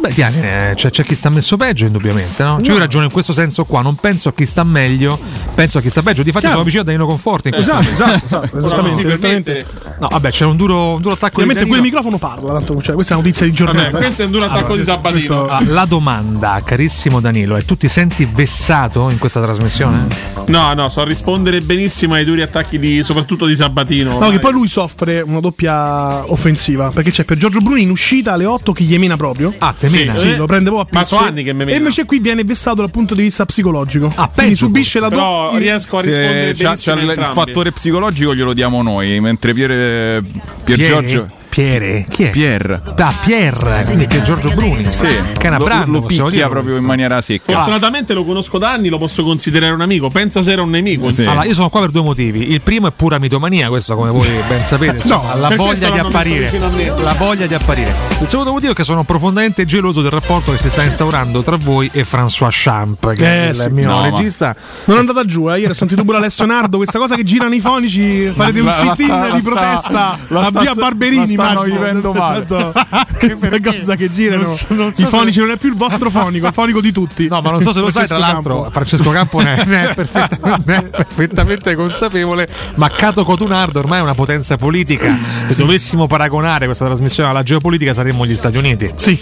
Beh, Diane, eh, c'è, c'è chi sta messo peggio, indubbiamente, no? Cioè, io ragiono in questo senso qua, non penso a chi sta meglio, penso a chi sta peggio. Difatti Chiaro. sono vicino a Danilo Conforti. in questo Esatto, momento. esatto, esatto, esattamente, No, esattamente. No, vabbè, c'è un duro, un duro attacco Ovviamente di quel microfono parla, tanto, cioè, questa è una notizia di giornata. Vabbè, questo è un duro attacco Allora, di questo- Sabatino. questo- Ah, la domanda, carissimo Danilo, è tu ti senti vessato in questa trasmissione? No, no, so rispondere benissimo ai duri attacchi di, soprattutto di Sabatino. No, ormai. che poi lui soffre una doppia offensiva perché c'è per Giorgio Bruni in uscita alle 8 chi gli mena proprio. Ah, te Sì, mena? Sì, Eh, lo prende proprio a ma pezzi. so anni che mena. E invece qui viene vessato dal punto di vista psicologico. Ah, Quindi peggio subisce la Però doppia. riesco a Se rispondere c'ha- benissimo c'ha il, fattore psicologico glielo diamo noi, mentre Pier, Pier Piere? Giorgio. Piere? Chi è? Pier. Da Pier, quindi che è Giorgio Bruni. Sì, Che è una brand, lo picchia proprio in maniera secca. Fortunatamente lo conosco da anni, lo posso considerare un amico. Pensa se era un nemico. insomma. Allora, io sono qua per due motivi. Il primo è pura mitomania, questo come voi ben sapete, [LAUGHS] No, la voglia di apparire. La voglia di apparire. Il secondo motivo è che sono profondamente geloso del rapporto che si sta instaurando tra voi e François Champ, che è Eh, il sì. mio No, ma- regista. Non è andata giù, eh. Ieri ho sentito pure Alessio Nardo, questa cosa che girano i fonici, farete un sit-in di protesta a via Barberini, stanno vivendo male. Esatto. Queste cose che girano. Non so- non so I se- fonici non è più il vostro fonico, è il fonico di tutti. No, ma non so se lo sai, tra Francesco l'altro, Campo. Francesco Campo ne è, [LAUGHS] ne è perfettamente, ne è perfettamente consapevole. Ma Cato Cotunardo ormai è una potenza politica. Se dovessimo paragonare questa trasmissione alla geopolitica, saremmo gli Stati Uniti. Sì.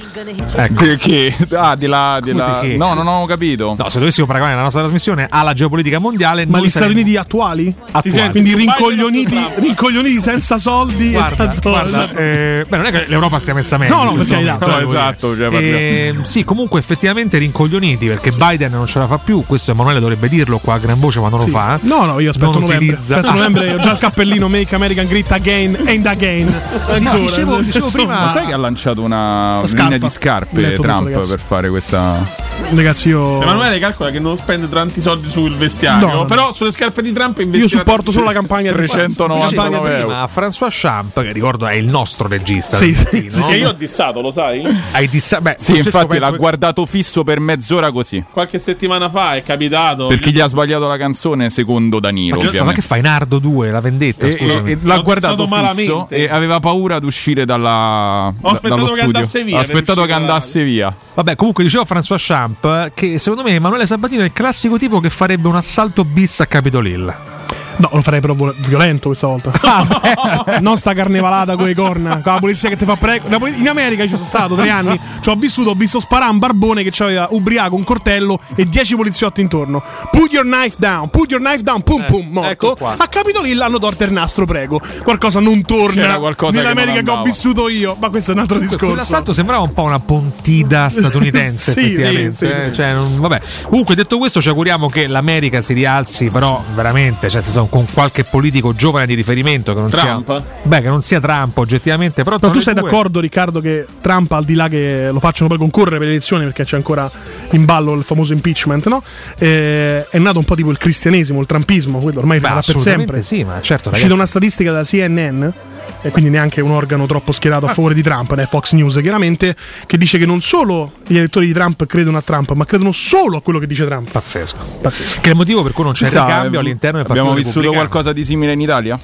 Ecco. Che? Ah, di là, di là. Che? No, non ho capito. No, se dovessimo paragonare la nostra trasmissione alla geopolitica mondiale, Ma gli Stati Uniti attuali? Attuali. Quindi rincoglioniti, rincoglioniti senza soldi. Guarda, guarda, eh, beh, non è che l'Europa stia messa meglio. No, no, per carità. No, eh, voglio esatto, dire. cioè. Ehm, sì, comunque effettivamente rincoglioniti perché Biden non ce la fa più. Questo Emanuele dovrebbe dirlo qua a gran voce, ma non Sì. lo fa. No, no, io aspetto Non novembre. utilizza- Aspetto novembre, ho già il cappellino Make American Great Again and Again. Ancora. dicevo- dicevo Insomma, prima- Ma sai che ha lanciato una linea di scarpe tutto, Trump ragazzi. per fare questa. Ragazzi, io. Emanuele calcola che non spende tanti soldi sul vestiario, No, no, no. però sulle scarpe di Trump Io investirà supporto solo la campagna di 399 campagna di- euro. Ma François Champ, che ricordo è il nostro regista, Sì, sì, Sì, che io ho dissato, lo sai? hai dissa- beh, Sì, Francesco infatti l'ha che- guardato fisso per mezz'ora così. Qualche settimana fa è capitato. Perché gli ha sbagliato la canzone secondo Danilo, Ma che, ma ovviamente. che fai Nardo 2, la vendetta, E- scusami. e- e l'ha guardato fisso malamente. e aveva paura di uscire dalla, da- aspettato dallo che studio. andasse via Ha per aspettato che dalla andasse via. Vabbè, comunque dicevo François Champ che secondo me Emanuele Sabatino è il classico tipo che farebbe un assalto bis a Capitol Hill. No, lo farei però violento questa volta. [LAUGHS] non sta carnevalata con le corna. Con la polizia che ti fa prego. In America ci sono stato tre anni. Ci ho vissuto, ho visto sparare un barbone che aveva ubriaco un coltello e dieci poliziotti intorno. Put your knife down, put your knife down, pum pum, morto. ecco qua. A Capitol Hill hanno torto il nastro, prego. Qualcosa non torna qualcosa che nell'America non che, ho vissuto io. Ma questo è un altro discorso. Quell'assalto sembrava un po' una pontida [LAUGHS] statunitense, Sì, effettivamente. sì, sì, eh, sì. cioè, non- vabbè. Comunque, detto questo, ci auguriamo che l'America si rialzi, però veramente, cioè, sono con qualche politico giovane di riferimento che non Trump? sia beh che non sia Trump oggettivamente però, tra tu sei due- d'accordo, Riccardo, che Trump, al di là che lo facciano poi concorrere per le elezioni, perché c'è ancora in ballo il famoso impeachment, no? Eh, è nato un po' tipo il cristianesimo, il trumpismo, quello ormai Beh, farà per sempre. sì ma certo ragazzi una statistica della CNN, e quindi neanche un organo troppo schierato a favore di Trump, né Fox News chiaramente, che dice che non solo gli elettori di Trump credono a Trump, ma credono solo a quello che dice Trump. Pazzesco. Pazzesco. che è il motivo per cui non c'è Chissà, ricambio all'interno del partito Abbiamo vissuto qualcosa di simile in Italia?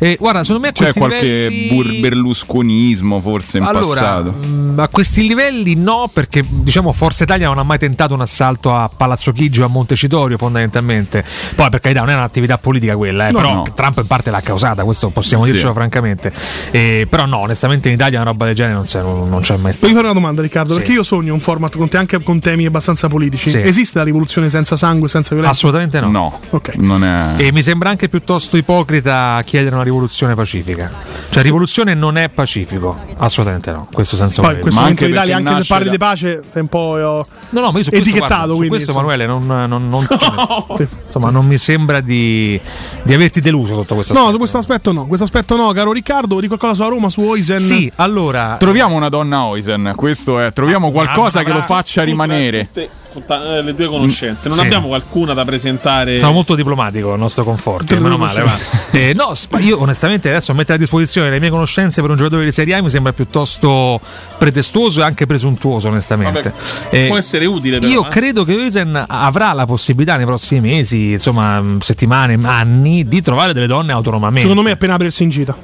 E guarda, secondo me a C'è qualche livelli- berlusconismo forse in allora, passato? mh, a questi livelli no, perché diciamo Forza Italia non ha mai tentato un assalto a Palazzo Chigi o a Montecitorio fondamentalmente. Poi per carità non è un'attività politica quella, eh, No, però no. Trump in parte l'ha causata, questo possiamo Sì. dircelo francamente. Eh, però no, onestamente in Italia una roba del genere non c'è, non, non c'è mai stata. Voglio fare una domanda, Riccardo, Sì. perché io sogno un format con te anche con temi abbastanza politici. Sì. Esiste la rivoluzione senza sangue, senza violenza? Assolutamente no. No, Ok. non è. E mi sembra anche piuttosto ipocrita chiedere una rivoluzione pacifica. Cioè, rivoluzione non è pacifico, assolutamente no. Questo senza Poi in questo Ma momento anche l'Italia, anche se parli nasce di pace, sei un po' eh, No, no, ma io su questo, etichettato. guarda, su quindi, questo. Emanuele, non, non- non- [LAUGHS] insomma, non mi sembra di, di averti deluso sotto questo No, aspetto. su questo aspetto no. Questo aspetto no, caro Riccardo. Di qualcosa sulla Roma, su Oisen? Sì, allora. Troviamo una donna Oisen, questo è. Troviamo qualcosa che lo faccia rimanere. Tutte- tutta- eh, le due conoscenze. Non Sì. abbiamo qualcuna da presentare. Stavo molto diplomatico il nostro conforto, meno male. Va. Eh, no, io onestamente adesso mettere a disposizione le mie conoscenze per un giocatore di Serie A mi sembra piuttosto pretestuoso e anche presuntuoso, onestamente. Eh, Può essere utile, però. Io eh. credo che Oisen avrà la possibilità nei prossimi mesi, insomma, settimane, anni, di trovare delle donne autonomamente. Secondo me è appena aprirsi in gita.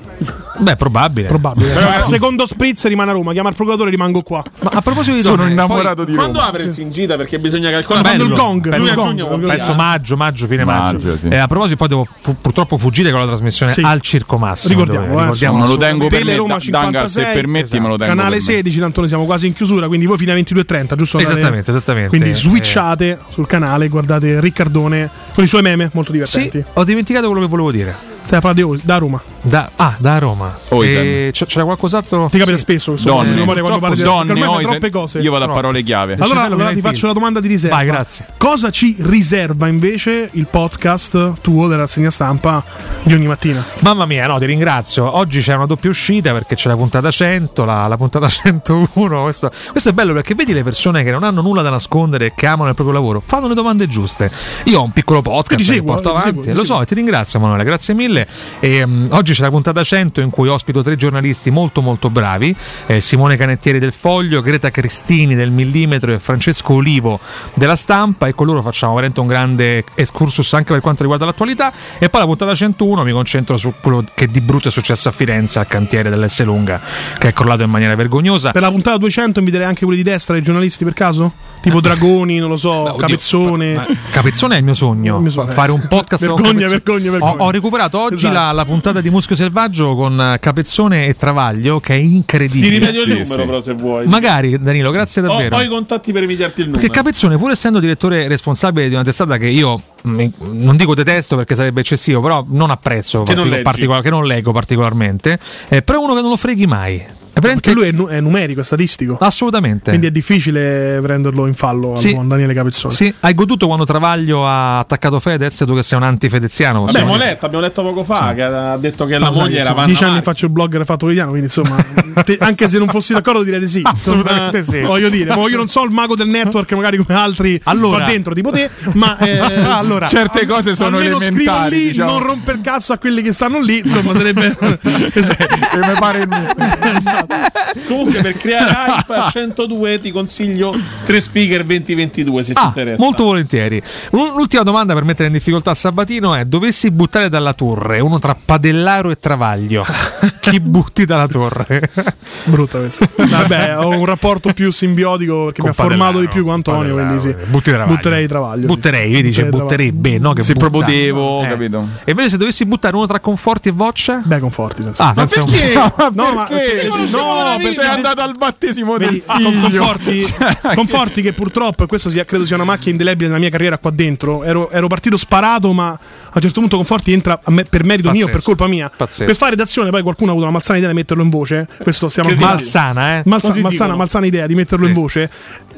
Beh, probabile. Probabile. Però- Secondo spritz rimane a Roma. Chiama il procuratore e rimango qua. Ma a proposito di Sono donne, innamorato di Quando Roma. apre il Singita? Perché bisogna calcolare Quando il Bello. gong, il gong, il poi, dire, penso eh. maggio, maggio, fine maggio. Maggio, sì. Eh, a proposito, poi devo pu- purtroppo fuggire con la trasmissione Sì. al Circo Massimo. Ricordiamo, dove- eh, ricordiamo Non lo tengo per me. Roma Da- Dangar, se 56, permetti, me lo tengo. Canale per me. 16, tanto noi siamo quasi in chiusura, quindi voi fino alle 22.30, giusto? Andate- Esattamente, esattamente. Quindi Eh. switchate sul canale, guardate Riccardone con i suoi meme molto Sì, divertenti. ho dimenticato quello che volevo dire. Stai a parlare di- da Roma. Da, ah, da Roma. E c- c'era qualcos'altro? Ti capita Sì. spesso questo Donne. in memoria quando parli di Donne, fai Oisen. troppe cose. Io vado a parole chiave. Allora, allora ti faccio la domanda di riserva. Vai, grazie. Cosa ci riserva invece il podcast tuo della rassegna stampa di ogni mattina? Mamma mia, no, ti ringrazio. Oggi c'è una doppia uscita perché c'è la puntata 100, la, la puntata [LAUGHS] 101. Questo, questo è bello perché vedi le persone che non hanno nulla da nascondere e che amano il proprio lavoro, fanno le domande giuste. Io ho un piccolo podcast che seguo, porto ti avanti, seguo, lo so, seguo. e ti ringrazio Emanuele, grazie mille. E, mm, oggi c'è la puntata 100 in cui ospito tre giornalisti molto molto bravi, eh, Simone Canettieri del Foglio, Greta Cristini del Millimetro e Francesco Olivo della Stampa e con loro facciamo veramente un grande excursus anche per quanto riguarda l'attualità e poi la puntata 101 mi concentro su quello che di brutto è successo a Firenze al cantiere dell'S Lunga che è crollato in maniera vergognosa. Per la puntata 200 inviterei anche quelli di destra, i giornalisti per caso? Tipo Dragoni, non lo so, Oddio, Capezzone. Capezzone è il mio sogno, Il mio sogno. fare un podcast con [LAUGHS] Vergogna, Capezzone. vergogna, vergogna. Ho, ho recuperato oggi Esatto. la, la puntata di Muschio Selvaggio con eh, Capezzone e Travaglio che è Ti incredibile. rimedio il Sì, numero, sì. però, se vuoi. Magari Danilo, grazie Ho, davvero. ho i contatti per invitarti il numero. Perché Capezzone, pur essendo direttore responsabile di una testata che io mm, non dico detesto perché sarebbe eccessivo, però non apprezzo, Che non leggi. particolar- che non leggo particolarmente, eh, però è uno che non lo freghi mai. Perché lui è, nu- è numerico, è statistico. Assolutamente. Quindi è difficile prenderlo in fallo al Sì. buon Daniele Capezzone. Sì, hai goduto quando Travaglio ha attaccato Fedez, tu che sei un antifedeziano. Vabbè, abbiamo letto, abbiamo letto poco fa che ha detto che No, la moglie era Vanna dieci anni faccio il blogger fatto quotidiano, quindi insomma, [LAUGHS] te- anche se non fossi d'accordo direi di sì. [LAUGHS] Assolutamente Insomma, sì. Voglio dire, io non so il mago del network, magari come altri Allora. qua dentro, tipo te, ma eh, [LAUGHS] Allora, Certe cose sono almeno scrivo elementari. lì, diciamo. non romper cazzo a quelli che stanno lì, insomma, sarebbe esatto. Mi pare il mio. [LAUGHS] Comunque, per creare hype a 102 ti consiglio tre speaker 2022 se ti Ah, interessa. molto volentieri. L'ultima domanda per mettere in difficoltà Sabatino è: dovessi buttare dalla torre uno tra Padellaro e Travaglio, [LAUGHS] chi butti dalla torre? brutta questa. [LAUGHS] Vabbè, ho un rapporto più simbiotico perché Con mi ha formato Padellaro, di più con Antonio, quindi sì. butti Travaglio. Butterei Travaglio. Butterei, vedi, dice Butterei butterebbe, no? Che Se butta. proprio devo, Eh. capito? E invece se dovessi buttare uno tra Conforti e Voccia? Beh, conforti senza. Ah, senza un- No, ma Perché? Eh, No, perché sei andato al battesimo del Vedi, con- figlio. conforti, [LAUGHS] conforti che purtroppo, e questo sia- credo sia una macchia indelebile nella mia carriera qua dentro, ero, ero partito sparato, ma a un certo punto Conforti entra me- per merito mio, Pazzesco. per colpa mia. Pazzesco. Per fare redazione, poi qualcuno ha avuto la malsana idea di metterlo in voce. Questo stiamo Che malsana, eh? Malsa- malsana, dicono. malsana idea di metterlo in voce.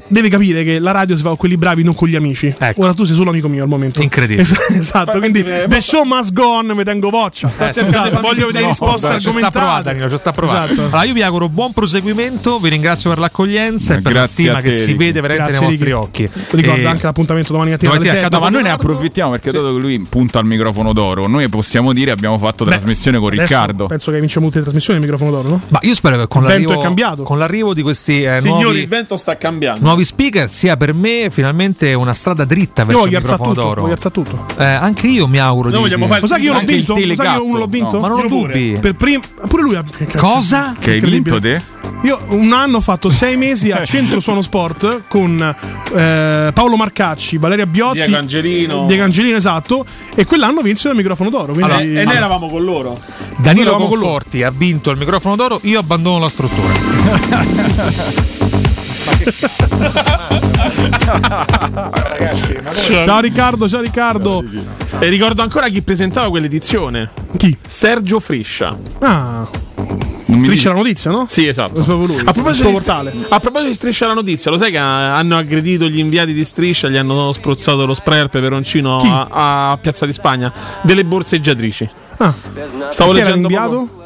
Deve capire che la radio si fa con quelli bravi, non con gli amici. Ora tu sei solo amico mio al momento. Incredibile. Es- [LAUGHS] esatto, quindi the show must go on, mi tengo voccia. Eh, Esatto, voglio vedere no, risposte vabbè, ci sta provando, argomentate. Danilo, ci sta provando. Esatto. Allora, io vi auguro buon proseguimento, vi ringrazio per l'accoglienza e per la Grazie stima che si vede veramente Grazie, nei vostri Ricky. occhi. Ricordo E- anche l'appuntamento domani mattina 6. accadono No, ma noi ne approfittiamo perché dato che lui punta al microfono d'oro, noi possiamo dire abbiamo fatto trasmissione con Riccardo. Penso che vince molte trasmissioni il microfono d'oro, no? Ma io spero che con Il l'arrivo, è cambiato. con l'arrivo di questi eh, Signori, nuovi, il vento sta cambiando. nuovi speaker sia per me finalmente una strada dritta Io verso il voglio alzare microfono tutto, d'oro. voglio alzare tutto. Eh, anche io mi auguro Noi di vogliamo fare- Lo sai che io l'ho vinto? Lo sai che io uno l'ho vinto? Ma non pure. dubbi. Per prim- pure lui ha che hai vinto te? Io un anno ho fatto sei mesi a Centro Suono Sport con eh, Paolo Marcacci, Valeria Biotti, Diego Angelino. Diego Angelino, esatto. E quell'anno vinse il microfono d'oro. Quindi Allora, E noi eravamo con loro. Danilo Eravamo con loro. Conforti ha vinto il microfono d'oro, io abbandono la struttura. [LAUGHS] Ciao Riccardo, ciao Riccardo. E ricordo ancora chi presentava quell'edizione. Chi? Sergio Friscia. Ah, Striscia la notizia, no? Sì, esatto. Lui, A proposito, di, a proposito di Striscia la notizia, lo sai che hanno aggredito gli inviati di Striscia, gli hanno spruzzato lo spray al peperoncino a, a Piazza di Spagna? Delle borseggiatrici. Ah, Stavo Chi era leggendo l'inviato?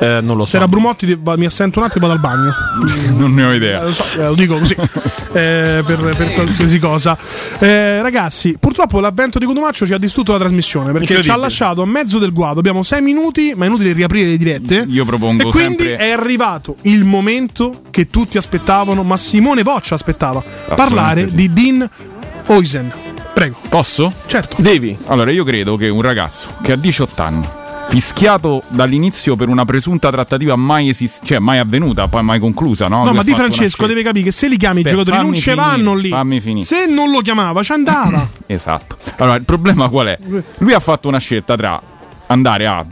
Eh, non lo so. Se era Brumotti, mi assento un attimo e vado al bagno. [LAUGHS] Non ne ho Eh, idea. lo, so, eh, lo dico così [LAUGHS] eh, per, per qualsiasi cosa. Eh, ragazzi, purtroppo l'avvento di Cotumaccio ci ha distrutto la trasmissione perché ci ha lasciato a mezzo del guado. Abbiamo sei minuti, ma è inutile riaprire le dirette. Io propongo E quindi sempre- è arrivato il momento che tutti aspettavano, ma Simone Voccia aspettava. Parlare sì. di Dean Oisen. Prego. Posso? Certo. Devi. Allora, io credo che un ragazzo che ha 18 anni, fischiato dall'inizio per una presunta trattativa mai esist- cioè mai avvenuta, poi mai conclusa, no? No, ma di Francesco deve capire che se li chiami i Aspetta, giocatori non ce vanno lì. fammi finire. Se non lo chiamava, ci andava. [LAUGHS] Esatto. Allora, il problema qual è? Lui ha fatto una scelta tra andare a,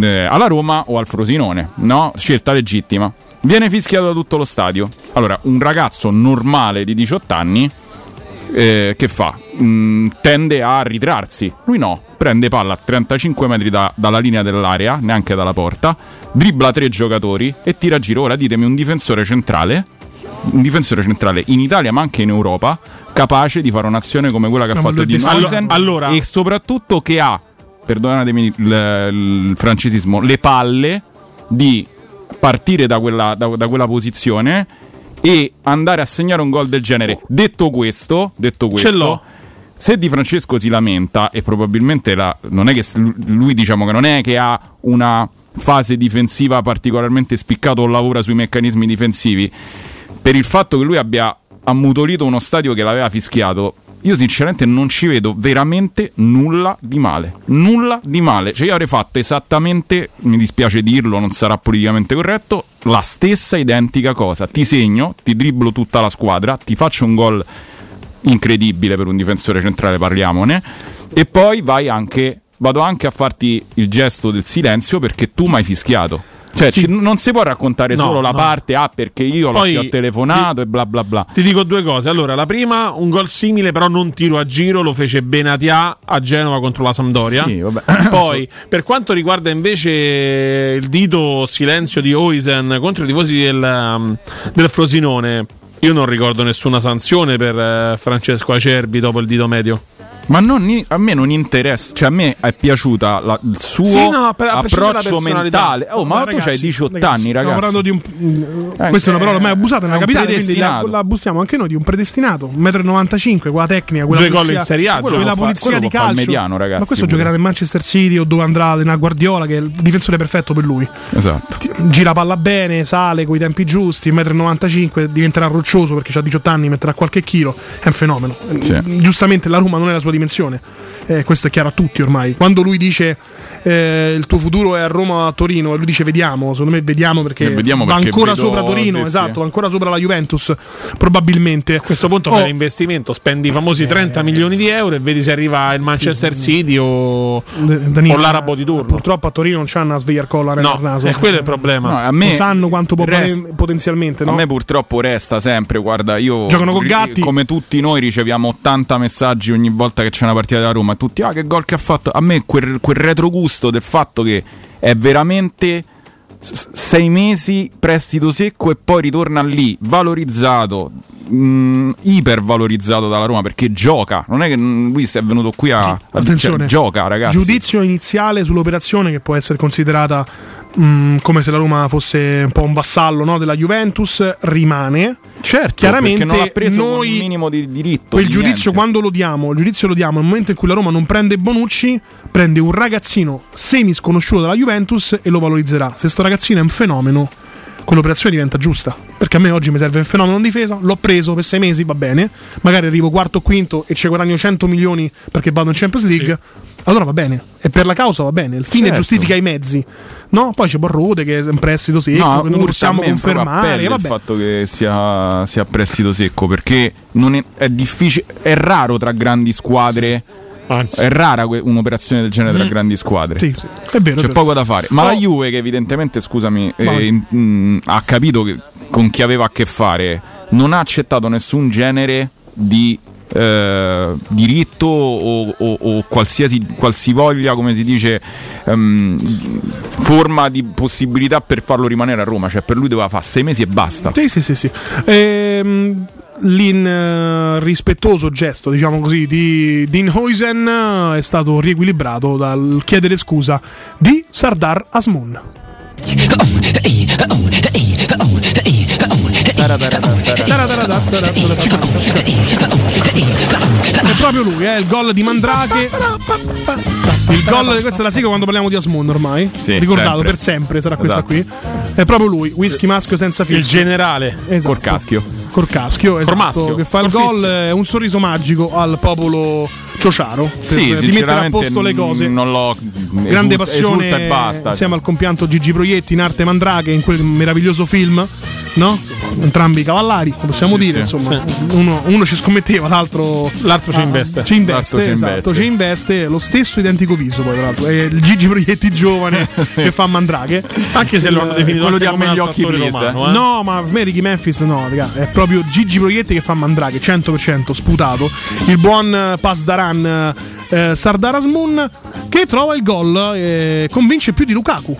eh, alla Roma o al Frosinone, no? Scelta legittima. Viene fischiato da tutto lo stadio. Allora, un ragazzo normale di 18 anni eh, che fa? Mm, tende a ritrarsi. Lui no, prende palla a 35 metri da- dalla linea dell'area, neanche dalla porta, dribbla tre giocatori e tira a giro. Ora ditemi un difensore centrale, un difensore centrale in Italia ma anche in Europa, capace di fare un'azione come quella che No, ha fatto Di Moisen allora- e soprattutto che ha, perdonatemi il, il francesismo, le palle di partire da quella, da- da quella posizione e andare a segnare un gol del genere. Detto questo, detto questo Ce l'ho. Se Di Francesco si lamenta e probabilmente la- non è che lui diciamo che non è che ha una fase difensiva particolarmente spiccata o lavora sui meccanismi difensivi per il fatto che lui abbia ammutolito uno stadio che l'aveva fischiato io sinceramente non ci vedo veramente nulla di male nulla di male. Cioè io avrei fatto esattamente mi dispiace dirlo non sarà politicamente corretto la stessa identica cosa. Ti segno ti dribblo tutta la squadra ti faccio un gol incredibile per un difensore centrale, parliamone. E poi vai anche, vado anche a farti il gesto del silenzio perché tu mi hai fischiato. Cioè, ci- non si può raccontare No, solo la no. parte, ah, perché io l'ho- Poi- ti ho telefonato e bla bla bla. Ti dico due cose. Allora, la prima, un gol simile, però non tiro a giro, lo fece Benatia a Genova contro la Sampdoria. Sì. [COUGHS] Poi, [COUGHS] per quanto riguarda invece il dito silenzio di Oisen contro i tifosi del, del Frosinone, io non ricordo nessuna sanzione per eh, Francesco Acerbi dopo il dito medio. Ma non i- a me non interessa, cioè a me è piaciuta la- il suo Sì, no, per- approccio mentale. Oh, ma, Ma tu hai 18 ragazzi, anni, Stiamo ragazzi. parlando di un. Eh, questa è una parola eh, ormai abusata nella capitale, quindi la, la abusiamo anche noi di un predestinato. 1,95 m, quella tecnica, quella Due gol pulizia, in Serie A, quella, quello di calcio. mediano, ragazzi, Ma questo pure. giocherà nel Manchester City o dove andrà allenare Guardiola, che è il difensore perfetto per lui. Esatto. Gira palla bene, sale coi tempi giusti, 1,95 m, diventerà roccioso perché ha 18 anni, metterà qualche chilo. È un fenomeno. Sì. Giustamente la Roma non è la sua dimensione. Eh, questo è chiaro a tutti ormai. Quando lui dice eh, il tuo futuro è a Roma o a Torino e lui dice vediamo, secondo me vediamo perché, Eh, vediamo va perché ancora vedo- sopra Torino, sì, esatto, sì. va ancora sopra la Juventus probabilmente. A questo punto Oh, fai l'investimento, spendi i famosi 30 milioni di euro e vedi se arriva il Manchester City o, Danilo, o l'arabo di turno. Purtroppo a Torino non c'hanno una svegliarcolla nel No, naso. e quello è il problema. No, a me Lo sanno quanto può vale- potenzialmente, no? A me purtroppo resta sempre, guarda, io Giocano con Gatti. come tutti noi riceviamo 80 messaggi ogni volta che c'è una partita della Roma, tutti ah che gol che ha fatto. A me quel, quel retrogusto del fatto che è veramente sei mesi prestito secco e poi ritorna lì valorizzato mh, ipervalorizzato dalla Roma perché gioca. Non è che mh, lui è venuto qui a, a- Attenzione, cioè, gioca ragazzi. Giudizio iniziale sull'operazione che può essere considerata mh, come se la Roma fosse un po' un vassallo no, della Juventus, rimane. certo Chiaramente non ha preso noi un minimo di diritto quel di giudizio niente. quando lo diamo, il giudizio lo diamo nel momento in cui la Roma non prende Bonucci, prende un ragazzino semi sconosciuto dalla Juventus e lo valorizzerà. Se sto ragazzino è un fenomeno, quell'operazione diventa giusta. Perché a me oggi mi serve un fenomeno in difesa, l'ho preso per sei mesi, va bene. Magari arrivo quarto o quinto e ci guadagno 100 milioni perché vado in Champions League. Allora va bene, e per la causa va bene, il fine Certo. giustifica i mezzi. No? Poi c'è Borrode che è un prestito secco, No, che non possiamo confermare. il fatto che sia, sia prestito secco perché non è, è difficile, è raro tra grandi squadre. È rara que- un'operazione del genere tra grandi squadre. Sì, sì, è vero. è C'è vero. poco da fare. Ma Oh. la Juve, che evidentemente, scusami, eh, mh, ha capito che- con chi aveva a che fare, non ha accettato nessun genere di eh, diritto o, o- o qualsiasi qualsivoglia, come si dice, ehm, forma di possibilità per farlo rimanere a Roma. Cioè, per lui doveva fare sei mesi e basta. Sì, sì, sì, sì. Ehm, l'irrispettoso gesto, diciamo così, di Dinhuisen eh, è stato riequilibrato dal chiedere scusa di Sardar Asmun. È proprio lui, è il gol di Mandrake. Il gol di questa è la sigla quando parliamo di Asmun ormai. Sì, Ricordato sempre. per sempre, sarà questa Esatto. qui. È proprio lui, whisky maschio senza fischio. Il generale. Esatto. Col caschio. Col caschio, esatto, maschio, che fa il gol, un sorriso magico al popolo ciociaro. Per Sì, rimettere a sinceramente posto le cose. non l'ho Grande esulta- passione esulta e basta. insieme al compianto Gigi Proietti in arte Mandrake in quel meraviglioso film. No? Entrambi cavallari, lo possiamo Sì, dire. sì. Insomma, uno, uno ci scommetteva, l'altro, L'altro ci Ah, investe. Ci investe, L'altro ci esatto, investe. ci investe lo stesso identico viso, poi, tra l'altro. È il Gigi Proietti giovane [LAUGHS] che fa Mandrake. Anche se lo hanno definito quello di come altro occhi romano, eh. No, ma a me Ricky Memphis no, raga, è proprio Gigi Proietti che fa Mandrake, 100% sputato. Il buon eh, Pasdaran eh, Sardarasmun che trova il gol e convince più di Lukaku.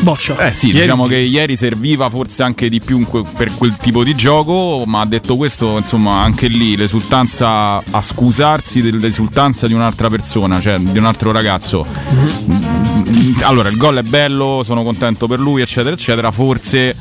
Boccia. Eh sì, Ieri diciamo sì. che ieri serviva forse anche di più que- per quel tipo di gioco, ma detto questo, insomma, anche lì l'esultanza a scusarsi dell'esultanza di un'altra persona, cioè di un altro ragazzo. Mm, Allora, il gol è bello, sono contento per lui, eccetera, eccetera. Forse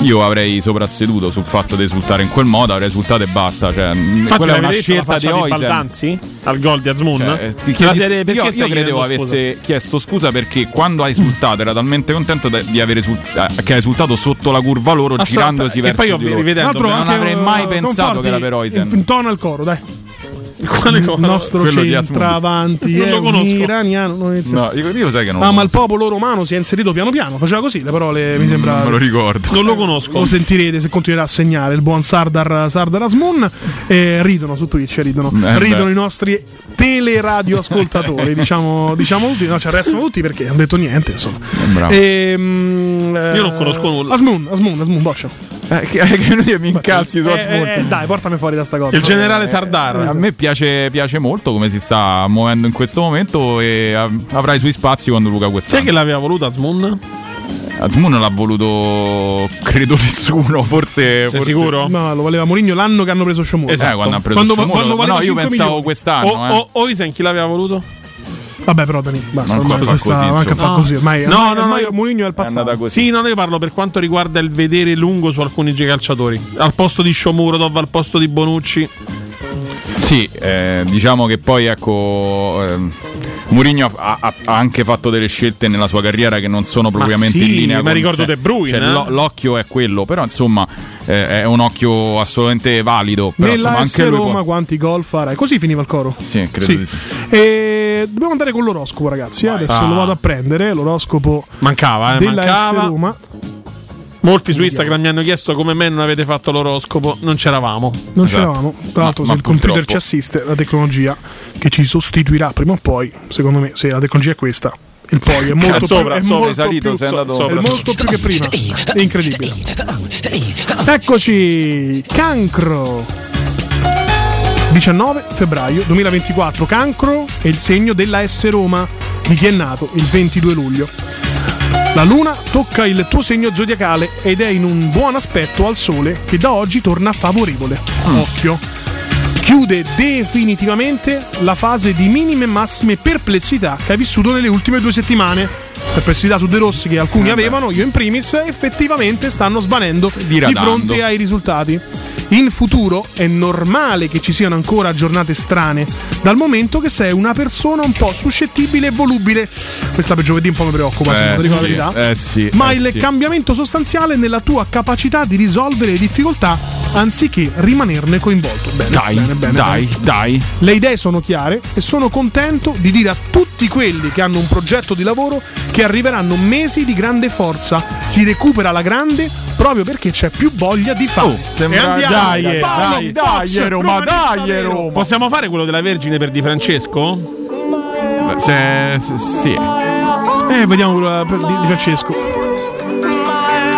io avrei soprasseduto sul fatto di esultare in quel modo, avrei esultato e basta. Cioè, mm, Infatti, quella è una scelta di Oisen. Al gol di Azmoun? Cioè, eh, chiedi- io, io credevo chiedendo scusa? avesse chiesto scusa perché quando ha esultato era talmente contento di aver esult- eh, che ha esultato sotto la curva loro Aspetta, girandosi verso poi io di loro. rivedendo- Tra l'altro non avrei mai pensato che era per Oisen. Intona il coro, dai. Quale Il cosa? nostro Quello centravanti è lo un conosco. iraniano. non No, io, io sai che non Ah, ma il popolo romano si è inserito piano piano, faceva così, le parole mi sembra. non me lo ricordo. Non lo conosco. Lo sentirete se continuerà a segnare il buon Sardar, Sardar Asmun. E ridono su Twitch, ridono. Eh, ridono beh. i nostri teleradioascoltatori, [LAUGHS] diciamo, diciamo tutti. No, ci arrestano tutti perché hanno detto niente, insomma. bravo. Ehm, eh, Io non conosco nulla. Asmun, Asmun, Asmun, boccia. Eh, che, che non mi incalzi su Eh, Azmoun. eh, dai, portami fuori da sta cosa. Il generale Eh, Sardar. a me piace, piace molto come si sta muovendo in questo momento e eh, avrà i suoi spazi quando Luca Chi è quest'anno. che l'aveva voluto Azmoun? Azmoun l'ha voluto credo [LAUGHS] nessuno, forse, Sei forse- sicuro? No, lo voleva Mourinho l'anno che hanno preso Sciomuro. Eh, quando ha preso Quando, quando valeva no, io 5 pensavo milioni. quest'anno, O, eh. o, Oisen chi l'aveva voluto? Vabbè, però Dani, basta. Non ormai fa questa- così, manca fa così. Ormai, No, ormai, no, ormai no, Mourinho è il È andata passato. così. Sì, no, io parlo per quanto riguarda il vedere lungo su alcuni calciatori. Al posto di Shomurodov, al posto di Bonucci. Sì, eh, diciamo che poi ecco. ehm, Mourinho ha, ha- ha anche fatto delle scelte nella sua carriera che non sono propriamente sì, in linea ma ricordo De Bruyne, cioè, eh? l'o- l'occhio è quello, però insomma eh, è un occhio assolutamente valido. Però, Nella insomma, anche lui Roma può- quanti gol farai? Così finiva il coro. Sì, credo Sì. di sì. E dobbiamo andare con l'oroscopo, ragazzi. eh. Adesso Ah. lo vado a prendere. L'oroscopo Mancava, eh, della mancava. Roma. Molti su Instagram mi hanno chiesto come me non avete fatto l'oroscopo. Non c'eravamo. Non c'eravamo. Tra l'altro, se il computer ci assiste, la tecnologia che ci sostituirà prima o poi, secondo me, se la tecnologia è questa. Il poi è molto sopra, più, è sopra, molto salito, più, sei andato è sopra. molto più che prima. È incredibile. Eccoci, cancro. 19 febbraio 2024. Cancro è il segno della S Roma di chi è nato il 22 luglio. La luna tocca il tuo segno zodiacale ed è in un buon aspetto al sole che da oggi torna favorevole. Occhio. Chiude definitivamente la fase di minime e massime perplessità che hai vissuto nelle ultime due settimane. Perplessità su De Rossi che alcuni avevano, io in primis, effettivamente stanno svanendo di fronte ai risultati. In futuro è normale che ci siano ancora giornate strane, dal momento che sei una persona un po' suscettibile e volubile. Questa per giovedì un po' mi preoccupa, se Eh, devo dire la sì, verità. eh sì, Ma eh il sì. cambiamento sostanziale è nella tua capacità di risolvere le difficoltà anziché rimanerne coinvolto. Bene, Dai, bene, bene, dai, bene. dai. Le idee sono chiare e sono contento di dire a tutti quelli che hanno un progetto di lavoro che arriveranno mesi di grande forza. Si recupera la grande proprio perché c'è più voglia di fare. Oh, e andiamo, Dai, eh, dai, Fox, dai, Roma, dai. Roma. Possiamo fare quello della Vergine per Di Francesco? Se, se- sì. Eh, vediamo quello per- di, di Francesco.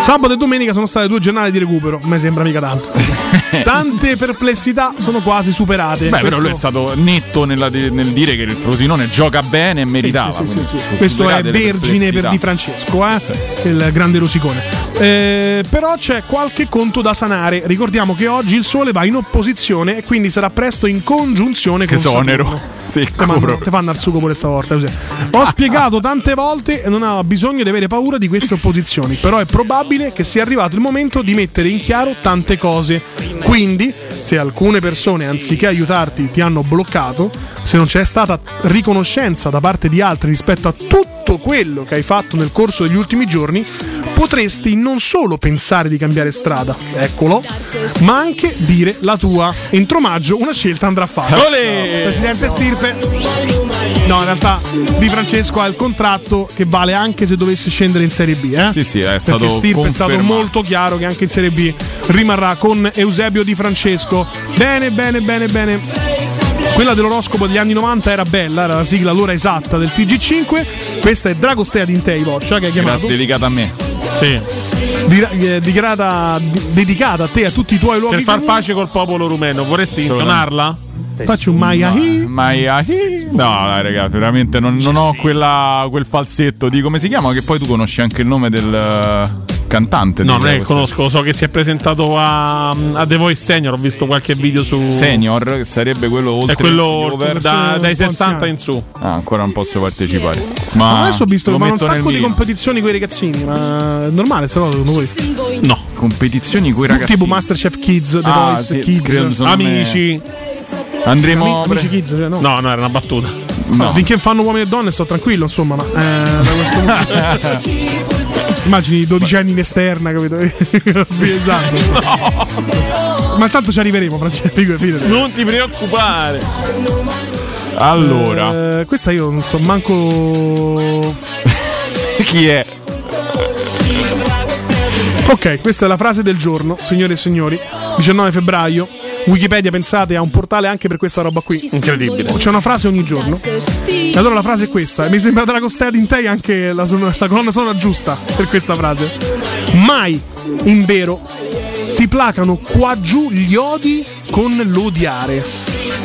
Sabato e domenica sono state due giornate di recupero, mi sembra mica tanto. [LAUGHS] Tante perplessità sono quasi superate. Beh, però Questo- lui è stato netto nella- nel dire che il Frosinone gioca bene e meritava. Sì, sì, sì, sì. Questo è vergine per. Di Francesco, eh? il grande rosicone. Eh, però c'è qualche conto da sanare. Ricordiamo che oggi il Sole va in opposizione e quindi sarà presto in congiunzione Che con sonero. [LAUGHS] Secco Te fanno, al sugo pure stavolta. Ho spiegato tante volte e non ho bisogno di avere paura di queste opposizioni. Però è probabile che sia arrivato il momento di mettere in chiaro tante cose. Quindi, se alcune persone anziché aiutarti ti hanno bloccato, se non c'è stata riconoscenza da parte di altri rispetto a tutto quello che hai fatto nel corso degli ultimi giorni, potresti non solo pensare di cambiare strada, eccolo, ma anche dire la tua. Entro maggio una scelta andrà fatta. Olè! Presidente Stirpe. No, in realtà Di Francesco ha il contratto che vale anche se dovesse scendere in Serie B. Eh? Sì, sì, è Perché stato Stirpe è stato confermato. molto chiaro che anche in Serie B rimarrà con Eusebio Di Francesco. Bene, bene, bene, bene. Quella dell'oroscopo degli anni 90 era bella, era la sigla l'ora esatta del TG5. Questa è Dragostea Dintei Boccia che Era chiamato. dedicata a me. Sì. Di- eh, dichiarata- di- dedicata a te e a tutti i tuoi luoghi Per far comuni. pace col popolo rumeno, vorresti intonarla? Faccio un Maya Hi. Ma no, dai, ragazzi, veramente non, non ho quella- quel falsetto di come si chiama, che poi tu conosci anche il nome del eh, cantante. No, non è conosco, so che si è presentato a, a The Voice Senior, ho visto qualche video su... Senior, che sarebbe quello oltre È quello da- dai un po' 60 anziano. in su. Ah, ancora non posso partecipare. Ma Ma adesso ho visto fanno un sacco di competizioni con i ragazzini, ma è normale sta cosa secondo voi? No. Competizioni con i ragazzi. Tipo Masterchef Kids, The Ah, Voice sì, Kids, credo, secondo me- Amici. Andremo. Ami- Amici Kids, cioè, no. No, no, era una battuta. No, Finché fanno uomini e donne sto tranquillo, insomma, ma eh, da questo punto- [LAUGHS] Immagini 12 anni in esterna, [LAUGHS] capito? esatto. Ma tanto ci arriveremo, Francesco. Non ti preoccupare. Allora, Eh, questa io non so manco [LAUGHS] chi è? Ok, questa è la frase del giorno, signore e signori. 19 febbraio. Wikipedia, pensate, ha un portale anche per questa roba qui. Incredibile. C'è una frase ogni giorno. E allora la frase è questa. E mi sembra della Costea Dintei anche la, son- la colonna sonora giusta per questa frase. Mai, in vero, si placano qua giù gli odi con l'odiare.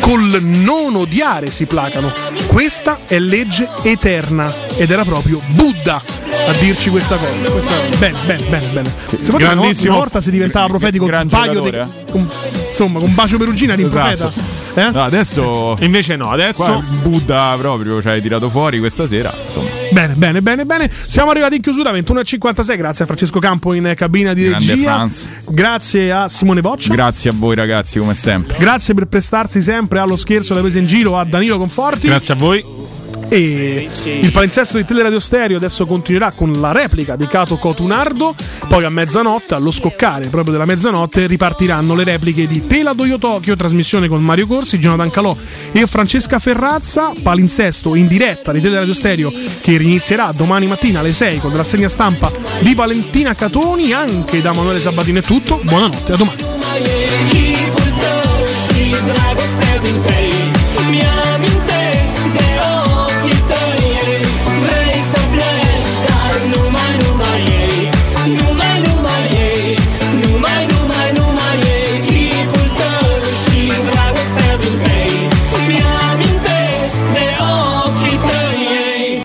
Col non odiare si placano. Questa è legge eterna. Ed era proprio Buddha a dirci questa cosa. Questa... Bene, bene, bene, bene. Secondo me una Grandissimo. una volta si diventava profetico con un paio di. con- insomma, con Bacio Perugina di un Esatto. profeta. Eh? No, adesso invece no, adesso qua Buddha proprio ci hai tirato fuori questa sera, insomma. Bene, bene, bene, bene. Siamo arrivati in chiusura 21.56. Grazie a Francesco Campo in cabina di Grande regia. Franz. Grazie a Simone Boccia. Grazie a voi ragazzi come sempre. Grazie per prestarsi sempre allo scherzo alla presa in giro a Danilo Conforti. Grazie a voi. E il palinsesto di Teleradio Stereo adesso continuerà con la replica di Cato Cotunardo. Poi a mezzanotte, allo scoccare proprio della mezzanotte, ripartiranno le repliche di Tela Doyo Tokyo, trasmissione con Mario Corsi, Jonathan Calò e Francesca Ferrazza. Palinsesto in diretta di Teleradio Stereo che rinizierà domani mattina alle 6 con la rassegna stampa di Valentina Catoni. Anche da Manuele Sabatino è tutto. Buonanotte, a domani.